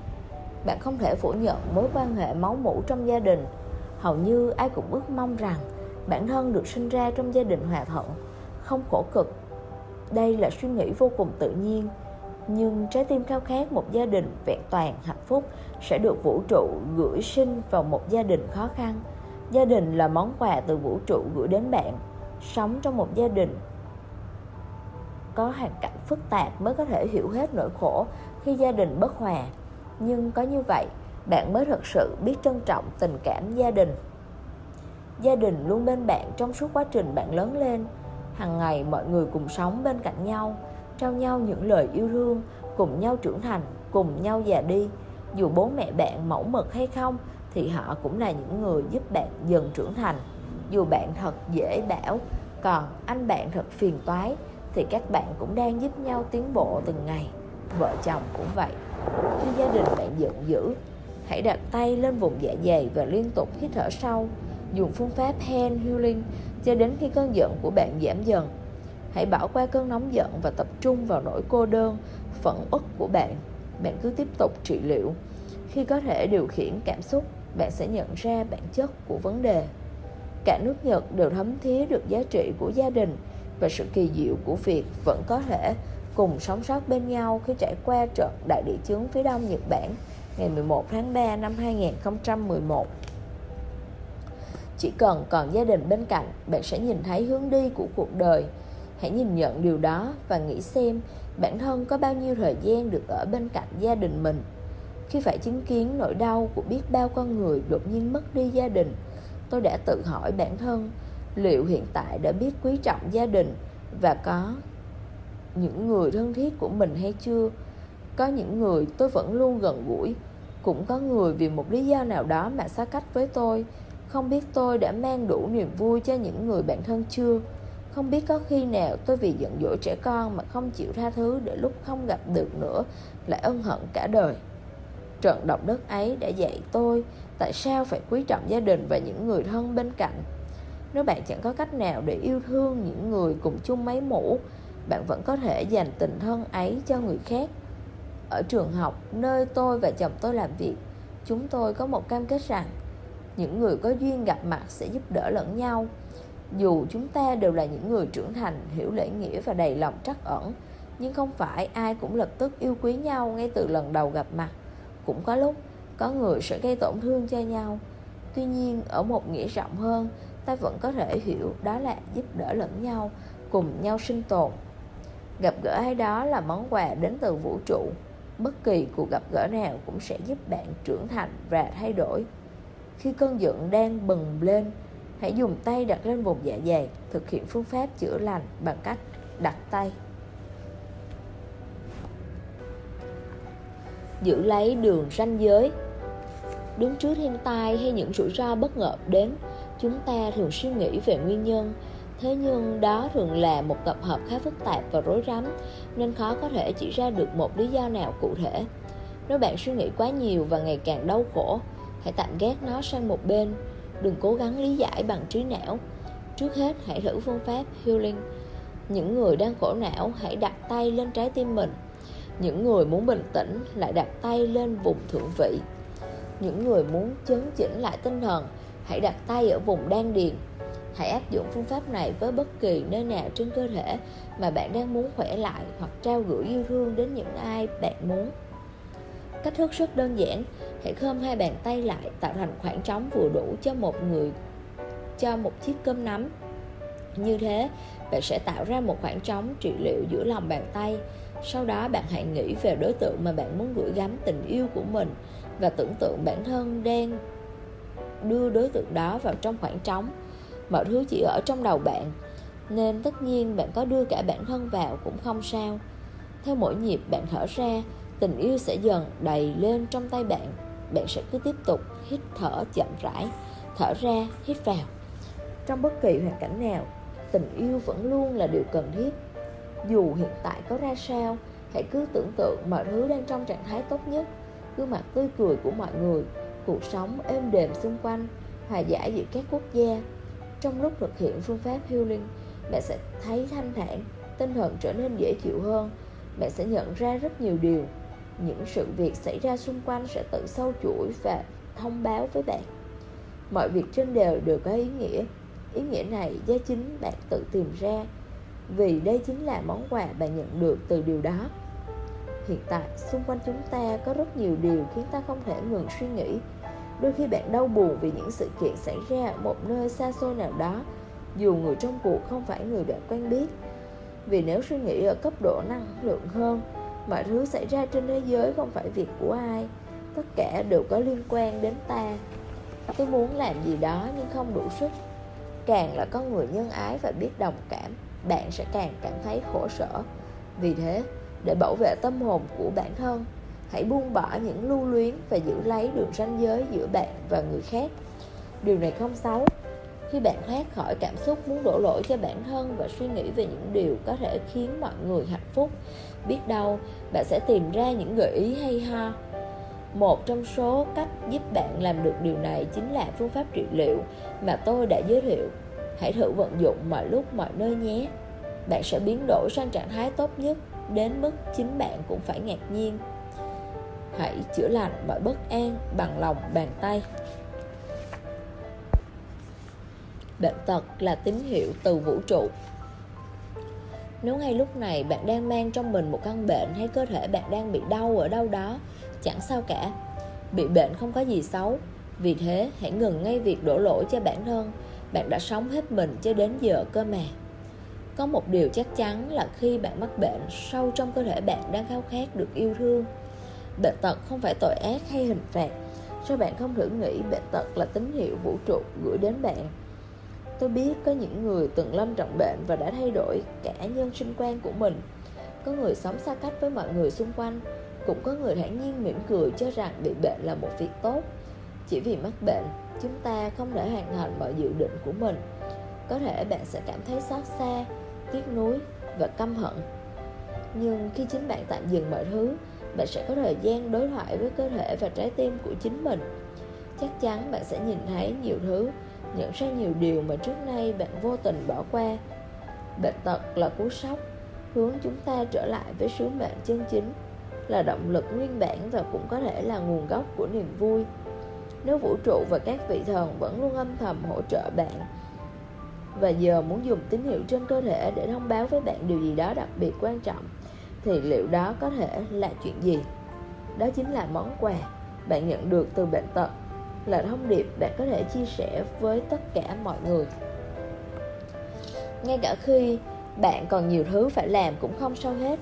bạn không thể phủ nhận mối quan hệ máu mủ trong gia đình. Hầu như ai cũng ước mong rằng bản thân được sinh ra trong gia đình hòa thuận, không khổ cực. Đây là suy nghĩ vô cùng tự nhiên, nhưng trái tim khao khát một gia đình vẹn toàn hạnh phúc sẽ được vũ trụ gửi sinh vào một gia đình khó khăn. Gia đình là món quà từ vũ trụ gửi đến bạn. Sống trong một gia đình có hoàn cảnh phức tạp mới có thể hiểu hết nỗi khổ khi gia đình bất hòa nhưng có như vậy, bạn mới thực sự biết trân trọng tình cảm gia đình. Gia đình luôn bên bạn trong suốt quá trình bạn lớn lên. Hàng ngày mọi người cùng sống bên cạnh nhau, trao nhau những lời yêu thương, cùng nhau trưởng thành, cùng nhau già đi. Dù bố mẹ bạn mẫu mực hay không, thì họ cũng là những người giúp bạn dần trưởng thành. Dù bạn thật dễ bảo, còn anh bạn thật phiền toái, thì các bạn cũng đang giúp nhau tiến bộ từng ngày. Vợ chồng cũng vậy khi gia đình bạn giận dữ, hãy đặt tay lên vùng dạ dày và liên tục hít thở sâu, dùng phương pháp hand healing cho đến khi cơn giận của bạn giảm dần. Hãy bỏ qua cơn nóng giận và tập trung vào nỗi cô đơn, phẫn uất của bạn. Bạn cứ tiếp tục trị liệu. Khi có thể điều khiển cảm xúc, bạn sẽ nhận ra bản chất của vấn đề. Cả nước Nhật đều thấm thía được giá trị của gia đình và sự kỳ diệu của việc vẫn có thể cùng sống sót bên nhau khi trải qua trận đại địa chấn phía đông Nhật Bản ngày 11 tháng 3 năm 2011. Chỉ cần còn gia đình bên cạnh, bạn sẽ nhìn thấy hướng đi của cuộc đời. Hãy nhìn nhận điều đó và nghĩ xem bản thân có bao nhiêu thời gian được ở bên cạnh gia đình mình. Khi phải chứng kiến nỗi đau của biết bao con người đột nhiên mất đi gia đình, tôi đã tự hỏi bản thân liệu hiện tại đã biết quý trọng gia đình và có những người thân thiết của mình hay chưa? Có những người tôi vẫn luôn gần gũi. Cũng có người vì một lý do nào đó mà xa cách với tôi. Không biết tôi đã mang đủ niềm vui cho những người bạn thân chưa? Không biết có khi nào tôi vì giận dỗi trẻ con mà không chịu tha thứ để lúc không gặp được nữa lại ân hận cả đời. Trận động đất ấy đã dạy tôi tại sao phải quý trọng gia đình và những người thân bên cạnh. Nếu bạn chẳng có cách nào để yêu thương những người cùng chung máy mũ bạn vẫn có thể dành tình thân ấy cho người khác. Ở trường học, nơi tôi và chồng tôi làm việc, chúng tôi có một cam kết rằng những người có duyên gặp mặt sẽ giúp đỡ lẫn nhau. Dù chúng ta đều là những người trưởng thành, hiểu lễ nghĩa và đầy lòng trắc ẩn, nhưng không phải ai cũng lập tức yêu quý nhau ngay từ lần đầu gặp mặt. Cũng có lúc, có người sẽ gây tổn thương cho nhau. Tuy nhiên, ở một nghĩa rộng hơn, ta vẫn có thể hiểu đó là giúp đỡ lẫn nhau, cùng nhau sinh tồn gặp gỡ ai đó là món quà đến từ vũ trụ. Bất kỳ cuộc gặp gỡ nào cũng sẽ giúp bạn trưởng thành và thay đổi. Khi cơn giận đang bừng lên, hãy dùng tay đặt lên vùng dạ dày, thực hiện phương pháp chữa lành bằng cách đặt tay. Giữ lấy đường ranh giới. Đứng trước thiên tai hay những rủi ro bất ngờ đến, chúng ta thường suy nghĩ về nguyên nhân thế nhưng đó thường là một tập hợp khá phức tạp và rối rắm, nên khó có thể chỉ ra được một lý do nào cụ thể. Nếu bạn suy nghĩ quá nhiều và ngày càng đau khổ, hãy tạm gác nó sang một bên. Đừng cố gắng lý giải bằng trí não. Trước hết, hãy thử phương pháp healing. Những người đang khổ não, hãy đặt tay lên trái tim mình. Những người muốn bình tĩnh, lại đặt tay lên vùng thượng vị. Những người muốn chấn chỉnh lại tinh thần, hãy đặt tay ở vùng đan điền hãy áp dụng phương pháp này với bất kỳ nơi nào trên cơ thể mà bạn đang muốn khỏe lại hoặc trao gửi yêu thương đến những ai bạn muốn. Cách thức rất đơn giản, hãy khom hai bàn tay lại tạo thành khoảng trống vừa đủ cho một người, cho một chiếc cơm nắm. Như thế, bạn sẽ tạo ra một khoảng trống trị liệu giữa lòng bàn tay. Sau đó, bạn hãy nghĩ về đối tượng mà bạn muốn gửi gắm tình yêu của mình và tưởng tượng bản thân đang đưa đối tượng đó vào trong khoảng trống mọi thứ chỉ ở trong đầu bạn. Nên tất nhiên bạn có đưa cả bản thân vào cũng không sao. Theo mỗi nhịp bạn thở ra, tình yêu sẽ dần đầy lên trong tay bạn. Bạn sẽ cứ tiếp tục hít thở chậm rãi, thở ra, hít vào. Trong bất kỳ hoàn cảnh nào, tình yêu vẫn luôn là điều cần thiết. Dù hiện tại có ra sao, hãy cứ tưởng tượng mọi thứ đang trong trạng thái tốt nhất. Gương mặt tươi cười của mọi người, cuộc sống êm đềm xung quanh, hòa giải giữa các quốc gia trong lúc thực hiện phương pháp healing bạn sẽ thấy thanh thản, tinh thần trở nên dễ chịu hơn. Bạn sẽ nhận ra rất nhiều điều. Những sự việc xảy ra xung quanh sẽ tự sâu chuỗi và thông báo với bạn. Mọi việc trên đều đều có ý nghĩa. Ý nghĩa này do chính bạn tự tìm ra, vì đây chính là món quà bạn nhận được từ điều đó. Hiện tại, xung quanh chúng ta có rất nhiều điều khiến ta không thể ngừng suy nghĩ đôi khi bạn đau buồn vì những sự kiện xảy ra ở một nơi xa xôi nào đó, dù người trong cuộc không phải người bạn quen biết. Vì nếu suy nghĩ ở cấp độ năng lượng hơn, mọi thứ xảy ra trên thế giới không phải việc của ai, tất cả đều có liên quan đến ta. Tôi muốn làm gì đó nhưng không đủ sức. Càng là con người nhân ái và biết đồng cảm, bạn sẽ càng cảm thấy khổ sở. Vì thế, để bảo vệ tâm hồn của bản thân hãy buông bỏ những lưu luyến và giữ lấy đường ranh giới giữa bạn và người khác. Điều này không xấu. Khi bạn thoát khỏi cảm xúc muốn đổ lỗi cho bản thân và suy nghĩ về những điều có thể khiến mọi người hạnh phúc, biết đâu bạn sẽ tìm ra những gợi ý hay ho. Một trong số cách giúp bạn làm được điều này chính là phương pháp trị liệu mà tôi đã giới thiệu. Hãy thử vận dụng mọi lúc, mọi nơi nhé. Bạn sẽ biến đổi sang trạng thái tốt nhất đến mức chính bạn cũng phải ngạc nhiên hãy chữa lành mọi bất an bằng lòng bàn tay. Bệnh tật là tín hiệu từ vũ trụ. Nếu ngay lúc này bạn đang mang trong mình một căn bệnh hay cơ thể bạn đang bị đau ở đâu đó, chẳng sao cả. Bị bệnh không có gì xấu. Vì thế, hãy ngừng ngay việc đổ lỗi cho bản thân. Bạn đã sống hết mình cho đến giờ cơ mà. Có một điều chắc chắn là khi bạn mắc bệnh, sâu trong cơ thể bạn đang khao khát được yêu thương bệnh tật không phải tội ác hay hình phạt. Sao bạn không thử nghĩ bệnh tật là tín hiệu vũ trụ gửi đến bạn? Tôi biết có những người từng lâm trọng bệnh và đã thay đổi cả nhân sinh quan của mình. Có người sống xa cách với mọi người xung quanh. Cũng có người thản nhiên mỉm cười cho rằng bị bệnh là một việc tốt. Chỉ vì mắc bệnh, chúng ta không thể hoàn thành mọi dự định của mình. Có thể bạn sẽ cảm thấy xót xa, tiếc nuối và căm hận. Nhưng khi chính bạn tạm dừng mọi thứ bạn sẽ có thời gian đối thoại với cơ thể và trái tim của chính mình. Chắc chắn bạn sẽ nhìn thấy nhiều thứ, nhận ra nhiều điều mà trước nay bạn vô tình bỏ qua. Bệnh tật là cú sốc, hướng chúng ta trở lại với sứ mệnh chân chính, là động lực nguyên bản và cũng có thể là nguồn gốc của niềm vui. Nếu vũ trụ và các vị thần vẫn luôn âm thầm hỗ trợ bạn, và giờ muốn dùng tín hiệu trên cơ thể để thông báo với bạn điều gì đó đặc biệt quan trọng thì liệu đó có thể là chuyện gì? Đó chính là món quà bạn nhận được từ bệnh tật, là thông điệp bạn có thể chia sẻ với tất cả mọi người. Ngay cả khi bạn còn nhiều thứ phải làm cũng không sao hết.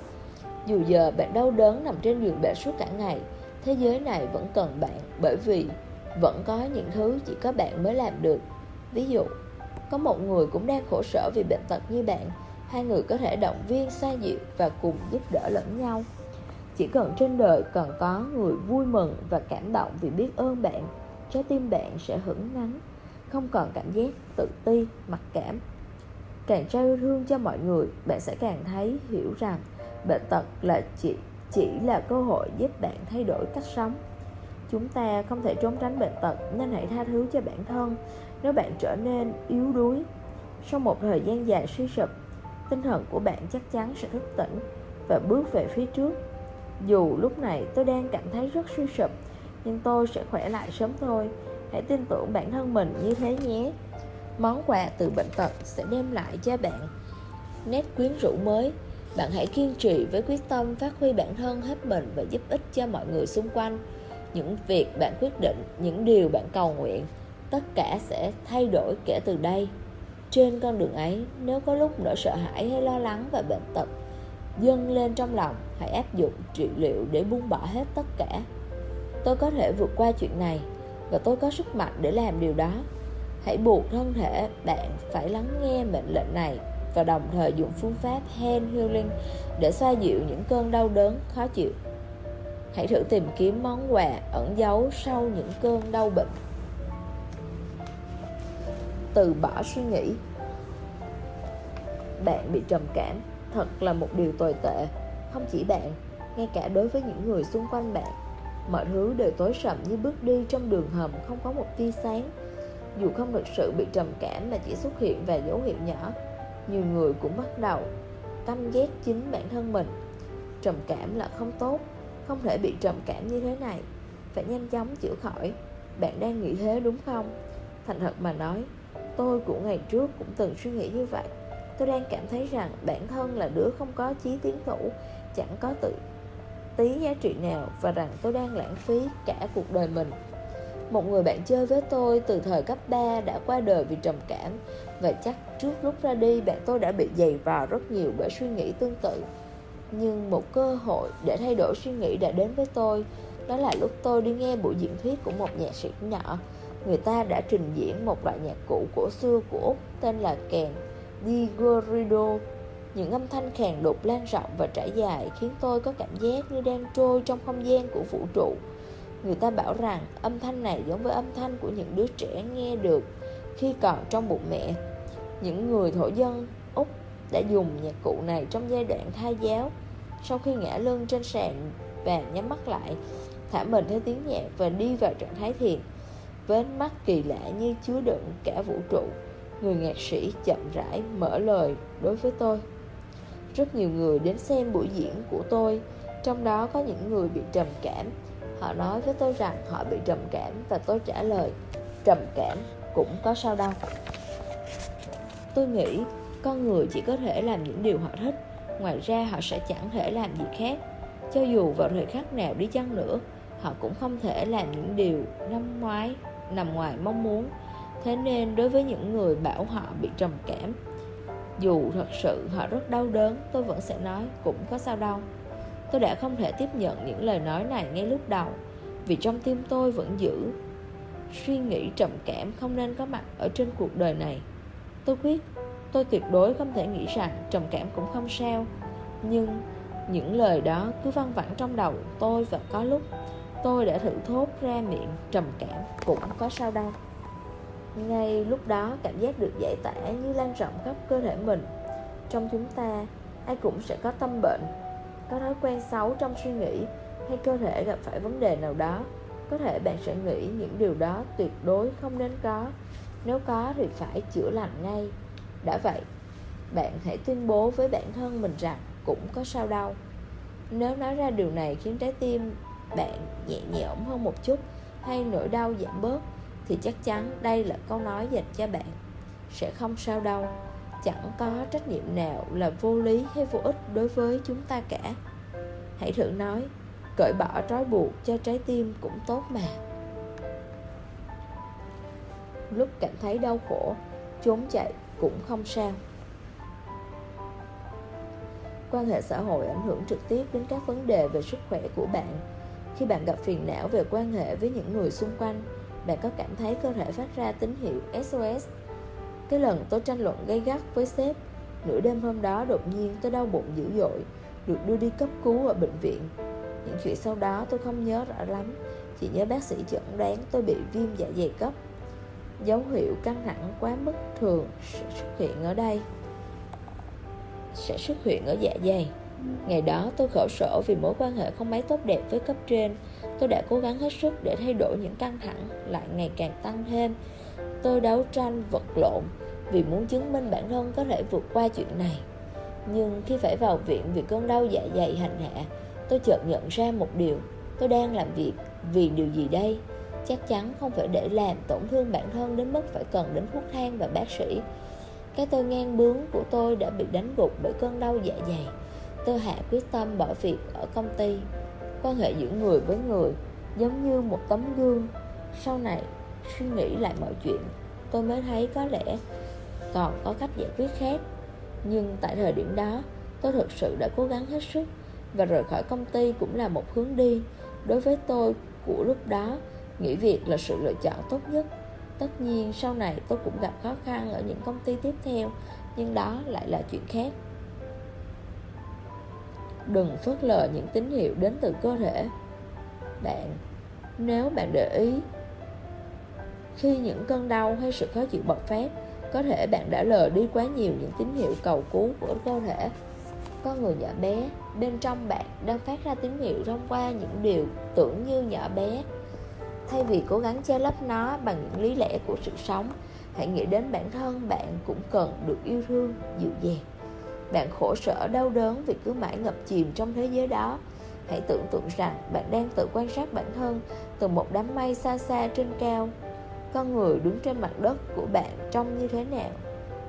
Dù giờ bạn đau đớn nằm trên giường bệnh suốt cả ngày, thế giới này vẫn cần bạn bởi vì vẫn có những thứ chỉ có bạn mới làm được. Ví dụ, có một người cũng đang khổ sở vì bệnh tật như bạn hai người có thể động viên, xoa dịu và cùng giúp đỡ lẫn nhau. Chỉ cần trên đời còn có người vui mừng và cảm động vì biết ơn bạn, trái tim bạn sẽ hững nắng không còn cảm giác tự ti, mặc cảm. Càng trao yêu thương cho mọi người, bạn sẽ càng thấy hiểu rằng bệnh tật là chỉ chỉ là cơ hội giúp bạn thay đổi cách sống. Chúng ta không thể trốn tránh bệnh tật, nên hãy tha thứ cho bản thân. Nếu bạn trở nên yếu đuối, sau một thời gian dài suy sụp tinh thần của bạn chắc chắn sẽ thức tỉnh và bước về phía trước. Dù lúc này tôi đang cảm thấy rất suy sụp, nhưng tôi sẽ khỏe lại sớm thôi. Hãy tin tưởng bản thân mình như thế nhé. Món quà từ bệnh tật sẽ đem lại cho bạn nét quyến rũ mới. Bạn hãy kiên trì với quyết tâm phát huy bản thân hết mình và giúp ích cho mọi người xung quanh. Những việc bạn quyết định, những điều bạn cầu nguyện, tất cả sẽ thay đổi kể từ đây trên con đường ấy, nếu có lúc nỗi sợ hãi hay lo lắng và bệnh tật dâng lên trong lòng, hãy áp dụng trị liệu để buông bỏ hết tất cả. Tôi có thể vượt qua chuyện này và tôi có sức mạnh để làm điều đó. Hãy buộc thân thể bạn phải lắng nghe mệnh lệnh này và đồng thời dùng phương pháp hand healing để xoa dịu những cơn đau đớn, khó chịu. Hãy thử tìm kiếm món quà ẩn giấu sau những cơn đau bệnh từ bỏ suy nghĩ. Bạn bị trầm cảm, thật là một điều tồi tệ. Không chỉ bạn, ngay cả đối với những người xung quanh bạn, mọi thứ đều tối sầm như bước đi trong đường hầm, không có một tia sáng. Dù không thực sự bị trầm cảm mà chỉ xuất hiện vài dấu hiệu nhỏ, nhiều người cũng bắt đầu căm ghét chính bản thân mình. Trầm cảm là không tốt, không thể bị trầm cảm như thế này. Phải nhanh chóng chữa khỏi. Bạn đang nghĩ thế đúng không? Thành thật mà nói tôi của ngày trước cũng từng suy nghĩ như vậy. Tôi đang cảm thấy rằng bản thân là đứa không có chí tiến thủ, chẳng có tự tí giá trị nào và rằng tôi đang lãng phí cả cuộc đời mình. Một người bạn chơi với tôi từ thời cấp 3 đã qua đời vì trầm cảm và chắc trước lúc ra đi bạn tôi đã bị dày vào rất nhiều bởi suy nghĩ tương tự. Nhưng một cơ hội để thay đổi suy nghĩ đã đến với tôi, Đó là lúc tôi đi nghe buổi diễn thuyết của một nhạc sĩ nhỏ. Người ta đã trình diễn một loại nhạc cụ cổ xưa của Úc tên là kèn Digorido những âm thanh kèn đục lan rộng và trải dài khiến tôi có cảm giác như đang trôi trong không gian của vũ trụ. Người ta bảo rằng âm thanh này giống với âm thanh của những đứa trẻ nghe được khi còn trong bụng mẹ. Những người thổ dân Úc đã dùng nhạc cụ này trong giai đoạn thai giáo. Sau khi ngã lưng trên sàn và nhắm mắt lại, thả mình theo tiếng nhạc và đi vào trạng thái thiền. Với ánh mắt kỳ lạ như chứa đựng cả vũ trụ, người nhạc sĩ chậm rãi mở lời đối với tôi. Rất nhiều người đến xem buổi diễn của tôi Trong đó có những người bị trầm cảm. Họ nói với tôi rằng họ bị trầm cảm Và tôi trả lời Trầm cảm cũng có sao đâu. Tôi nghĩ con người chỉ có thể làm những điều họ thích Ngoài ra họ sẽ chẳng thể làm gì khác. Cho dù vào thời khắc nào đi chăng nữa Họ cũng không thể làm những điều năm ngoái. Nằm ngoài mong muốn. Thế nên đối với những người bảo họ bị trầm cảm, dù thật sự họ rất đau đớn, Tôi vẫn sẽ nói cũng có sao đâu. Tôi đã không thể tiếp nhận những lời nói này ngay lúc đầu, Vì trong tim tôi vẫn giữ Suy nghĩ trầm cảm không nên có mặt ở trên cuộc đời này. Tôi quyết Tôi tuyệt đối không thể nghĩ rằng trầm cảm cũng không sao, Nhưng những lời đó cứ văng vẳng trong đầu tôi và có lúc tôi đã thử thốt ra miệng trầm cảm cũng có sao đâu. Ngay lúc đó cảm giác được giải tỏa như lan rộng khắp cơ thể mình. Trong chúng ta, ai cũng sẽ có tâm bệnh Có thói quen xấu trong suy nghĩ Hay cơ thể gặp phải vấn đề nào đó. Có thể bạn sẽ nghĩ những điều đó tuyệt đối không nên có. Nếu có thì phải chữa lành ngay. Đã vậy, bạn hãy tuyên bố với bản thân mình rằng cũng có sao đâu. Nếu nói ra điều này khiến trái tim bạn nhẹ nhõm hơn một chút Hay nỗi đau giảm bớt, thì chắc chắn đây là câu nói dành cho bạn. Sẽ không sao đâu, chẳng có trách nhiệm nào là vô lý hay vô ích đối với chúng ta cả. Hãy thử nói, cởi bỏ trói buộc cho trái tim cũng tốt mà. Lúc cảm thấy đau khổ, trốn chạy cũng không sao. Quan hệ xã hội ảnh hưởng trực tiếp đến các vấn đề về sức khỏe của bạn khi bạn gặp phiền não về quan hệ với những người xung quanh, bạn có cảm thấy cơ thể phát ra tín hiệu SOS Cái lần tôi tranh luận gây gắt với sếp, Nửa đêm hôm đó đột nhiên tôi đau bụng dữ dội, Được đưa đi cấp cứu ở bệnh viện. Những chuyện sau đó tôi không nhớ rõ lắm, Chỉ nhớ bác sĩ chẩn đoán tôi bị viêm dạ dày cấp. Dấu hiệu căng thẳng quá mức thường sẽ xuất hiện ở đây. Sẽ xuất hiện ở dạ dày. Ngày đó, tôi khổ sở vì mối quan hệ không mấy tốt đẹp với cấp trên. Tôi đã cố gắng hết sức để thay đổi những căng thẳng lại ngày càng tăng thêm. Tôi đấu tranh vật lộn vì muốn chứng minh bản thân có thể vượt qua chuyện này. Nhưng khi phải vào viện vì cơn đau dạ dày hành hạ, Tôi chợt nhận ra một điều. Tôi đang làm việc vì điều gì đây? Chắc chắn không phải để làm tổn thương bản thân đến mức phải cần đến thuốc thang và bác sĩ. Cái tôi ngang bướng của tôi đã bị đánh gục bởi cơn đau dạ dày. Tôi hạ quyết tâm bỏ việc ở công ty. Quan hệ giữa người với người Giống như một tấm gương. Sau này, suy nghĩ lại mọi chuyện, Tôi mới thấy có lẽ Còn có cách giải quyết khác. Nhưng tại thời điểm đó, Tôi thực sự đã cố gắng hết sức Và rời khỏi công ty cũng là một hướng đi. Đối với tôi, của lúc đó, Nghỉ việc là sự lựa chọn tốt nhất. Tất nhiên, sau này tôi cũng gặp khó khăn ở những công ty tiếp theo, Nhưng đó lại là chuyện khác. Đừng phớt lờ những tín hiệu đến từ cơ thể. Bạn Nếu bạn để ý Khi những cơn đau hay sự khó chịu bộc phát Có thể bạn đã lờ đi quá nhiều những tín hiệu cầu cứu của cơ thể. Có người nhỏ bé Bên trong bạn đang phát ra tín hiệu thông qua những điều tưởng như nhỏ bé. Thay vì cố gắng che lấp nó bằng những lý lẽ của sự sống Hãy nghĩ đến bản thân bạn cũng cần được yêu thương, dịu dàng bạn khổ sở đau đớn vì cứ mãi ngập chìm trong thế giới đó Hãy tưởng tượng rằng bạn đang tự quan sát bản thân từ một đám mây xa xa trên cao Con người đứng trên mặt đất của bạn trông như thế nào?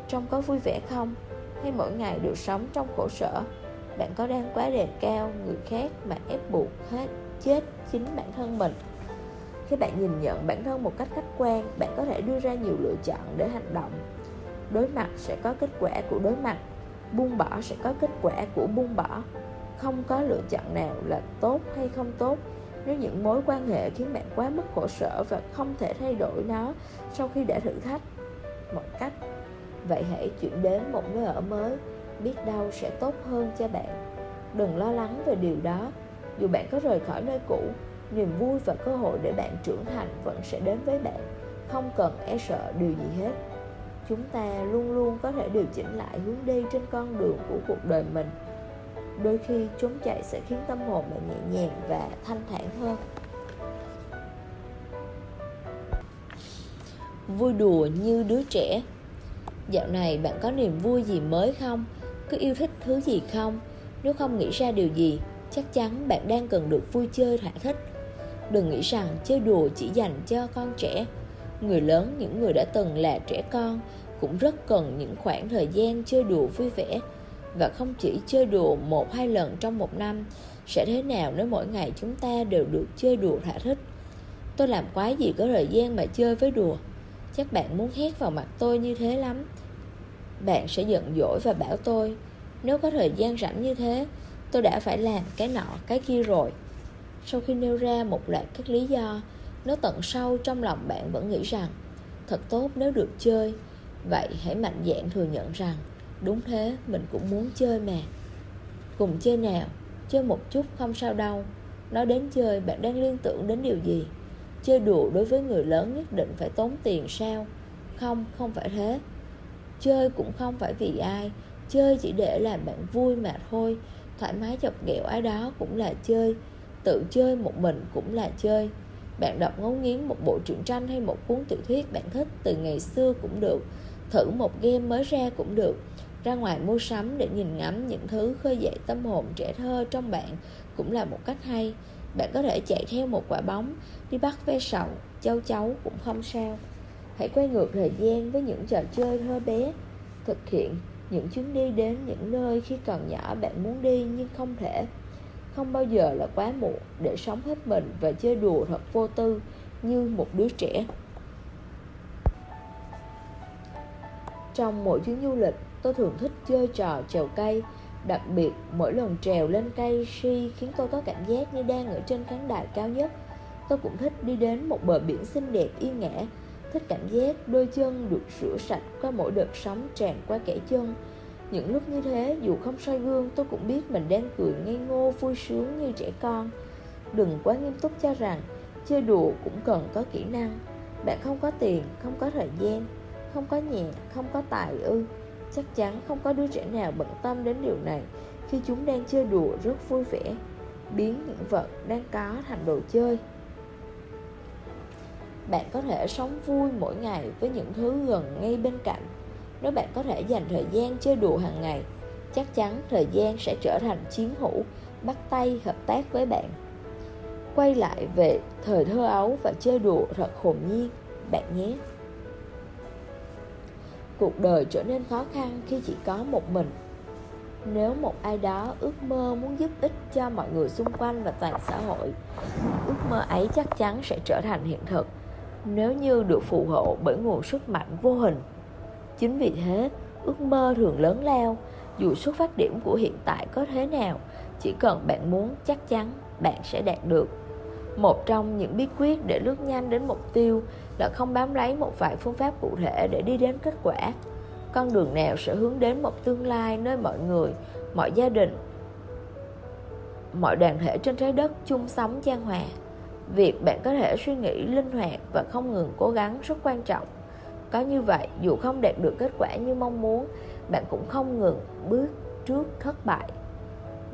Trông có vui vẻ không? Hay mỗi ngày đều sống trong khổ sở? Bạn có đang quá đề cao người khác mà ép buộc hết chết chính bản thân mình? Khi bạn nhìn nhận bản thân một cách khách quan, bạn có thể đưa ra nhiều lựa chọn để hành động. Đối mặt sẽ có kết quả của đối mặt buông bỏ sẽ có kết quả của buông bỏ. Không có lựa chọn nào là tốt hay không tốt. Nếu những mối quan hệ khiến bạn quá mức khổ sở và không thể thay đổi nó sau khi đã thử thách mọi cách, vậy hãy chuyển đến một nơi ở mới. Biết đâu sẽ tốt hơn cho bạn. Đừng lo lắng về điều đó. Dù bạn có rời khỏi nơi cũ, niềm vui và cơ hội để bạn trưởng thành vẫn sẽ đến với bạn. Không cần e sợ điều gì hết chúng ta luôn luôn có thể điều chỉnh lại hướng đi trên con đường của cuộc đời mình. Đôi khi trốn chạy sẽ khiến tâm hồn bạn nhẹ nhàng và thanh thản hơn. Vui đùa như đứa trẻ. Dạo này bạn có niềm vui gì mới không? Cứ yêu thích thứ gì không? Nếu không nghĩ ra điều gì, chắc chắn bạn đang cần được vui chơi thỏa thích đừng nghĩ rằng chơi đùa chỉ dành cho con trẻ người lớn, những người đã từng là trẻ con, cũng rất cần những khoảng thời gian chơi đùa vui vẻ. Và không chỉ chơi đùa một hai lần trong một năm, sẽ thế nào nếu mỗi ngày chúng ta đều được chơi đùa thỏa thích tôi làm quái gì có thời gian mà chơi với đùa? Chắc bạn muốn hét vào mặt tôi như thế lắm. Bạn sẽ giận dỗi và bảo tôi, nếu có thời gian rảnh như thế, tôi đã phải làm cái nọ, cái kia rồi. Sau khi nêu ra một loạt các lý do nếu tận sâu trong lòng bạn vẫn nghĩ rằng, thật tốt nếu được chơi. Vậy hãy mạnh dạn thừa nhận rằng, đúng thế, mình cũng muốn chơi mà. Cùng chơi nào, chơi một chút không sao đâu. Nói đến chơi, bạn đang liên tưởng đến điều gì? Chơi đùa đối với người lớn nhất định phải tốn tiền sao? Không không phải thế. Chơi cũng không phải vì ai. Chơi chỉ để làm bạn vui mà thôi. Thoải mái chọc ghẹo ai đó cũng là chơi. Tự chơi một mình cũng là chơi bạn đọc ngấu nghiến một bộ truyện tranh hay một cuốn tiểu thuyết bạn thích, từ ngày xưa cũng được, thử một game mới ra cũng được. Ra ngoài mua sắm để nhìn ngắm những thứ khơi dậy tâm hồn trẻ thơ trong bạn cũng là một cách hay. Bạn có thể chạy theo một quả bóng, đi bắt ve sầu, châu chấu cũng không sao. Hãy quay ngược thời gian với những trò chơi thơ bé, thực hiện những chuyến đi đến những nơi khi còn nhỏ bạn muốn đi nhưng không thể không bao giờ là quá muộn để sống hết mình và chơi đùa thật vô tư như một đứa trẻ. Trong mỗi chuyến du lịch, tôi thường thích chơi trò trèo cây. Đặc biệt, mỗi lần trèo lên cây si khiến tôi có cảm giác như đang ở trên khán đài cao nhất. Tôi cũng thích đi đến một bờ biển xinh đẹp, yên ngã. Thích cảm giác đôi chân được rửa sạch qua mỗi đợt sóng tràn qua kẻ chân những lúc như thế, dù không soi gương, tôi cũng biết mình đang cười ngây ngô, vui sướng như trẻ con. Đừng quá nghiêm túc cho rằng chơi đùa cũng cần có kỹ năng. Bạn không có tiền, không có thời gian, không có nhà, không có tài ư. Chắc chắn không có đứa trẻ nào bận tâm đến điều này khi chúng đang chơi đùa rất vui vẻ, biến những vật đang có thành đồ chơi. Bạn có thể sống vui mỗi ngày với những thứ gần ngay bên cạnh nếu bạn có thể dành thời gian chơi đùa hàng ngày, chắc chắn thời gian sẽ trở thành chiến hữu, bắt tay hợp tác với bạn. Quay lại về thời thơ ấu và chơi đùa thật hồn nhiên, bạn nhé. Cuộc đời trở nên khó khăn khi chỉ có một mình. Nếu một ai đó ước mơ muốn giúp ích cho mọi người xung quanh và toàn xã hội, ước mơ ấy chắc chắn sẽ trở thành hiện thực. Nếu như được phù hộ bởi nguồn sức mạnh vô hình chính vì thế, ước mơ thường lớn lao, dù xuất phát điểm của hiện tại có thế nào, chỉ cần bạn muốn chắc chắn bạn sẽ đạt được. Một trong những bí quyết để lướt nhanh đến mục tiêu là không bám lấy một vài phương pháp cụ thể để đi đến kết quả. Con đường nào sẽ hướng đến một tương lai nơi mọi người, mọi gia đình, mọi đoàn thể trên trái đất chung sống trang hòa? Việc bạn có thể suy nghĩ linh hoạt và không ngừng cố gắng rất quan trọng có như vậy, dù không đạt được kết quả như mong muốn, bạn cũng không ngừng bước trước thất bại.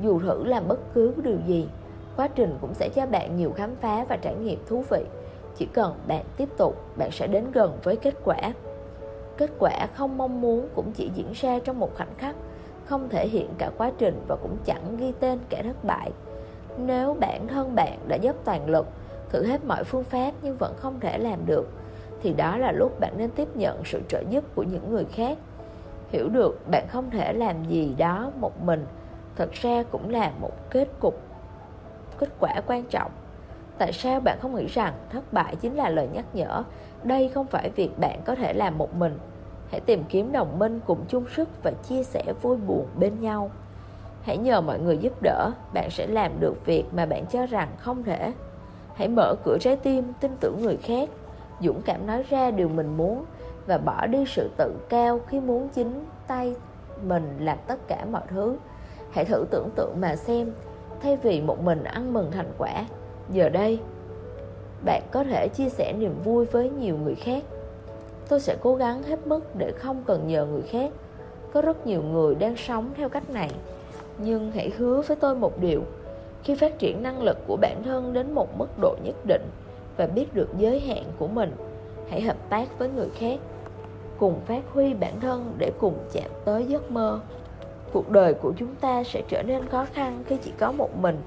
Dù thử làm bất cứ điều gì, quá trình cũng sẽ cho bạn nhiều khám phá và trải nghiệm thú vị. Chỉ cần bạn tiếp tục, bạn sẽ đến gần với kết quả. Kết quả không mong muốn cũng chỉ diễn ra trong một khoảnh khắc, không thể hiện cả quá trình và cũng chẳng ghi tên kẻ thất bại. Nếu bản thân bạn đã dốc toàn lực, thử hết mọi phương pháp nhưng vẫn không thể làm được thì đó là lúc bạn nên tiếp nhận sự trợ giúp của những người khác. Hiểu được bạn không thể làm gì đó một mình thật ra cũng là một kết cục kết quả quan trọng. Tại sao bạn không nghĩ rằng thất bại chính là lời nhắc nhở đây không phải việc bạn có thể làm một mình? Hãy tìm kiếm đồng minh cùng chung sức và chia sẻ vui buồn bên nhau. Hãy nhờ mọi người giúp đỡ bạn sẽ làm được việc mà bạn cho rằng không thể. Hãy mở cửa trái tim, tin tưởng người khác. Dũng cảm nói ra điều mình muốn Và bỏ đi sự tự cao khi muốn chính tay mình làm tất cả mọi thứ. Hãy thử tưởng tượng mà xem, Thay vì một mình ăn mừng thành quả, Giờ đây, Bạn có thể chia sẻ niềm vui với nhiều người khác. Tôi sẽ cố gắng hết mức để không cần nhờ người khác. Có rất nhiều người đang sống theo cách này. Nhưng hãy hứa với tôi một điều, Khi phát triển năng lực của bản thân đến một mức độ nhất định và biết được giới hạn của mình. Hãy hợp tác với người khác, Cùng phát huy bản thân để cùng chạm tới giấc mơ. Cuộc đời của chúng ta sẽ trở nên khó khăn khi chỉ có một mình.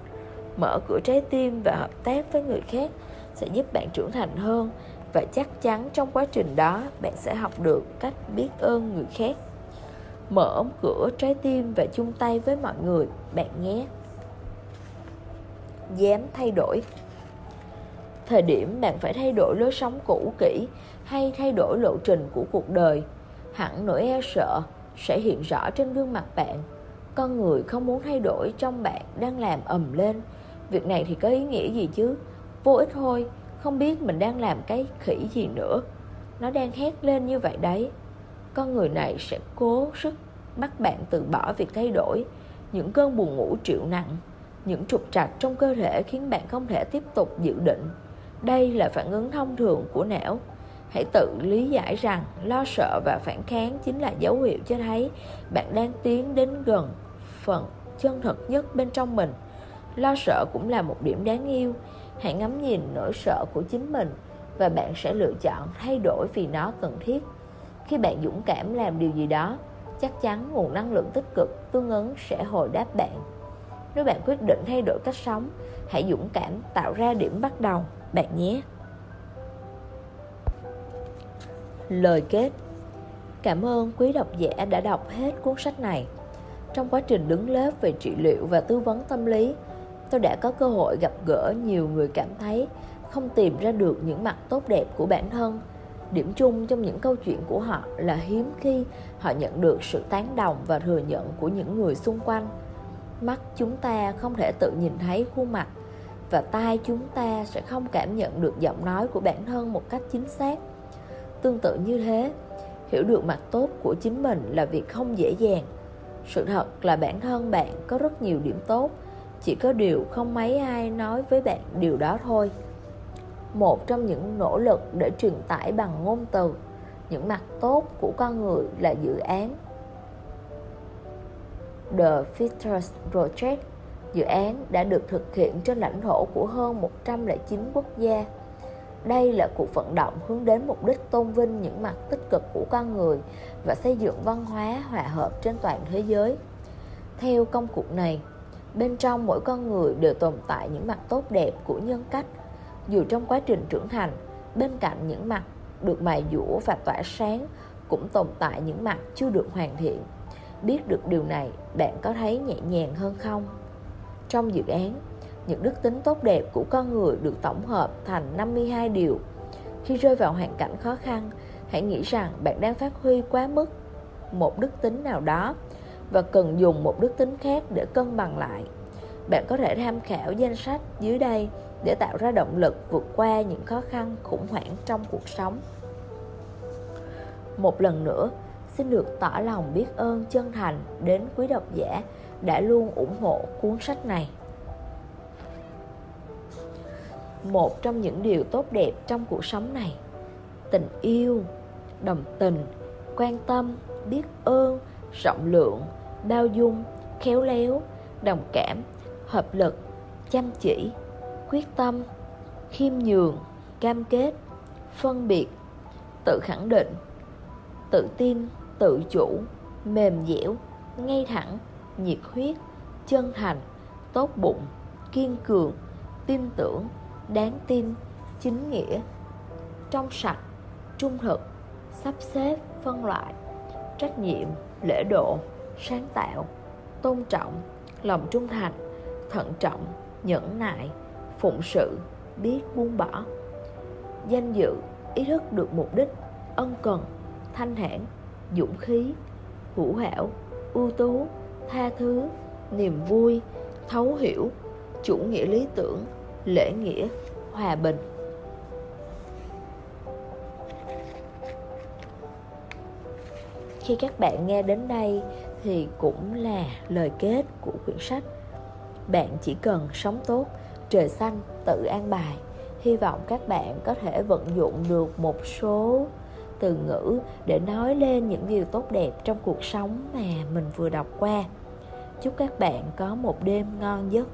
Mở cửa trái tim và hợp tác với người khác Sẽ giúp bạn trưởng thành hơn Và chắc chắn trong quá trình đó Bạn sẽ học được cách biết ơn người khác. Mở cửa trái tim và chung tay với mọi người, Bạn nhé. Dám thay đổi. Thời điểm bạn phải thay đổi lối sống cũ kỹ Hay thay đổi lộ trình của cuộc đời. Hẳn nỗi e sợ sẽ hiện rõ trên gương mặt bạn. Con người không muốn thay đổi, trong bạn đang làm ầm lên. Việc này thì có ý nghĩa gì chứ? Vô ích thôi, không biết mình đang làm cái khỉ gì nữa. Nó đang hét lên như vậy đấy. Con người này sẽ cố sức bắt bạn từ bỏ việc thay đổi. Những cơn buồn ngủ triệu nặng, những trục trặc trong cơ thể khiến bạn không thể tiếp tục dự định đây là phản ứng thông thường của não Hãy tự lý giải rằng lo sợ và phản kháng chính là dấu hiệu cho thấy bạn đang tiến đến gần phần chân thật nhất bên trong mình. Lo sợ cũng là một điểm đáng yêu. Hãy ngắm nhìn nỗi sợ của chính mình và bạn sẽ lựa chọn thay đổi vì nó cần thiết. Khi bạn dũng cảm làm điều gì đó, chắc chắn nguồn năng lượng tích cực tương ứng sẽ hồi đáp bạn. Nếu bạn quyết định thay đổi cách sống, hãy dũng cảm tạo ra điểm bắt đầu bạn nhé. Lời kết Cảm ơn quý độc giả đã đọc hết cuốn sách này. Trong quá trình đứng lớp về trị liệu và tư vấn tâm lý, tôi đã có cơ hội gặp gỡ nhiều người cảm thấy không tìm ra được những mặt tốt đẹp của bản thân. Điểm chung trong những câu chuyện của họ là hiếm khi họ nhận được sự tán đồng và thừa nhận của những người xung quanh. Mắt chúng ta không thể tự nhìn thấy khuôn mặt và tai chúng ta sẽ không cảm nhận được giọng nói của bản thân một cách chính xác Tương tự như thế, hiểu được mặt tốt của chính mình là việc không dễ dàng. Sự thật là bản thân bạn có rất nhiều điểm tốt, chỉ có điều không mấy ai nói với bạn điều đó thôi. Một trong những nỗ lực để truyền tải bằng ngôn từ những mặt tốt của con người là dự án The Fitters Project. Dự án đã được thực hiện trên lãnh thổ của hơn 109 quốc gia đây là cuộc vận động hướng đến mục đích tôn vinh những mặt tích cực của con người và xây dựng văn hóa hòa hợp trên toàn thế giới. Theo công cuộc này, bên trong mỗi con người đều tồn tại những mặt tốt đẹp của nhân cách. Dù trong quá trình trưởng thành, bên cạnh những mặt được mài dũa và tỏa sáng, cũng tồn tại những mặt chưa được hoàn thiện. Biết được điều này, bạn có thấy nhẹ nhàng hơn không? Trong dự án, những đức tính tốt đẹp của con người được tổng hợp thành 52 điều. Khi rơi vào hoàn cảnh khó khăn, hãy nghĩ rằng bạn đang phát huy quá mức một đức tính nào đó và cần dùng một đức tính khác để cân bằng lại. Bạn có thể tham khảo danh sách dưới đây để tạo ra động lực vượt qua những khó khăn khủng hoảng trong cuộc sống. Một lần nữa, xin được tỏ lòng biết ơn chân thành đến quý độc giả đã luôn ủng hộ cuốn sách này. Một trong những điều tốt đẹp trong cuộc sống này, tình yêu, đồng tình, quan tâm, biết ơn, rộng lượng, bao dung, khéo léo, đồng cảm, hợp lực, chăm chỉ, quyết tâm, khiêm nhường, cam kết, phân biệt, tự khẳng định, tự tin, tự chủ, mềm dẻo, ngay thẳng nhiệt huyết chân thành tốt bụng kiên cường tin tưởng đáng tin, chính nghĩa, trong sạch, trung thực, sắp xếp, phân loại, trách nhiệm, lễ độ, sáng tạo, tôn trọng, lòng trung thành, thận trọng, nhẫn nại, phụng sự, biết buông bỏ. Danh dự, ý thức được mục đích, ân cần, thanh thản, dũng khí, hữu hảo, ưu tú, tha thứ, niềm vui, thấu hiểu, chủ nghĩa lý tưởng, lễ nghĩa, hòa bình. Khi các bạn nghe đến đây thì cũng là lời kết của quyển sách bạn chỉ cần sống tốt trời xanh tự an bài. Hy vọng các bạn có thể vận dụng được một số từ ngữ để nói lên những điều tốt đẹp trong cuộc sống mà mình vừa đọc qua. Chúc các bạn có một đêm ngon giấc.